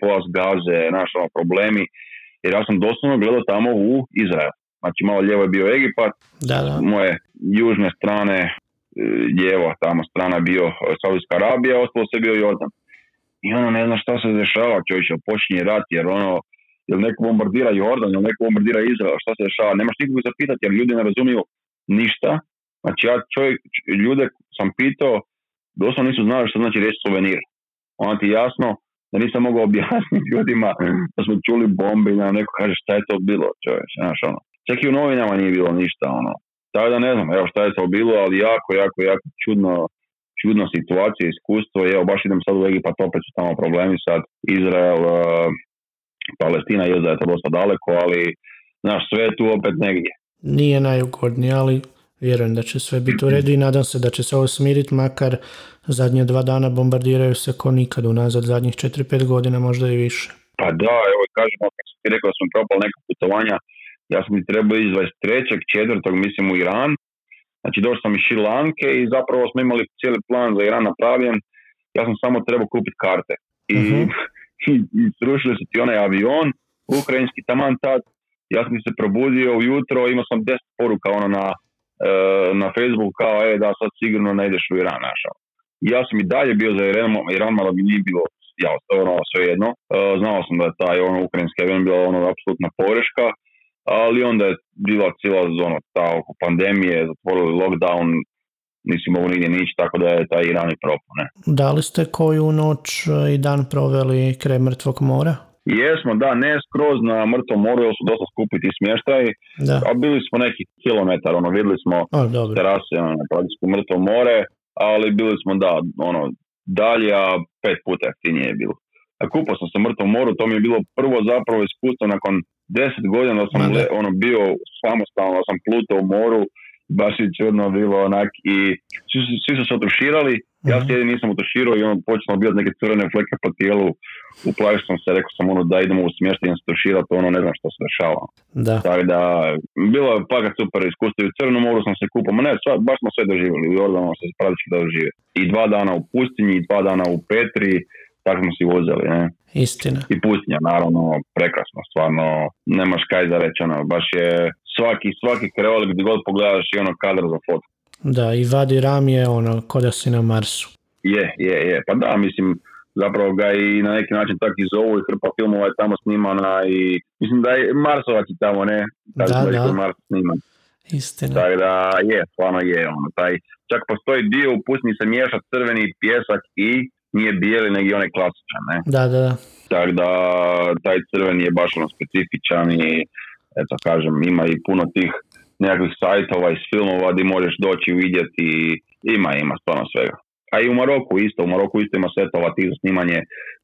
Speaker 2: pojas Gaze, naš ono, problemi, jer ja sam doslovno gledao tamo u Izrael. Znači malo lijevo je bio Egipat,
Speaker 1: Da, da.
Speaker 2: moje južne strane, e, lijevo tamo strana je bio e, Saudijska Arabija, ostalo se bio Jordan. I ono ne zna šta se dešava, čovječe, počinje rat, jer ono, jel neko bombardira Jordan, jel neko bombardira Izrael, šta se dešava, nemaš nikog zapitati, jer ljudi ne razumiju ništa. Znači ja čovjek, ljude sam pitao, doslovno nisu znali što znači riječ suvenir. Onda ti jasno da nisam mogao objasniti ljudima da smo čuli bombe i neko kaže šta je to bilo, čovječe, znaš ono. Čak i u novinama nije bilo ništa, ono. Tako da ne znam, evo šta je to bilo, ali jako, jako, jako čudno, čudna situacija, iskustvo evo baš idem sad u Egipat, opet su tamo problemi sad, Izrael, eh, Palestina je da je to dosta daleko, ali znaš, sve je tu opet negdje.
Speaker 1: Nije najugodnije, ali vjerujem da će sve biti u redu i nadam se da će se ovo smiriti, makar zadnje dva dana bombardiraju se ko nikad unazad, zadnjih 4-5 godina, možda i više.
Speaker 2: Pa da, evo kažemo, kako sam ti rekao da sam propao neka putovanja, ja sam ti trebao ići 23. četvrtog, mislim u Iran, znači došao sam iz Šilanke i zapravo smo imali cijeli plan za Iran napravljen, ja sam samo trebao kupiti karte. I,
Speaker 1: Mhm.
Speaker 2: i, i srušili su ti onaj avion, ukrajinski taman tad, ja sam se probudio ujutro, imao sam 10 poruka ono na, e, na Facebooku kao, e, da sad sigurno ne ideš u Iran, našao. I ja sam i dalje bio za Iran, Iran mada mi nije bilo ja, ono, svejedno. E, znao sam da je taj ono, ukrajinski avion bila ono, apsolutna pogreška, ali onda je bila cijela ono, ta oko pandemije, zatvorili lockdown, nisi mogu nigdje nići, tako da je taj Iran i propao, ne.
Speaker 1: Da li ste koju noć e, i dan proveli kraj mrtvog mora?
Speaker 2: Jesmo, da, ne skroz na mrtvom moru, jer su dosta skupi ti smještaj,
Speaker 1: Da.
Speaker 2: a bili smo neki kilometar, ono, vidjeli smo
Speaker 1: O, dobro.
Speaker 2: terase, ono, praktički mrtvo more, ali bili smo, da, ono, dalje, a pet puta jeftinije je bilo. A kupao sam se mrtvom moru, to mi je bilo prvo zapravo iskustvo nakon deset godina da sam
Speaker 1: da.
Speaker 2: le- ono, bio samostalno, da sam plutao u moru, baš je čudno bilo onak i svi, su- svi su se otuširali, ja
Speaker 1: Mhm.
Speaker 2: se jedin nisam otuširao i ono počeo biti neke crvene fleke po tijelu, uplašio sam se, rekao sam ono da idemo u smještaj se otuširati, ono ne znam što se dešava.
Speaker 1: Da.
Speaker 2: Tako da, bilo je pakat super iskustvo i u Crnom moru sam se kupao, ma ne, sva, baš smo sve doživjeli, u Jordanu se praktički doživio. I dva dana u pustinji, i dva dana u Petri, tako smo si vozili, ne.
Speaker 1: Istina.
Speaker 2: I pustinja, naravno, prekrasno, stvarno, nemaš kaj za reći, ono, baš je svaki, svaki kreolik gdje god pogledaš i ono kadar za fotku.
Speaker 1: Da, i Vadi Ram je ono, ko da si na Marsu.
Speaker 2: Je, je, je, pa da, mislim, zapravo ga i na neki način tako i zovu i hrpa filmova je tamo snimana i mislim da je Marsovac tamo, ne?
Speaker 1: Da, da.
Speaker 2: rekli, Mars sniman.
Speaker 1: Istina.
Speaker 2: Tako da je, stvarno je ono, taj, čak postoji dio u se miješa crveni pjesak i nije bijeli nego i onaj klasičan, ne?
Speaker 1: Da, da, da.
Speaker 2: Tako da taj crveni je baš ono specifičan i eto kažem, ima i puno tih nekakvih sajtova iz filmova gdje možeš doći vidjeti ima, ima stvarno svega. A i u Maroku isto, u Maroku isto ima setova ti za snimanje,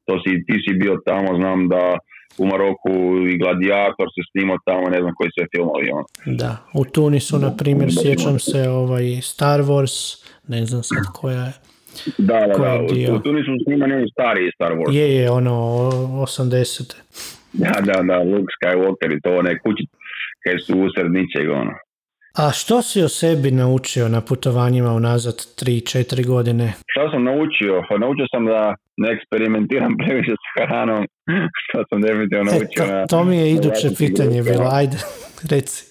Speaker 2: to si, ti si bio tamo, znam da u Maroku i Gladiator se snimao tamo, ne znam koji sve filmovi. Ono.
Speaker 1: Da, u Tunisu, na primjer, sjećam se ovaj Star Wars, ne znam sad koja je.
Speaker 2: Da, da, da, u, u Tunisu snimani oni stariji Star Wars.
Speaker 1: Je, je, ono, 80.
Speaker 2: Da, da, da, Luke Skywalker i to one kući kaj su usred ničeg, ono.
Speaker 1: A što si o sebi naučio na putovanjima unazad 3-4 godine?
Speaker 2: Što sam naučio? Pa naučio sam da ne eksperimentiram previše s hranom, što sam definitivno e, naučio.
Speaker 1: to, to mi je iduće pitanje bilo, ajde, reci.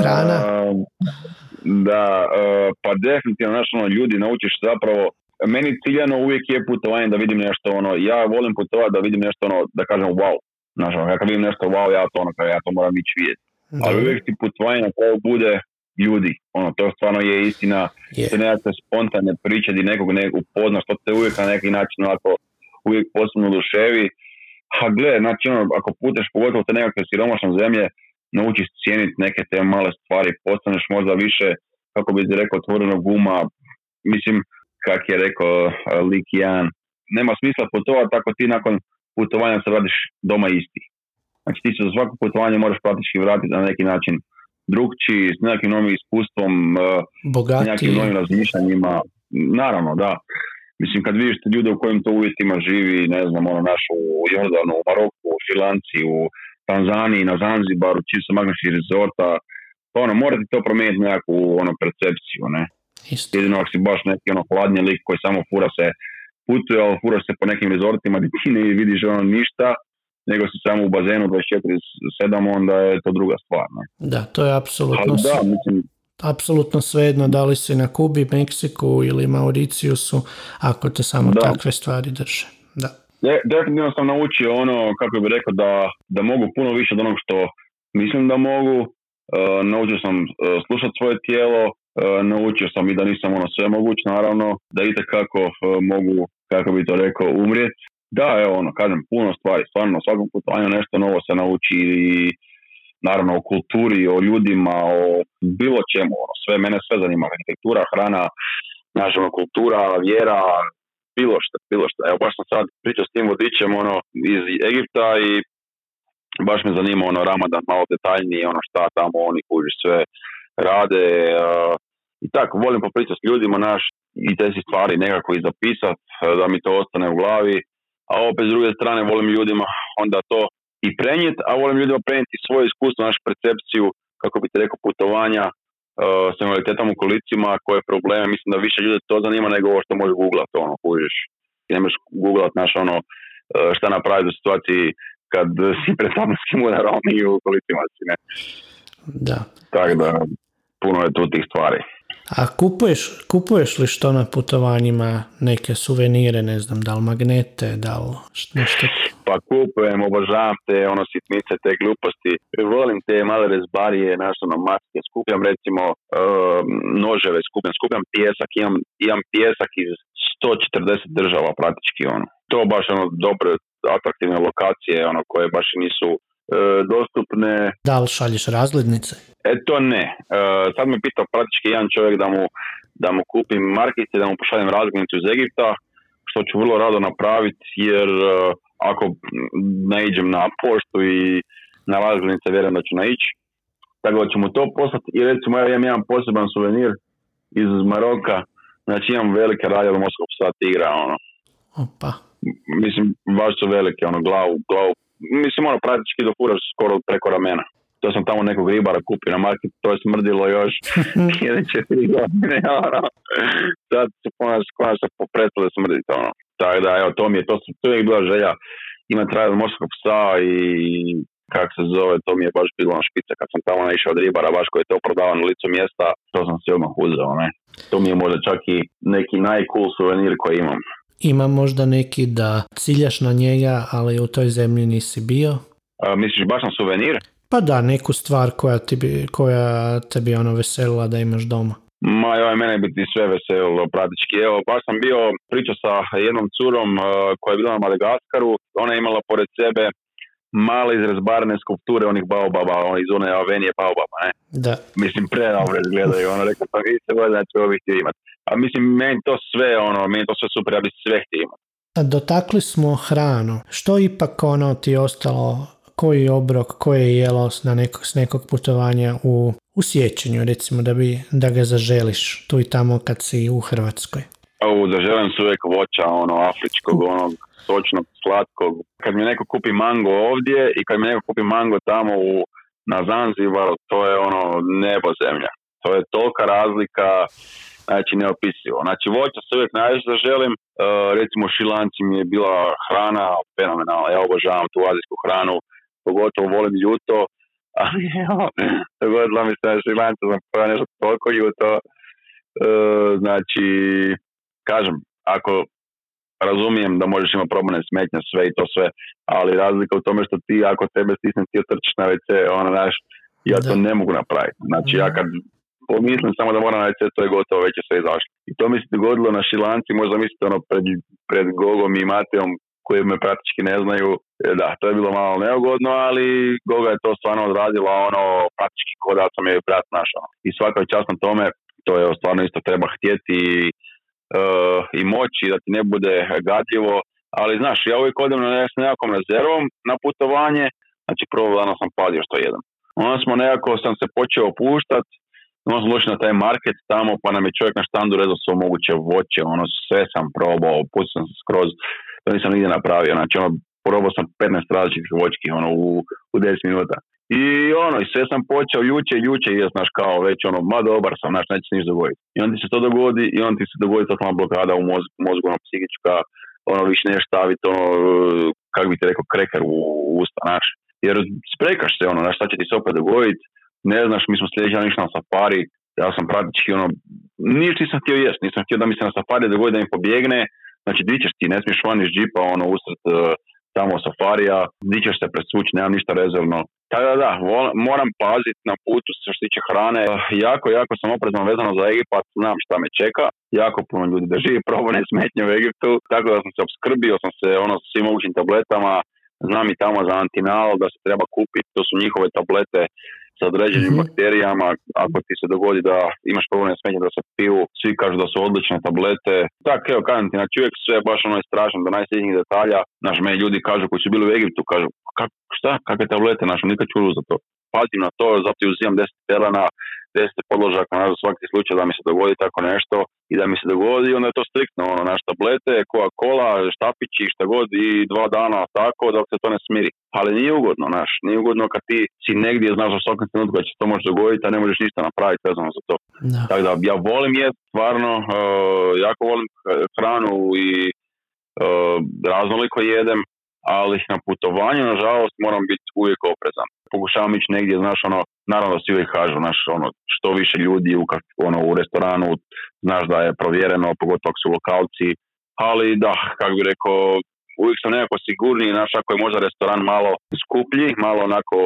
Speaker 1: Hrana?
Speaker 2: da, pa definitivno, znaš, ono, ljudi naučiš zapravo, meni ciljano uvijek je putovanje da vidim nešto, ono, ja volim putovati da vidim nešto, ono, da kažem wow, znaš, ono, kad vidim nešto wow, ja to, ono, ja to moram ići vidjeti. Ali uvijek ti putovanje na kraju bude ljudi. Ono, to stvarno je istina. Yeah. To nekakve spontane priče di nekog ne upoznaš, to te uvijek na neki način onako uvijek posebno duševi. A gle, znači ono, ako puteš pogotovo te nekakve siromašne zemlje, naučiš cijeniti neke te male stvari, postaneš možda više, kako bi rekao, otvoreno guma. Mislim, kak je rekao Lik Jan, nema smisla putovati ako ti nakon putovanja se radiš doma isti. Znači ti se za svako putovanje moraš praktički vratiti na neki način drugčiji, s nekim novim iskustvom,
Speaker 1: Bogati.
Speaker 2: s nekim novim razmišljanjima. Naravno, da. Mislim, kad vidiš ljude u kojim to uvjetima živi, ne znam, ono naš u Jordanu, u Maroku, u Šilanci, u Tanzaniji, na Zanzibaru, čisto magnešnih rezorta, pa ono, mora ti to promijeniti nekakvu ono, percepciju, ne?
Speaker 1: Isto.
Speaker 2: Jedino ako si baš neki ono hladnji lik koji samo fura se putuje, ali fura se po nekim rezortima gdje ti ne vidiš ono ništa, nego si samo u bazenu 24-7, onda je to druga stvar. Ne?
Speaker 1: Da, to je apsolutno da, mislim, apsolutno svejedno da li si na Kubi, Meksiku ili Mauriciusu, ako te samo da. takve stvari drže. Da.
Speaker 2: De, definitivno sam naučio ono, kako bi rekao, da, da mogu puno više od onog što mislim da mogu. Uh, naučio sam uh, slušati svoje tijelo, naučio sam i da nisam ono sve moguć, naravno, da itekako uh, mogu, kako bi to rekao, umrijeti da, evo, ono, kažem, puno stvari, stvarno, svakom putovanju nešto novo se nauči i naravno o kulturi, o ljudima, o bilo čemu, ono, sve, mene sve zanima, arhitektura, hrana, naša kultura, vjera, bilo što, bilo što. Evo, baš sam sad pričao s tim vodičem, ono, iz Egipta i baš me zanima, ono, Ramadan malo detaljnije, ono, šta tamo oni kuži sve rade, uh, i tako, volim popričati s ljudima, naš, i te si stvari nekako i zapisat, da mi to ostane u glavi, a opet s druge strane volim ljudima onda to i prenijeti, a volim ljudima prenijeti svoje iskustvo, našu percepciju, kako bi te rekao, putovanja uh, s invaliditetom u kolicima, koje probleme, mislim da više ljudi to zanima nego ovo što možeš googlat, ono, kužiš. I ne možeš googlat, naš, ono, uh, šta napraviti u situaciji kad si pred saborskim udarom i u kolicima si, ne.
Speaker 1: Da.
Speaker 2: Tako da, puno je tu tih stvari.
Speaker 1: A kupuješ, kupuješ li što na putovanjima neke suvenire, ne znam, da li magnete, da li nešto?
Speaker 2: Pa kupujem, obožavam te ono sitnice, te gluposti. Volim te male rezbarije, naš ono maske. Skupljam recimo uh, noževe, skupljam, skupljam pjesak. Imam, imam pjesak iz 140 država praktički ono. To baš ono dobre, atraktivne lokacije ono koje baš nisu dostupne.
Speaker 1: Da li šalješ razglednice?
Speaker 2: E to ne. E, sad me pitao praktički jedan čovjek da mu, da mu kupim markice, da mu pošaljem razglednicu iz Egipta, što ću vrlo rado napraviti jer e, ako naiđem na poštu i na razglednice vjerujem da ću naići. Tako da ću mu to poslati i recimo ja imam jedan poseban suvenir iz Maroka, znači imam velike radje od Moskog psa tigra, ono.
Speaker 1: Opa.
Speaker 2: Mislim, baš su velike, ono, glavu, glavu mislim ono praktički dofuraš skoro preko ramena. To sam tamo nekog ribara kupio na marketu, to je smrdilo još jedan četiri godine, ono. Sad se konačno po prestale smrditi, ono. Tako da, evo, to mi je, to, to je bila želja ima trajal morskog psa i kak se zove, to mi je baš bilo na špice kad sam tamo naišao od ribara, baš koji je to prodavao na licu mjesta, to sam si odmah uzeo, ne. To mi je možda čak i neki najcool suvenir koji imam.
Speaker 1: Ima možda neki da ciljaš na njega, ali u toj zemlji nisi bio?
Speaker 2: A, misliš baš na suvenir?
Speaker 1: Pa da, neku stvar koja, ti bi, koja te bi ono veselila da imaš doma.
Speaker 2: Ma joj, mene bi ti sve veselilo praktički. Evo, baš sam bio pričao sa jednom curom uh, koja je bila na Madagaskaru. Ona je imala pored sebe male izrezbarene skulpture onih baobaba ono, iz one avenije baobaba, ne?
Speaker 1: Da.
Speaker 2: Mislim, predobro izgledaju, ono, rekao pa vi se znači ovih htio imati. A mislim, meni to sve, ono, meni to sve super, ja bi sve htio imati.
Speaker 1: Dotakli smo hranu. Što ipak ono ti ostalo, koji obrok, koje jelo na nekog, s nekog putovanja u, u sjećanju, recimo, da, bi, da ga zaželiš tu i tamo kad si u Hrvatskoj?
Speaker 2: U, zaželim su uvijek voća, ono, afričkog, onog, sočnog, slatkog. Kad mi neko kupi mango ovdje i kad mi neko kupi mango tamo u, na Zanzibaru, to je ono nebo zemlja. To je tolika razlika, znači neopisivo. Znači voća se uvijek najviše zaželim. E, recimo šilanci mi je bila hrana fenomenalna. Ja obožavam tu azijsku hranu, pogotovo volim juto. Ali evo, dogodilo mi se na šilancu, sam nešto toliko juto. E, znači, kažem, ako razumijem da možeš imati probleme smetnja, sve i to sve, ali razlika u tome što ti ako tebe stisnem ti otrčiš na WC, ono, znaš, ja to ne mogu napraviti. Znači, ja kad pomislim samo da moram WC, to je gotovo, već je sve izašlo. I to mi se dogodilo na Šilanci, možda mislite ono pred, pred Gogom i Matejom, koji me praktički ne znaju, e, da, to je bilo malo neugodno, ali Goga je to stvarno odradila ono praktički kod da sam je brat našao. I svaka čast na tome, to je stvarno isto treba htjeti i uh, i moći da ti ne bude gadljivo, ali znaš, ja uvijek odem na s nekakvom rezervom na putovanje, znači prvo dana sam padio što jedan. Onda smo nekako, sam se počeo opuštat, onda smo došli na taj market tamo, pa nam je čovjek na štandu rezao svo moguće voće, ono sve sam probao, pustio sam skroz, to nisam nigdje napravio, znači ono, probao sam 15 različitih voćki, ono, u, u 10 minuta. I ono, i sve sam počeo juče, juče i znaš kao već ono, ma dobar sam, znaš, neće se ništa dogoditi. I onda ti se to dogodi i onda ti se dogodi totalna blokada u mozgu, mozgu ono, psihička, ono, više ne staviti, ono, kak bi ti rekao, kreker u, u usta, znaš. Jer sprekaš se, ono, znaš, šta će ti se opet dogoditi, ne znaš, mi smo sljedeći dan išli na safari, ja sam praktički, ono, ništa nisam htio jest, nisam htio da mi se na safari dogodi da mi pobjegne, znači di ćeš ti, ne smiješ van iz džipa, ono, usred uh, tamo safarija, di ćeš se presvući, nemam ništa rezervno, tako da da, moram paziti na putu što se tiče hrane. Jako, jako sam oprezno vezano za Egipat, znam šta me čeka. Jako puno ljudi da živi probane smetnje u Egiptu, tako da sam se obskrbio sam se ono s svim mogućim tabletama. Znam i tamo za antinal da se treba kupiti, to su njihove tablete sa određenim mm-hmm. bakterijama. Ako ti se dogodi da imaš problem smetnje da se piju, svi kažu da su odlične tablete. Tak, evo, kažem ti, znači uvijek sve baš ono je strašno do najsjetnijih detalja. Naš me ljudi kažu koji su bili u Egiptu, kažu, kak, šta, kakve tablete, naš, nikad čuo za to. Pazim na to, zato uzimam 10 pelana, 10 podložaka na svaki slučaj da mi se dogodi tako nešto i da mi se dogodi, onda je to striktno, ono, naš tablete, Coca-Cola, štapići, šta god i dva dana tako dok se to ne smiri. Ali nije ugodno, naš, nije ugodno kad ti si negdje znaš u svakom trenutku da će to može dogoditi, a ne možeš ništa napraviti vezano za to. Tako da ja volim jest, stvarno, uh, jako volim hranu i uh, raznoliko jedem, ali na putovanju, nažalost, moram biti uvijek oprezan. Pokušavam ići negdje, znaš, ono, naravno svi uvijek kažu, znaš, ono, što više ljudi u, ono, u restoranu, znaš da je provjereno, pogotovo ako su lokalci, ali da, kako bi rekao, uvijek sam nekako sigurniji, znaš, ako je možda restoran malo skuplji, malo onako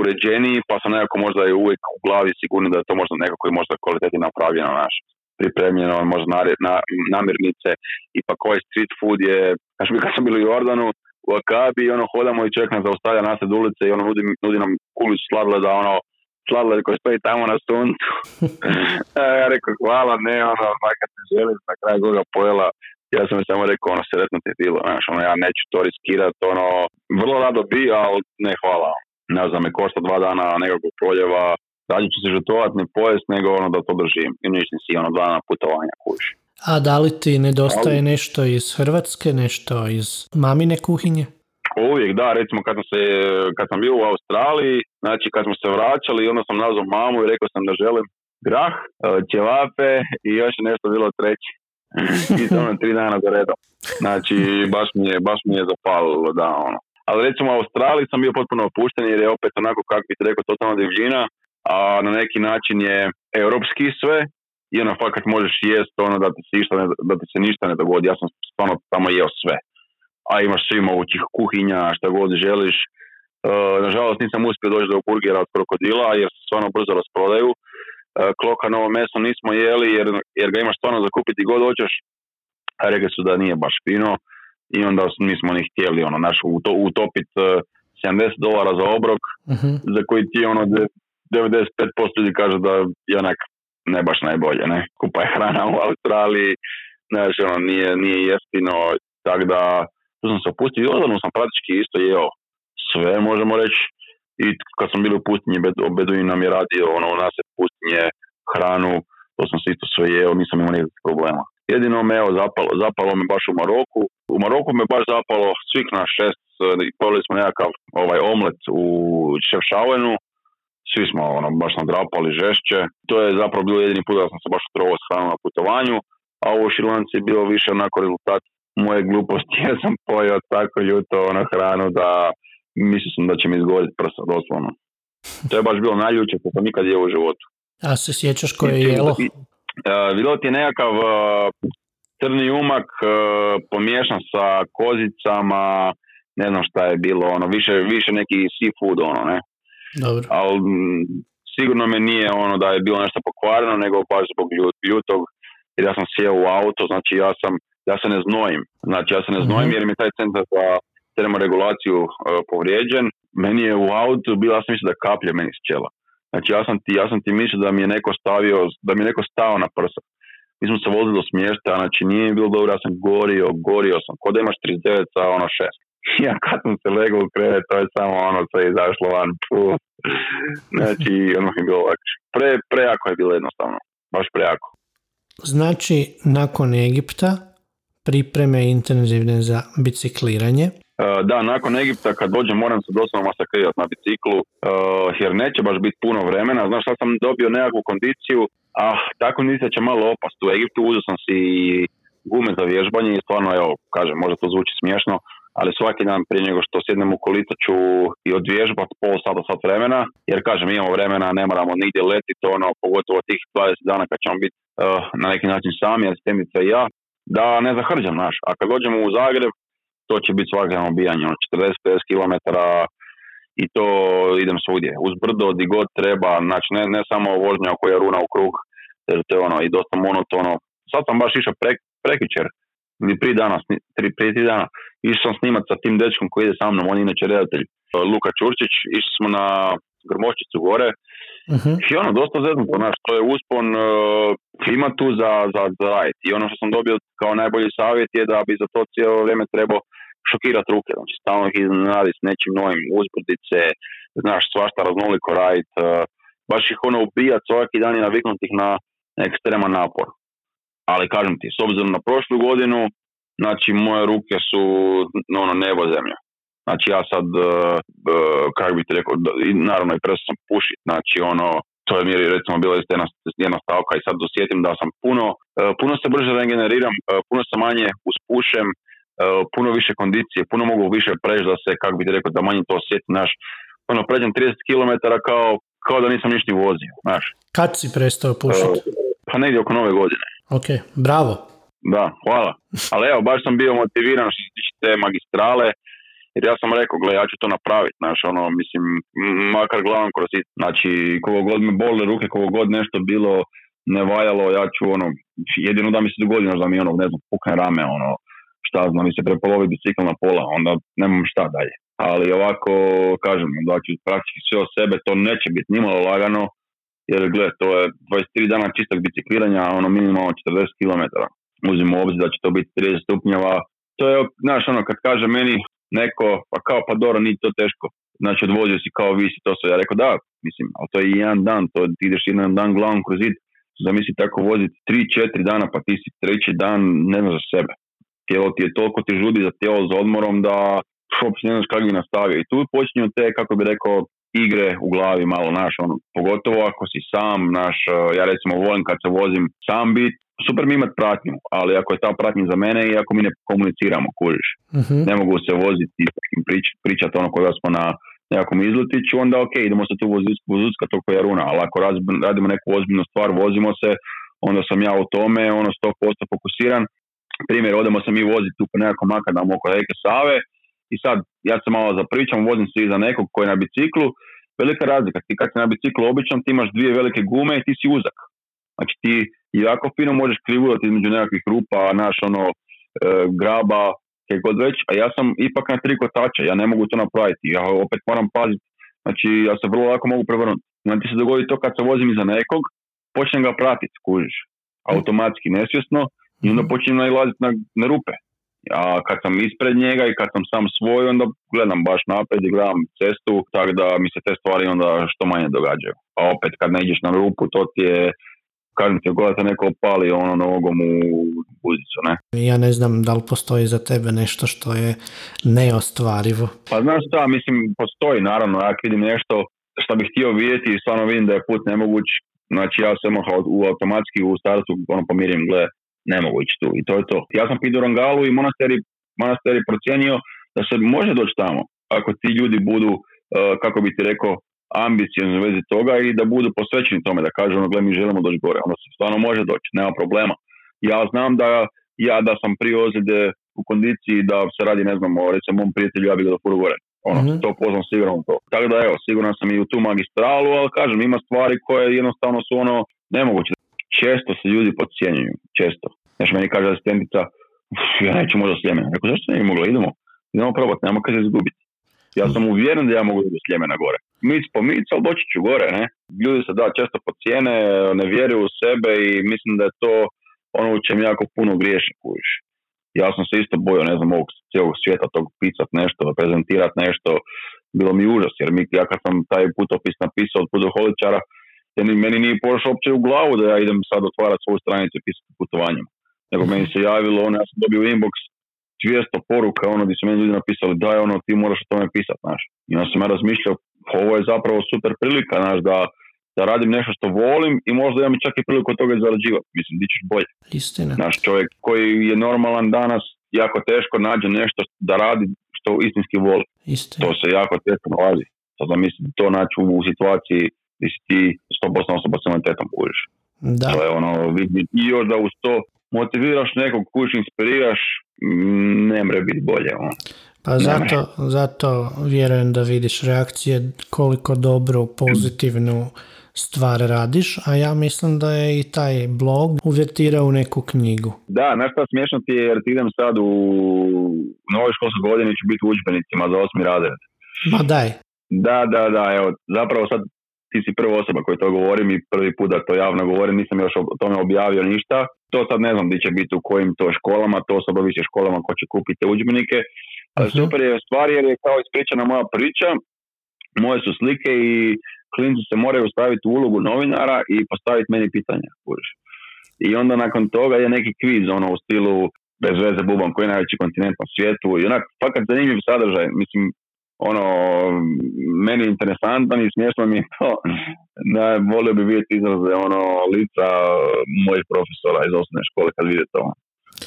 Speaker 2: uređeniji, pa sam nekako možda je uvijek u glavi sigurni da je to možda nekako i možda kvaliteti napravljeno, naš pripremljeno, možda na, namirnice i pa koji street food je, znaš mi kad sam bili u Jordanu, u Akabi ono hodamo i čovjek nas zaustavlja nasred ulice i ono nudi, nudi nam kulić sladoleda, ono sladoled koji stoji tamo na suncu. ja rekao hvala, ne, ono, kad se želim, na kraju koga pojela, ja sam samo rekao, ono, sretno ti bilo, znaš, ono, ja neću to riskirat, ono, vrlo rado bi, ali ne hvala. Ne znam, me košta dva dana nekog proljeva, rađe ću se žutovat, ne pojest, nego ono da to držim. I ništa si, ono, dva dana putovanja kući.
Speaker 1: A da li ti nedostaje nešto iz Hrvatske, nešto iz mamine kuhinje?
Speaker 2: Uvijek, da, recimo kad sam, se, kad sam bio u Australiji, znači kad smo se vraćali, onda sam nazvao mamu i rekao sam da želim grah, ćevape i još nešto bilo treće. I to ono tri dana za redom. Znači, baš mi je, baš mi je zapalilo, da, ono. Ali recimo u Australiji sam bio potpuno opušten jer je opet onako, kako bi rekao, totalna divžina, a na neki način je europski sve, i ono možeš jest ono da ti se, išta ne, da ti se ništa ne dogodi. Ja sam stvarno tamo jeo sve. A imaš svi mogućih kuhinja, šta god želiš. E, nažalost nisam uspio doći do burgera od krokodila jer se stvarno brzo rasprodaju. E, kloka novo meso nismo jeli jer, jer ga imaš stvarno zakupiti god hoćeš. A rekli su da nije baš fino i onda nismo ni htjeli ono, naš, utopiti e, 70 dolara za obrok,
Speaker 1: Mhm.
Speaker 2: za koji ti ono de- 95% ljudi kaže da je onak ne baš najbolje, ne. Kupa je hrana u Australiji, znaš, ono, nije, nije jeftino, tako da tu sam se opustio i odavno sam praktički isto jeo sve, možemo reći, i kad sam bili u pustinji, Bed- Beduin nam je radio, ono, u nas je pustinje, hranu, to sam se isto sve jeo, nisam imao nikakvih problema. Jedino me evo zapalo, zapalo me baš u Maroku. U Maroku me baš zapalo svih na šest, eh, pojeli smo nekakav ovaj omlet u Šefšauenu, svi smo ono, baš nadrapali žešće. To je zapravo bio jedini put da sam se baš otrovao s na putovanju, a u Šrilanci je bilo više onako rezultat moje gluposti jer sam pojeo tako ljuto ono hranu da mislio sam da će mi izgoriti prsa, doslovno. To je baš bilo najljuće što sam ikad jeo u životu.
Speaker 1: A se sjećaš koje je jelo?
Speaker 2: Uh, bilo ti je nekakav uh, crni umak uh, pomiješan sa kozicama, ne znam šta je bilo, ono, više, više neki seafood, ono, ne.
Speaker 1: Dobro.
Speaker 2: Ali sigurno me nije ono da je bilo nešto pokvareno, nego baš zbog lju- ljutog, jer ja sam sjeo u auto, znači ja sam, ja se ne znojim, znači ja se ne znojim
Speaker 1: Mhm.
Speaker 2: jer mi je taj centar za termoregulaciju uh, povrijeđen, meni je u autu, bila ja sam mislio da kaplje meni s čela. Znači ja sam ti, ja sam ti mislio da mi je neko stavio, da mi je neko stao na prsa. Mi smo se vozili do smještaja, znači nije bilo dobro, ja sam gorio, gorio sam, kod da imaš 39 sa ono 6. Ja kad sam se legao u krevet, to je samo ono sve izašlo van. Puh. Znači, ono je bilo lakše. Pre, prejako je bilo jednostavno. Baš prejako.
Speaker 1: Znači, nakon Egipta, pripreme intenzivne za bicikliranje.
Speaker 2: E, da, nakon Egipta kad dođem moram se doslovno masakrirati na biciklu, e, jer neće baš biti puno vremena. Znaš, sad sam dobio nekakvu kondiciju, a ta kondicija će malo opast. U Egiptu uzeo sam si gume za vježbanje i stvarno, evo, kažem, možda to zvuči smiješno, ali svaki dan prije nego što sjednem u kolica ću i odvježbat pol sata, sat vremena, jer kažem, imamo vremena, ne moramo nigdje letiti, ono, pogotovo tih 20 dana kad ćemo biti eh, na neki način sami, asistentica i ja, da ne zahrđam, naš. A kad dođemo u Zagreb, to će biti svaki dan obijanje, ono, 40-50 km i to idem svugdje. Uz brdo, di god treba, znači ne, ne samo vožnja koja je runa u krug, jer to je ono i dosta monotono. Sad sam baš išao pre, prekjučer, ili prije dana, tri, prije tri dana, išao sam snimat sa tim dečkom koji ide sa mnom, on je inače redatelj, Luka Čurčić, išli smo na Grmoščicu gore,
Speaker 1: Mhm.
Speaker 2: i ono, dosta zeznuto, znaš, to je uspon, uh, ima tu za, za, za. I ono što sam dobio kao najbolji savjet je da bi za to cijelo vrijeme trebao šokirati ruke, znači stalno ih iznenaditi s nečim novim, uzbrdice, znaš, svašta raznoliko radit, uh, baš ih ono ubijat svaki dan i naviknuti ih na ekstreman napor. Ali kažem ti, s obzirom na prošlu godinu, znači moje ruke su ono nebo zemlja. Znači ja sad, uh, uh, kako bi ti rekao, da- i naravno i prestao sam pušit, znači ono, to je mi je recimo bila isto jedna, jedna stavka i sad dosjetim da sam puno, uh, puno se brže regeneriram, puno se manje uspušem, puno više kondicije, puno mogu više preći da se, kako bi ti rekao, da manje to osjetim, znaš, ono, pređem 30 km kao, kao da nisam ništa ni vozio, znaš.
Speaker 1: Kad si prestao pušiti?
Speaker 2: Pa negdje oko nove godine.
Speaker 1: Ok, bravo.
Speaker 2: Da, hvala. Ali evo, baš sam bio motiviran što se tiče te magistrale, jer ja sam rekao, gle, ja ću to napraviti, znaš, ono, mislim, makar glavom kroz sit. Znači, koliko god me bole ruke, koliko god nešto bilo ne valjalo, ja ću, ono, jedino da mi se dogodi, da mi, ono, ne znam, pukne rame, ono, šta znam, mi se prepolovi bicikl na pola, onda nemam šta dalje. Ali ovako, kažem, da ću praktički sve od sebe, to neće biti nimalo lagano, jer gle, to je 23 dana čistog bicikliranja, ono minimalno 40 km. Uzimo u obzir da će to biti 30 stupnjeva. To je, znaš, ono, kad kaže meni neko, pa kao, pa dobro, nije to teško. Znači, odvozio si kao visi to sve. Ja rekao, da, mislim, ali to je jedan dan, to ti ideš jedan dan glavom kroz zid. Zamisli tako voziti 3-4 dana, pa ti si treći dan, ne znaš za sebe. Tijelo ti je toliko ti žudi za tijelo, za odmorom, da uopće ne znaš kako bi nastavio. I tu počinju te, kako bi rekao, igre u glavi malo, naš, ono, pogotovo ako si sam, naš, eh, ja recimo volim kad se vozim sam bit, super mi imat pratnju, ali ako je ta pratnja za mene i ako mi ne komuniciramo, kužiš,
Speaker 1: Mhm.
Speaker 2: ne mogu se voziti i prič, pričati ono kod da smo na nekakvom izletiću, onda ok, idemo se tu vozuc- vozucka toliko je runa, ali ako radimo neku ozbiljnu stvar, vozimo se, onda sam ja u tome, ono 100% fokusiran. Primjer, odemo se mi voziti tu po nekakvom makadam oko reke Save i sad ja se malo zapričam, vozim se iza nekog koji je na biciklu, velika razlika, ti kad si na biciklu običan, ti imaš dvije velike gume i ti si uzak. Znači ti jako fino možeš krivulati između nekakvih rupa, naš ono, e, graba, kaj god već, a ja sam ipak na tri kotača, ja ne mogu to napraviti, ja opet moram paziti, znači ja se vrlo lako mogu prevrnuti. Znači se dogodi to kad se vozim iza nekog, počnem ga pratiti, kužiš, automatski, nesvjesno, i onda
Speaker 1: Mhm.
Speaker 2: počnem nailaziti na, na rupe. A kad sam ispred njega i kad sam sam svoj, onda gledam baš napred i gledam cestu, tako da mi se te stvari onda što manje događaju. A opet kad ne ideš na rupu, to ti je, kažem ti, god te neko opali ono nogom u guzicu, ne?
Speaker 1: Ja ne znam da li postoji za tebe nešto što je neostvarivo.
Speaker 2: Pa znaš šta, mislim, postoji naravno, ja vidim nešto što bih htio vidjeti i stvarno vidim da je put nemoguć, znači ja sam u automatski u startu ono pomirim, gle, ne mogu ići tu i to je to. Ja sam pitao Rangalu i monasteri, monasteri procijenio da se može doći tamo ako ti ljudi budu, uh, kako bi ti rekao, ambiciozni u vezi toga i da budu posvećeni tome, da kažu ono, gle, mi želimo doći gore, onda se stvarno može doći, nema problema. Ja znam da ja da sam prije ozljede u kondiciji da se radi, ne znam, o recimo mom prijatelju, ja bih ga furu gore. Ono,
Speaker 1: Mhm.
Speaker 2: to poznam sigurno to. Tako da evo, siguran sam i u tu magistralu, ali kažem, ima stvari koje jednostavno su ono nemoguće. Često se ljudi podcjenjuju, često. Znaš, meni kaže asistentica, "Uf, ja neću možda Sljemena. Rekao, zašto ne bi mogla? Idemo. Idemo probati, nema kad se izgubiti. Ja sam uvjeren da ja mogu do Sljemena gore. Mic po mic, ali doći ću gore, ne? Ljudi se da često pocijene, ne vjeruju u sebe i mislim da je to ono u čem jako puno griješi, kužiš. Ja sam se isto bojao, ne znam, ovog cijelog svijeta, tog pisat nešto, prezentirati nešto, bilo mi užas, jer mi, ja kad sam taj putopis napisao od putoholičara, meni, nije pošlo uopće u glavu da ja idem sad otvarati svoju stranicu i pisati o putovanjima. Nego meni se javilo, ono, ja sam dobio inbox 200 poruka, ono, gdje su meni ljudi napisali, daj, ono, ti moraš o tome pisati, znaš. I onda sam ja razmišljao, ovo je zapravo super prilika, znaš, da, da radim nešto što volim i možda imam čak i priliku od toga zarađivati. Mislim, di ćeš bolje.
Speaker 1: Istina.
Speaker 2: Naš čovjek koji je normalan danas, jako teško nađe nešto da radi što istinski voli.
Speaker 1: Istina.
Speaker 2: To se jako teško nalazi. Sada mislim, to naći u, u situaciji gdje si ti 100% osoba s invaliditetom kužiš.
Speaker 1: Da.
Speaker 2: To je ono, vidi, i još da uz to motiviraš nekog, kužiš, inspiriraš, mm, ne mre biti bolje. Ono.
Speaker 1: Pa zato, zato vjerujem da vidiš reakcije koliko dobru, pozitivnu stvar radiš, a ja mislim da je i taj blog uvertirao u neku knjigu.
Speaker 2: Da, znaš šta smiješno ti je, jer ti idem sad u novoj školskoj godini ću biti u udžbenicima za osmi razred.
Speaker 1: Ma daj.
Speaker 2: Da, da, da, evo, zapravo sad ti si prva osoba koja to govorim i prvi put da to javno govorim, nisam još o tome objavio ništa. To sad ne znam di će biti u kojim to školama, to se obavisi školama ko će kupiti udžbenike. Ali
Speaker 1: Mhm.
Speaker 2: super je stvar jer je kao ispričana moja priča, moje su slike i klinci se moraju staviti u ulogu novinara i postaviti meni pitanja. kužiš. I onda nakon toga je neki kviz ono u stilu bez veze bubam koji je najveći kontinent na svijetu i onak fakat zanimljiv sadržaj. Mislim, ono, meni je interesantan i smiješno mi je to. Da, volio bi vidjeti izraze ono, lica mojih profesora iz osnovne škole kad vide to.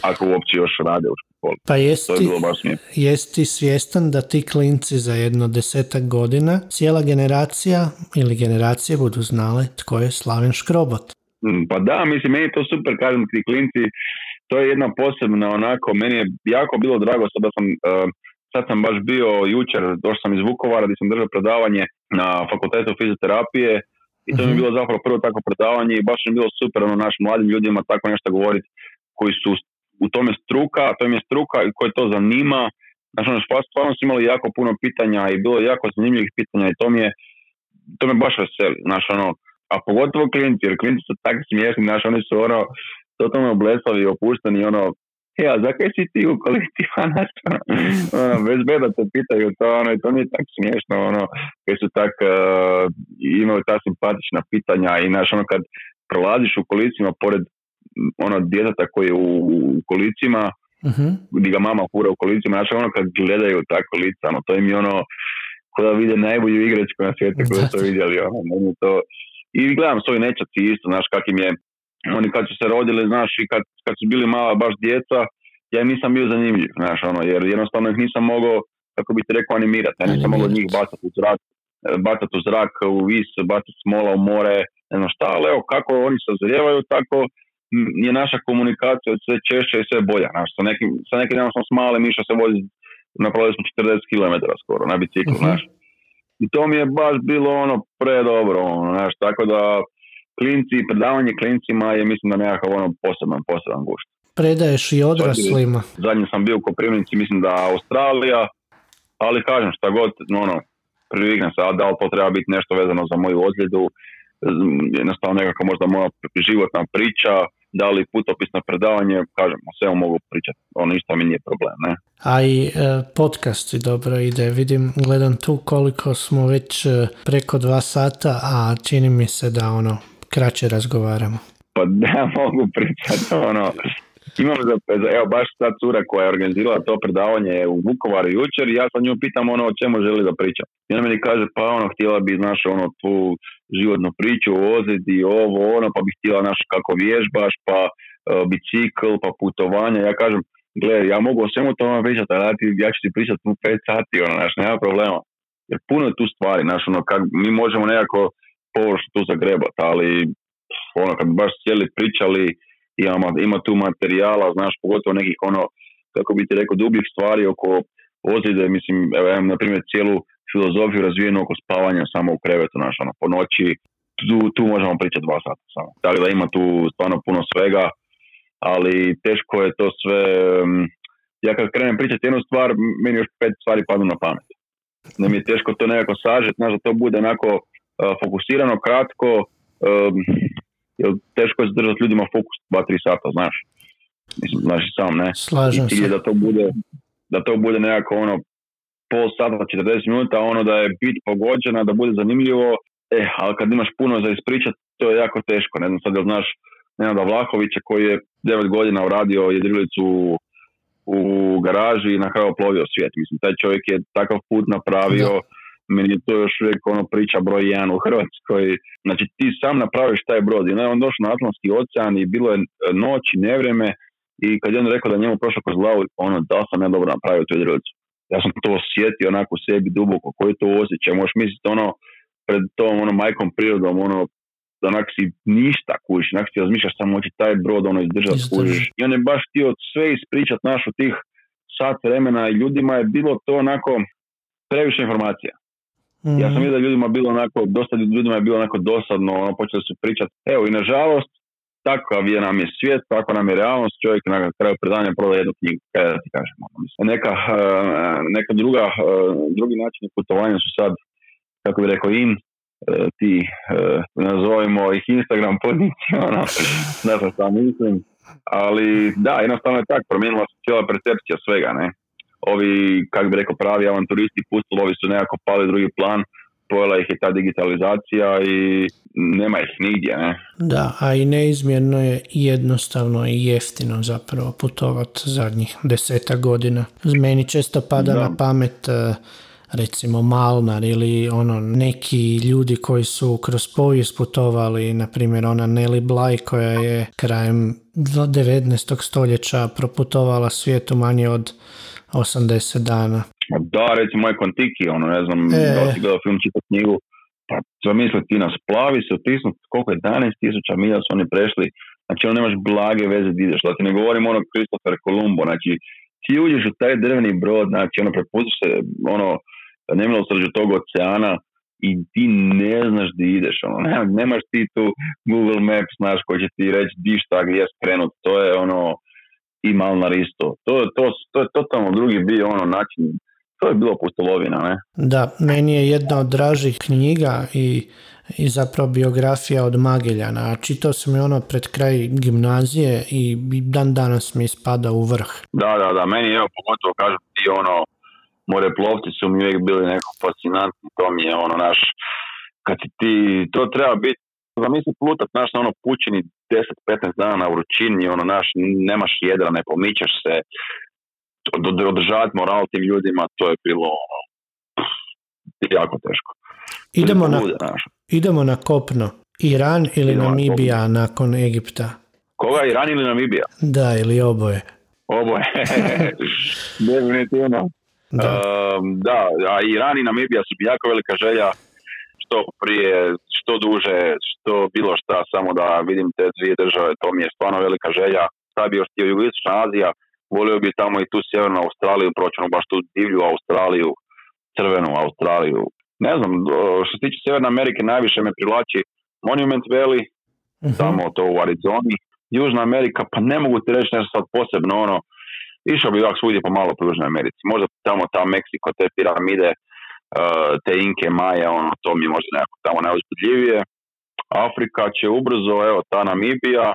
Speaker 2: Ako uopće još rade u školi.
Speaker 1: Pa
Speaker 2: To je
Speaker 1: jesi,
Speaker 2: bilo baš smiješno.
Speaker 1: jesi ti svjestan da ti klinci za jedno desetak godina cijela generacija ili generacije budu znale tko je Slaven Škrobot?
Speaker 2: Mm, Pa da, mislim, meni je to super, kažem ti klinci, to je jedna posebna onako, meni je jako bilo drago sad da sam, eh, sad sam baš bio jučer, došao sam iz Vukovara gdje sam držao predavanje na fakultetu fizioterapije i to mi
Speaker 1: Mhm.
Speaker 2: je bilo zapravo prvo takvo predavanje i baš mi je bilo super ono našim mladim ljudima tako nešto govoriti koji su u tome struka, to im je struka i koji to zanima. Znači, ono, stvarno su imali jako puno pitanja i bilo je jako zanimljivih pitanja i to mi je, to me baš veseli, znaš, ono, a pogotovo klinci, jer klinci su tak smiješni, znaš, oni su ono, totalno blesavi i opušteni, ono, e, a zakaj si ti u kolektiva, znaš, ono, bez beda te pitaju to, ono, i to mi je tak smiješno, ono, kad su tak, uh, imaju ta simpatična pitanja i, znaš, ono, kad prolaziš u kolicima pored ono djeteta koji je u, u kolicima,
Speaker 1: Mhm.
Speaker 2: gdje ga mama fura u kolicima, znači ono kad gledaju ta kolica, ono, to im je ono, kao da vide najbolju igračku na svijetu koju su vidjeli, ono, meni to, i gledam svoji nečaci isto, znaš, kak im je, oni kad su se rodili, znaš, i kad, kad su bili mala baš djeca, ja nisam bio zanimljiv, znaš, ono, jer jednostavno ih nisam mogao, kako bi ti rekao, animirati, ja nisam mogao njih bacati u zrak, bacati u zrak, u vis, bacati smola u more, ne znam šta, ali evo, kako oni sazrijevaju, tako je naša komunikacija sve češće i sve bolja. Znaš, sa nekim, sa nekim sam s male miša se vozi, napravili smo 40 km skoro na biciklu,
Speaker 1: Mhm.
Speaker 2: znaš. I to mi je baš bilo ono predobro, ono, znaš, tako da klinci, predavanje klincima je mislim da nekakav ono poseban, poseban gušt.
Speaker 1: predaješ i odraslima.
Speaker 2: Zadnji sam bio u Koprivnici, mislim da Australija, ali kažem šta god, ono, priviknem se, a da li to treba biti nešto vezano za moju ozljedu, jednostavno nekako možda moja životna priča, da li putopisno predavanje, kažem, o svemu mogu pričati, ono isto mi nije problem, ne.
Speaker 1: A i e, podcasti dobro ide, vidim, gledam tu koliko smo već e, preko dva sata, a čini mi se da ono, kraće razgovaramo.
Speaker 2: Pa da, mogu pričati, ono, imam za, evo baš ta cura koja je organizirala to predavanje u Vukovaru jučer i ja sa nju pitam ono o čemu želi da priča. I ona meni kaže pa ono htjela bi znaš ono tu životnu priču o ozljedi, ovo ono pa bi htjela znaš kako vježbaš pa uh, bicikl pa putovanje. Ja kažem gle ja mogu o svemu tome pričati ali ja ću ti pričati u pet sati ono znaš nema problema. Jer puno je tu stvari znaš ono kak, mi možemo nekako površno tu zagrebati ali ono kad bi baš cijeli pričali ima, ima tu materijala, znaš, pogotovo nekih ono, kako bi ti rekao, dubljih stvari oko ozljede, mislim, evo, imam, na primjer, cijelu filozofiju razvijenu oko spavanja samo u krevetu, znaš, ono, po noći, tu, tu možemo pričati dva sata samo. Tako da ima tu stvarno puno svega, ali teško je to sve, ja kad krenem pričati jednu stvar, meni još pet stvari padnu na pamet. Ne mi je teško to nekako sažeti, znaš, da to bude onako fokusirano, kratko, um, jer teško je zadržati ljudima fokus 2-3 sata, znaš. Mislim, znaš sam, ne?
Speaker 1: Slažem
Speaker 2: I da to bude, da to bude nekako ono pol sata, 40 minuta, ono da je bit pogođena, da bude zanimljivo, eh, ali kad imaš puno za ispričat, to je jako teško, ne znam sad jel znaš Nenada Vlahovića koji je 9 godina uradio jedrilicu u garaži i na kraju plovio svijet. Mislim, taj čovjek je takav put napravio, meni je to još uvijek ono priča broj jedan u Hrvatskoj. Znači ti sam napraviš taj brod i on došao na Atlantski ocean i bilo je e, noć i nevreme i kad je on rekao da njemu prošlo kroz glavu, ono da sam ja dobro napravio tu jedrilicu. Ja sam to osjetio onako u sebi duboko, koji to osjećaj. Možeš misliti ono pred tom ono majkom prirodom, ono da onak si ništa kužiš, onak si razmišljaš samo hoće taj brod ono izdržati kužiš. I on je baš htio sve ispričat našu tih sat vremena i ljudima je bilo to onako previše informacija. Ja sam mhm. vidio da ljudima bilo onako, dosta ljudima je bilo onako dosadno, ono, počeli su pričati, evo i nažalost, takav je nam je svijet, tako nam je realnost, čovjek na kraju predanja proda jednu knjigu, kada da ti kažem. Ono, neka, eh, neka druga, eh, drugi način putovanja su sad, kako bi rekao, in, ti, nazovimo ih Instagram podnici, ono, ne znam šta mislim, ali da, jednostavno je tako, promijenila se cijela percepcija svega, ne ovi, kako bi rekao, pravi avanturisti ovi su nekako pali drugi plan, pojela ih je ta digitalizacija i nema ih nigdje, ne?
Speaker 1: Da, a i neizmjerno je jednostavno i jeftino zapravo putovati zadnjih deseta godina. Meni često pada na pamet e, recimo Malnar ili ono neki ljudi koji su kroz povijest putovali, na primjer ona Nelly Bly koja je krajem 19. stoljeća proputovala svijetu manje od 80 dana.
Speaker 2: Da, recimo moj Kontiki, ono, ne znam, e. da si gledao film, čitao knjigu, pa zamisli ti nas plavi se otisnuti, koliko je 11 tisuća milja su oni prešli, znači ono nemaš blage veze da ideš, da ti ne govorim ono Christopher Columbo, znači ti uđeš u taj drveni brod, znači ono prepustiš se, ono, nemilo srđu tog oceana i ti ne znaš di ideš, ono, nemaš ti tu Google Maps, znaš, koji će ti reći di šta, gdje skrenut, to je ono, i Malnar isto. To, to, to je totalno drugi bio ono način, to je bilo pustolovina, ne?
Speaker 1: Da, meni je jedna od dražih knjiga i, i zapravo biografija od Mageljana, a čitao sam je ono pred kraj gimnazije i dan danas mi spada u vrh.
Speaker 2: Da, da, da, meni evo pogotovo kažem ti ono, moreplovci su mi uvijek bili neko fascinantni, to mi je ono naš, kad ti, to treba biti Zamisli plutat, naš, na ono pučini 10-15 dana na vrućini, ono, naš, nemaš jedra, ne pomičeš se, održavati moral tim ljudima, to je bilo ono, jako teško.
Speaker 1: Idemo na, idemo na kopno. Iran ili idemo Namibija na nakon Egipta?
Speaker 2: Koga, Iran ili Namibija?
Speaker 1: Da, ili oboje.
Speaker 2: Oboje. Definitivno. Da. Um, da, a Iran i Namibija su jako velika želja što prije, što duže, što bilo šta, samo da vidim te dvije države, to mi je stvarno velika želja. Sad bi još htio jugoistočna Azija, volio bi tamo i tu sjevernu Australiju, proćemo baš tu divlju Australiju, crvenu Australiju. Ne znam, što se tiče Sjeverne Amerike, najviše me privlači Monument Valley, uh tamo to u Arizoni, Južna Amerika, pa ne mogu ti reći nešto sad posebno, ono, išao bi ovak svugdje pomalo po Južnoj Americi. Možda tamo ta Meksiko, te piramide, uh, te Inke, Maje, ono, to mi je možda nekako tamo najuzbudljivije. Afrika će ubrzo, evo, ta Namibija,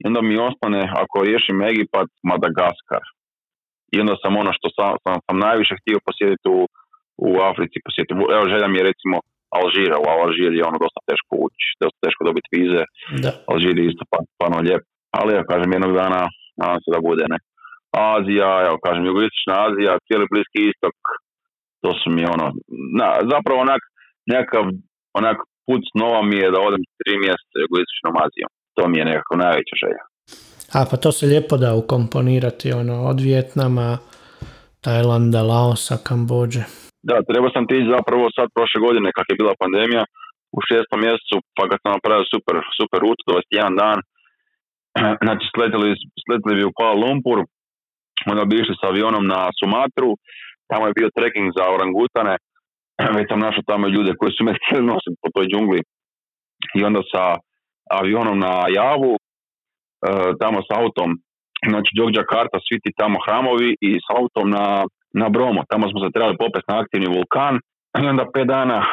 Speaker 2: i onda mi ostane, ako riješim Egipat, Madagaskar. I onda sam ono što sam, sam, sam najviše htio posjetiti u, u Africi, posjetiti. Evo, želja mi je recimo Alžira, u Alžir je ono dosta teško ući, dosta teško dobiti vize.
Speaker 1: Da.
Speaker 2: Alžir je isto pa, stvarno lijep. Ali ja kažem jednog dana, nadam se da bude ne. Azija, evo kažem jugoistočna Azija, cijeli bliski istok, to su mi ono, na, zapravo onak, nekakav onak put snova mi je da odem tri mjeseca jugoistočnom Azijom. To mi je nekako najveća želja.
Speaker 1: A pa to se lijepo da ukomponirati ono, od Vjetnama, Tajlanda, Laosa, Kambođe.
Speaker 2: Da, trebao sam ti zapravo sad prošle godine kak je bila pandemija u šestom mjesecu, pa kad sam napravio super, super rutu, 21 dan, znači sletili, sletili bi u Kuala Lumpur, onda bi išli sa avionom na Sumatru, tamo je bio trekking za orangutane, već sam našao tamo ljude koji su me htjeli nositi po toj džungli i onda sa avionom na Javu, e, tamo s autom, znači Jakarta, svi ti tamo hramovi i s autom na, na Bromo, tamo smo se trebali popesti na aktivni vulkan i onda pet dana e,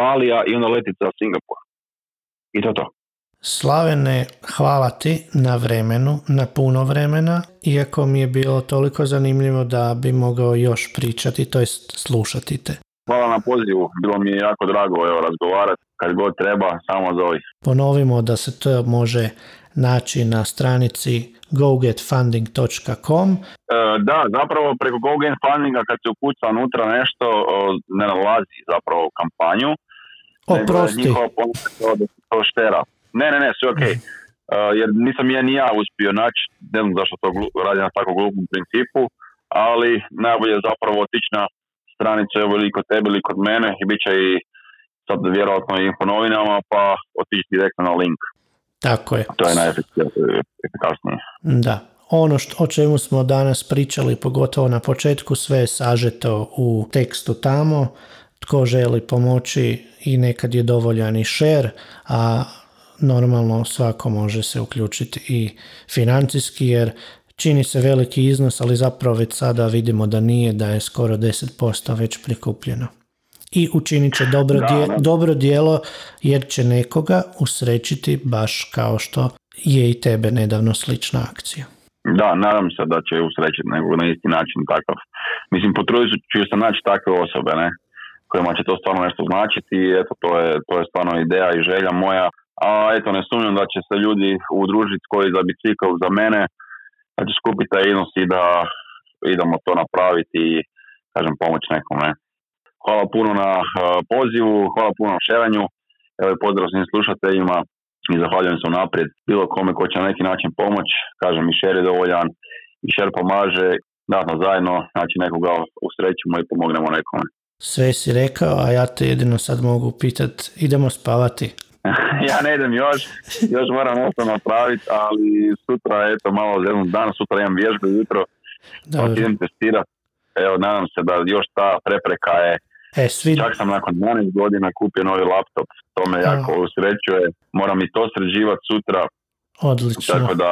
Speaker 2: Balija i onda letica za Singapur. I to to.
Speaker 1: Slavene, hvala ti na vremenu, na puno vremena, iako mi je bilo toliko zanimljivo da bi mogao još pričati, to jest slušati te.
Speaker 2: Hvala na pozivu, bilo mi je jako drago evo, razgovarati, kad god treba, samo zovi.
Speaker 1: Ponovimo da se to može naći na stranici gogetfunding.com.
Speaker 2: E, da, zapravo preko GoGetFundinga kad se ukuca unutra nešto, ne nalazi zapravo kampanju.
Speaker 1: Oprosti.
Speaker 2: Njihova pomoć to štera. Ne, ne, ne, sve ok. Uh, jer nisam ja ni ja uspio naći, ne znam zašto to radi na tako glupom principu, ali najbolje je zapravo otići na stranicu evo ili kod tebe ili kod mene i bit će i sad vjerojatno i info novinama pa otići direktno na link.
Speaker 1: Tako je.
Speaker 2: To je najefikasnije.
Speaker 1: Da. Ono što, o čemu smo danas pričali, pogotovo na početku, sve je sažeto u tekstu tamo. Tko želi pomoći i nekad je dovoljan i share, a normalno svako može se uključiti i financijski jer čini se veliki iznos, ali zapravo već sada vidimo da nije, da je skoro 10% već prikupljeno. I učinit će dobro, dje- dobro dijelo jer će nekoga usrećiti baš kao što je i tebe nedavno slična akcija.
Speaker 2: Da, nadam se da će usrećiti nekog na isti način takav. Mislim, potrudit ću se naći takve osobe, ne? kojima će to stvarno nešto značiti i eto, to je, to je stvarno ideja i želja moja. A eto, ne sumnjam da će se ljudi udružiti koji za bicikl za mene, da će skupiti taj iznos i da idemo to napraviti i, kažem, pomoć nekome. Hvala puno na eh, pozivu, hvala puno na šeranju, evo i pozdrav svim slušateljima i zahvaljujem se unaprijed bilo kome ko će na neki način pomoć, kažem i šer je dovoljan i šer pomaže, da smo zajedno, znači nekoga usrećimo i pomognemo nekome.
Speaker 1: Sve si rekao, a ja te jedino sad mogu pitat, idemo spavati.
Speaker 2: ja ne idem još, još moram nešto napraviti, ali sutra, eto, malo jedan dan, sutra imam vježbu jutro,
Speaker 1: Dobro.
Speaker 2: idem testirati. Evo, nadam se da još ta prepreka je,
Speaker 1: E, svi,
Speaker 2: čak sam nakon 12 godina kupio novi laptop, to me jako usrećuje, moram i to sređivati sutra,
Speaker 1: odlično.
Speaker 2: tako da,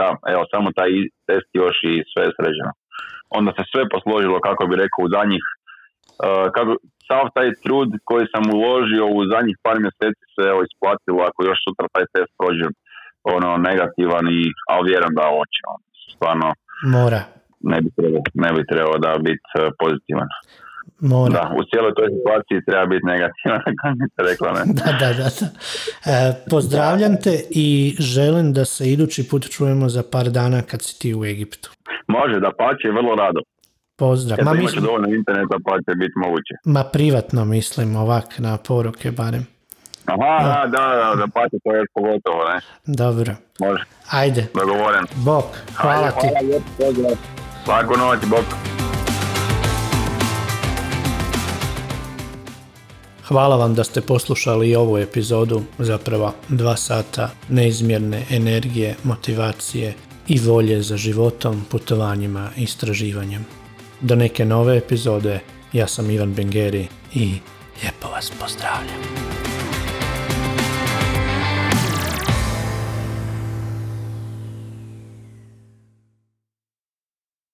Speaker 2: da, evo, samo taj test još i sve je sređeno. Onda se sve posložilo, kako bi rekao, u zadnjih, kako, sav taj trud koji sam uložio u zadnjih par mjeseci se evo isplatilo, ako još sutra taj test prođe ono negativan i, ali vjerujem da hoće. ono, Stvarno
Speaker 1: Mora,
Speaker 2: ne bi trebao, ne bi trebao da biti uh, pozitivan.
Speaker 1: mora.
Speaker 2: Da, u cijeloj toj situaciji treba biti negativan, kako bi se rekla, ne?
Speaker 1: Da, da, da. da. E, pozdravljam te i želim da se idući put čujemo za par dana kad si ti u Egiptu.
Speaker 2: Može, da pače, vrlo rado.
Speaker 1: Pozdrav.
Speaker 2: Eto,
Speaker 1: Ma, mislim,
Speaker 2: dovoljno interneta pa će biti moguće.
Speaker 1: ma privatno mislim ovak na poruke barem.
Speaker 2: Aha, da, da, da, da pače, to je pogotovo, ne?
Speaker 1: Dobro.
Speaker 2: Može,
Speaker 1: Ajde,
Speaker 2: dogovoren.
Speaker 1: bok, hvala
Speaker 2: Ajde,
Speaker 1: ti.
Speaker 2: Hvala lijepo, pozdrav. Laku noć, bok.
Speaker 1: Hvala vam da ste poslušali i ovu epizodu, zapravo dva sata neizmjerne energije, motivacije i volje za životom, putovanjima i istraživanjem. Do neke nove epizode, ja sam Ivan Bengeri i lijepo vas pozdravljam.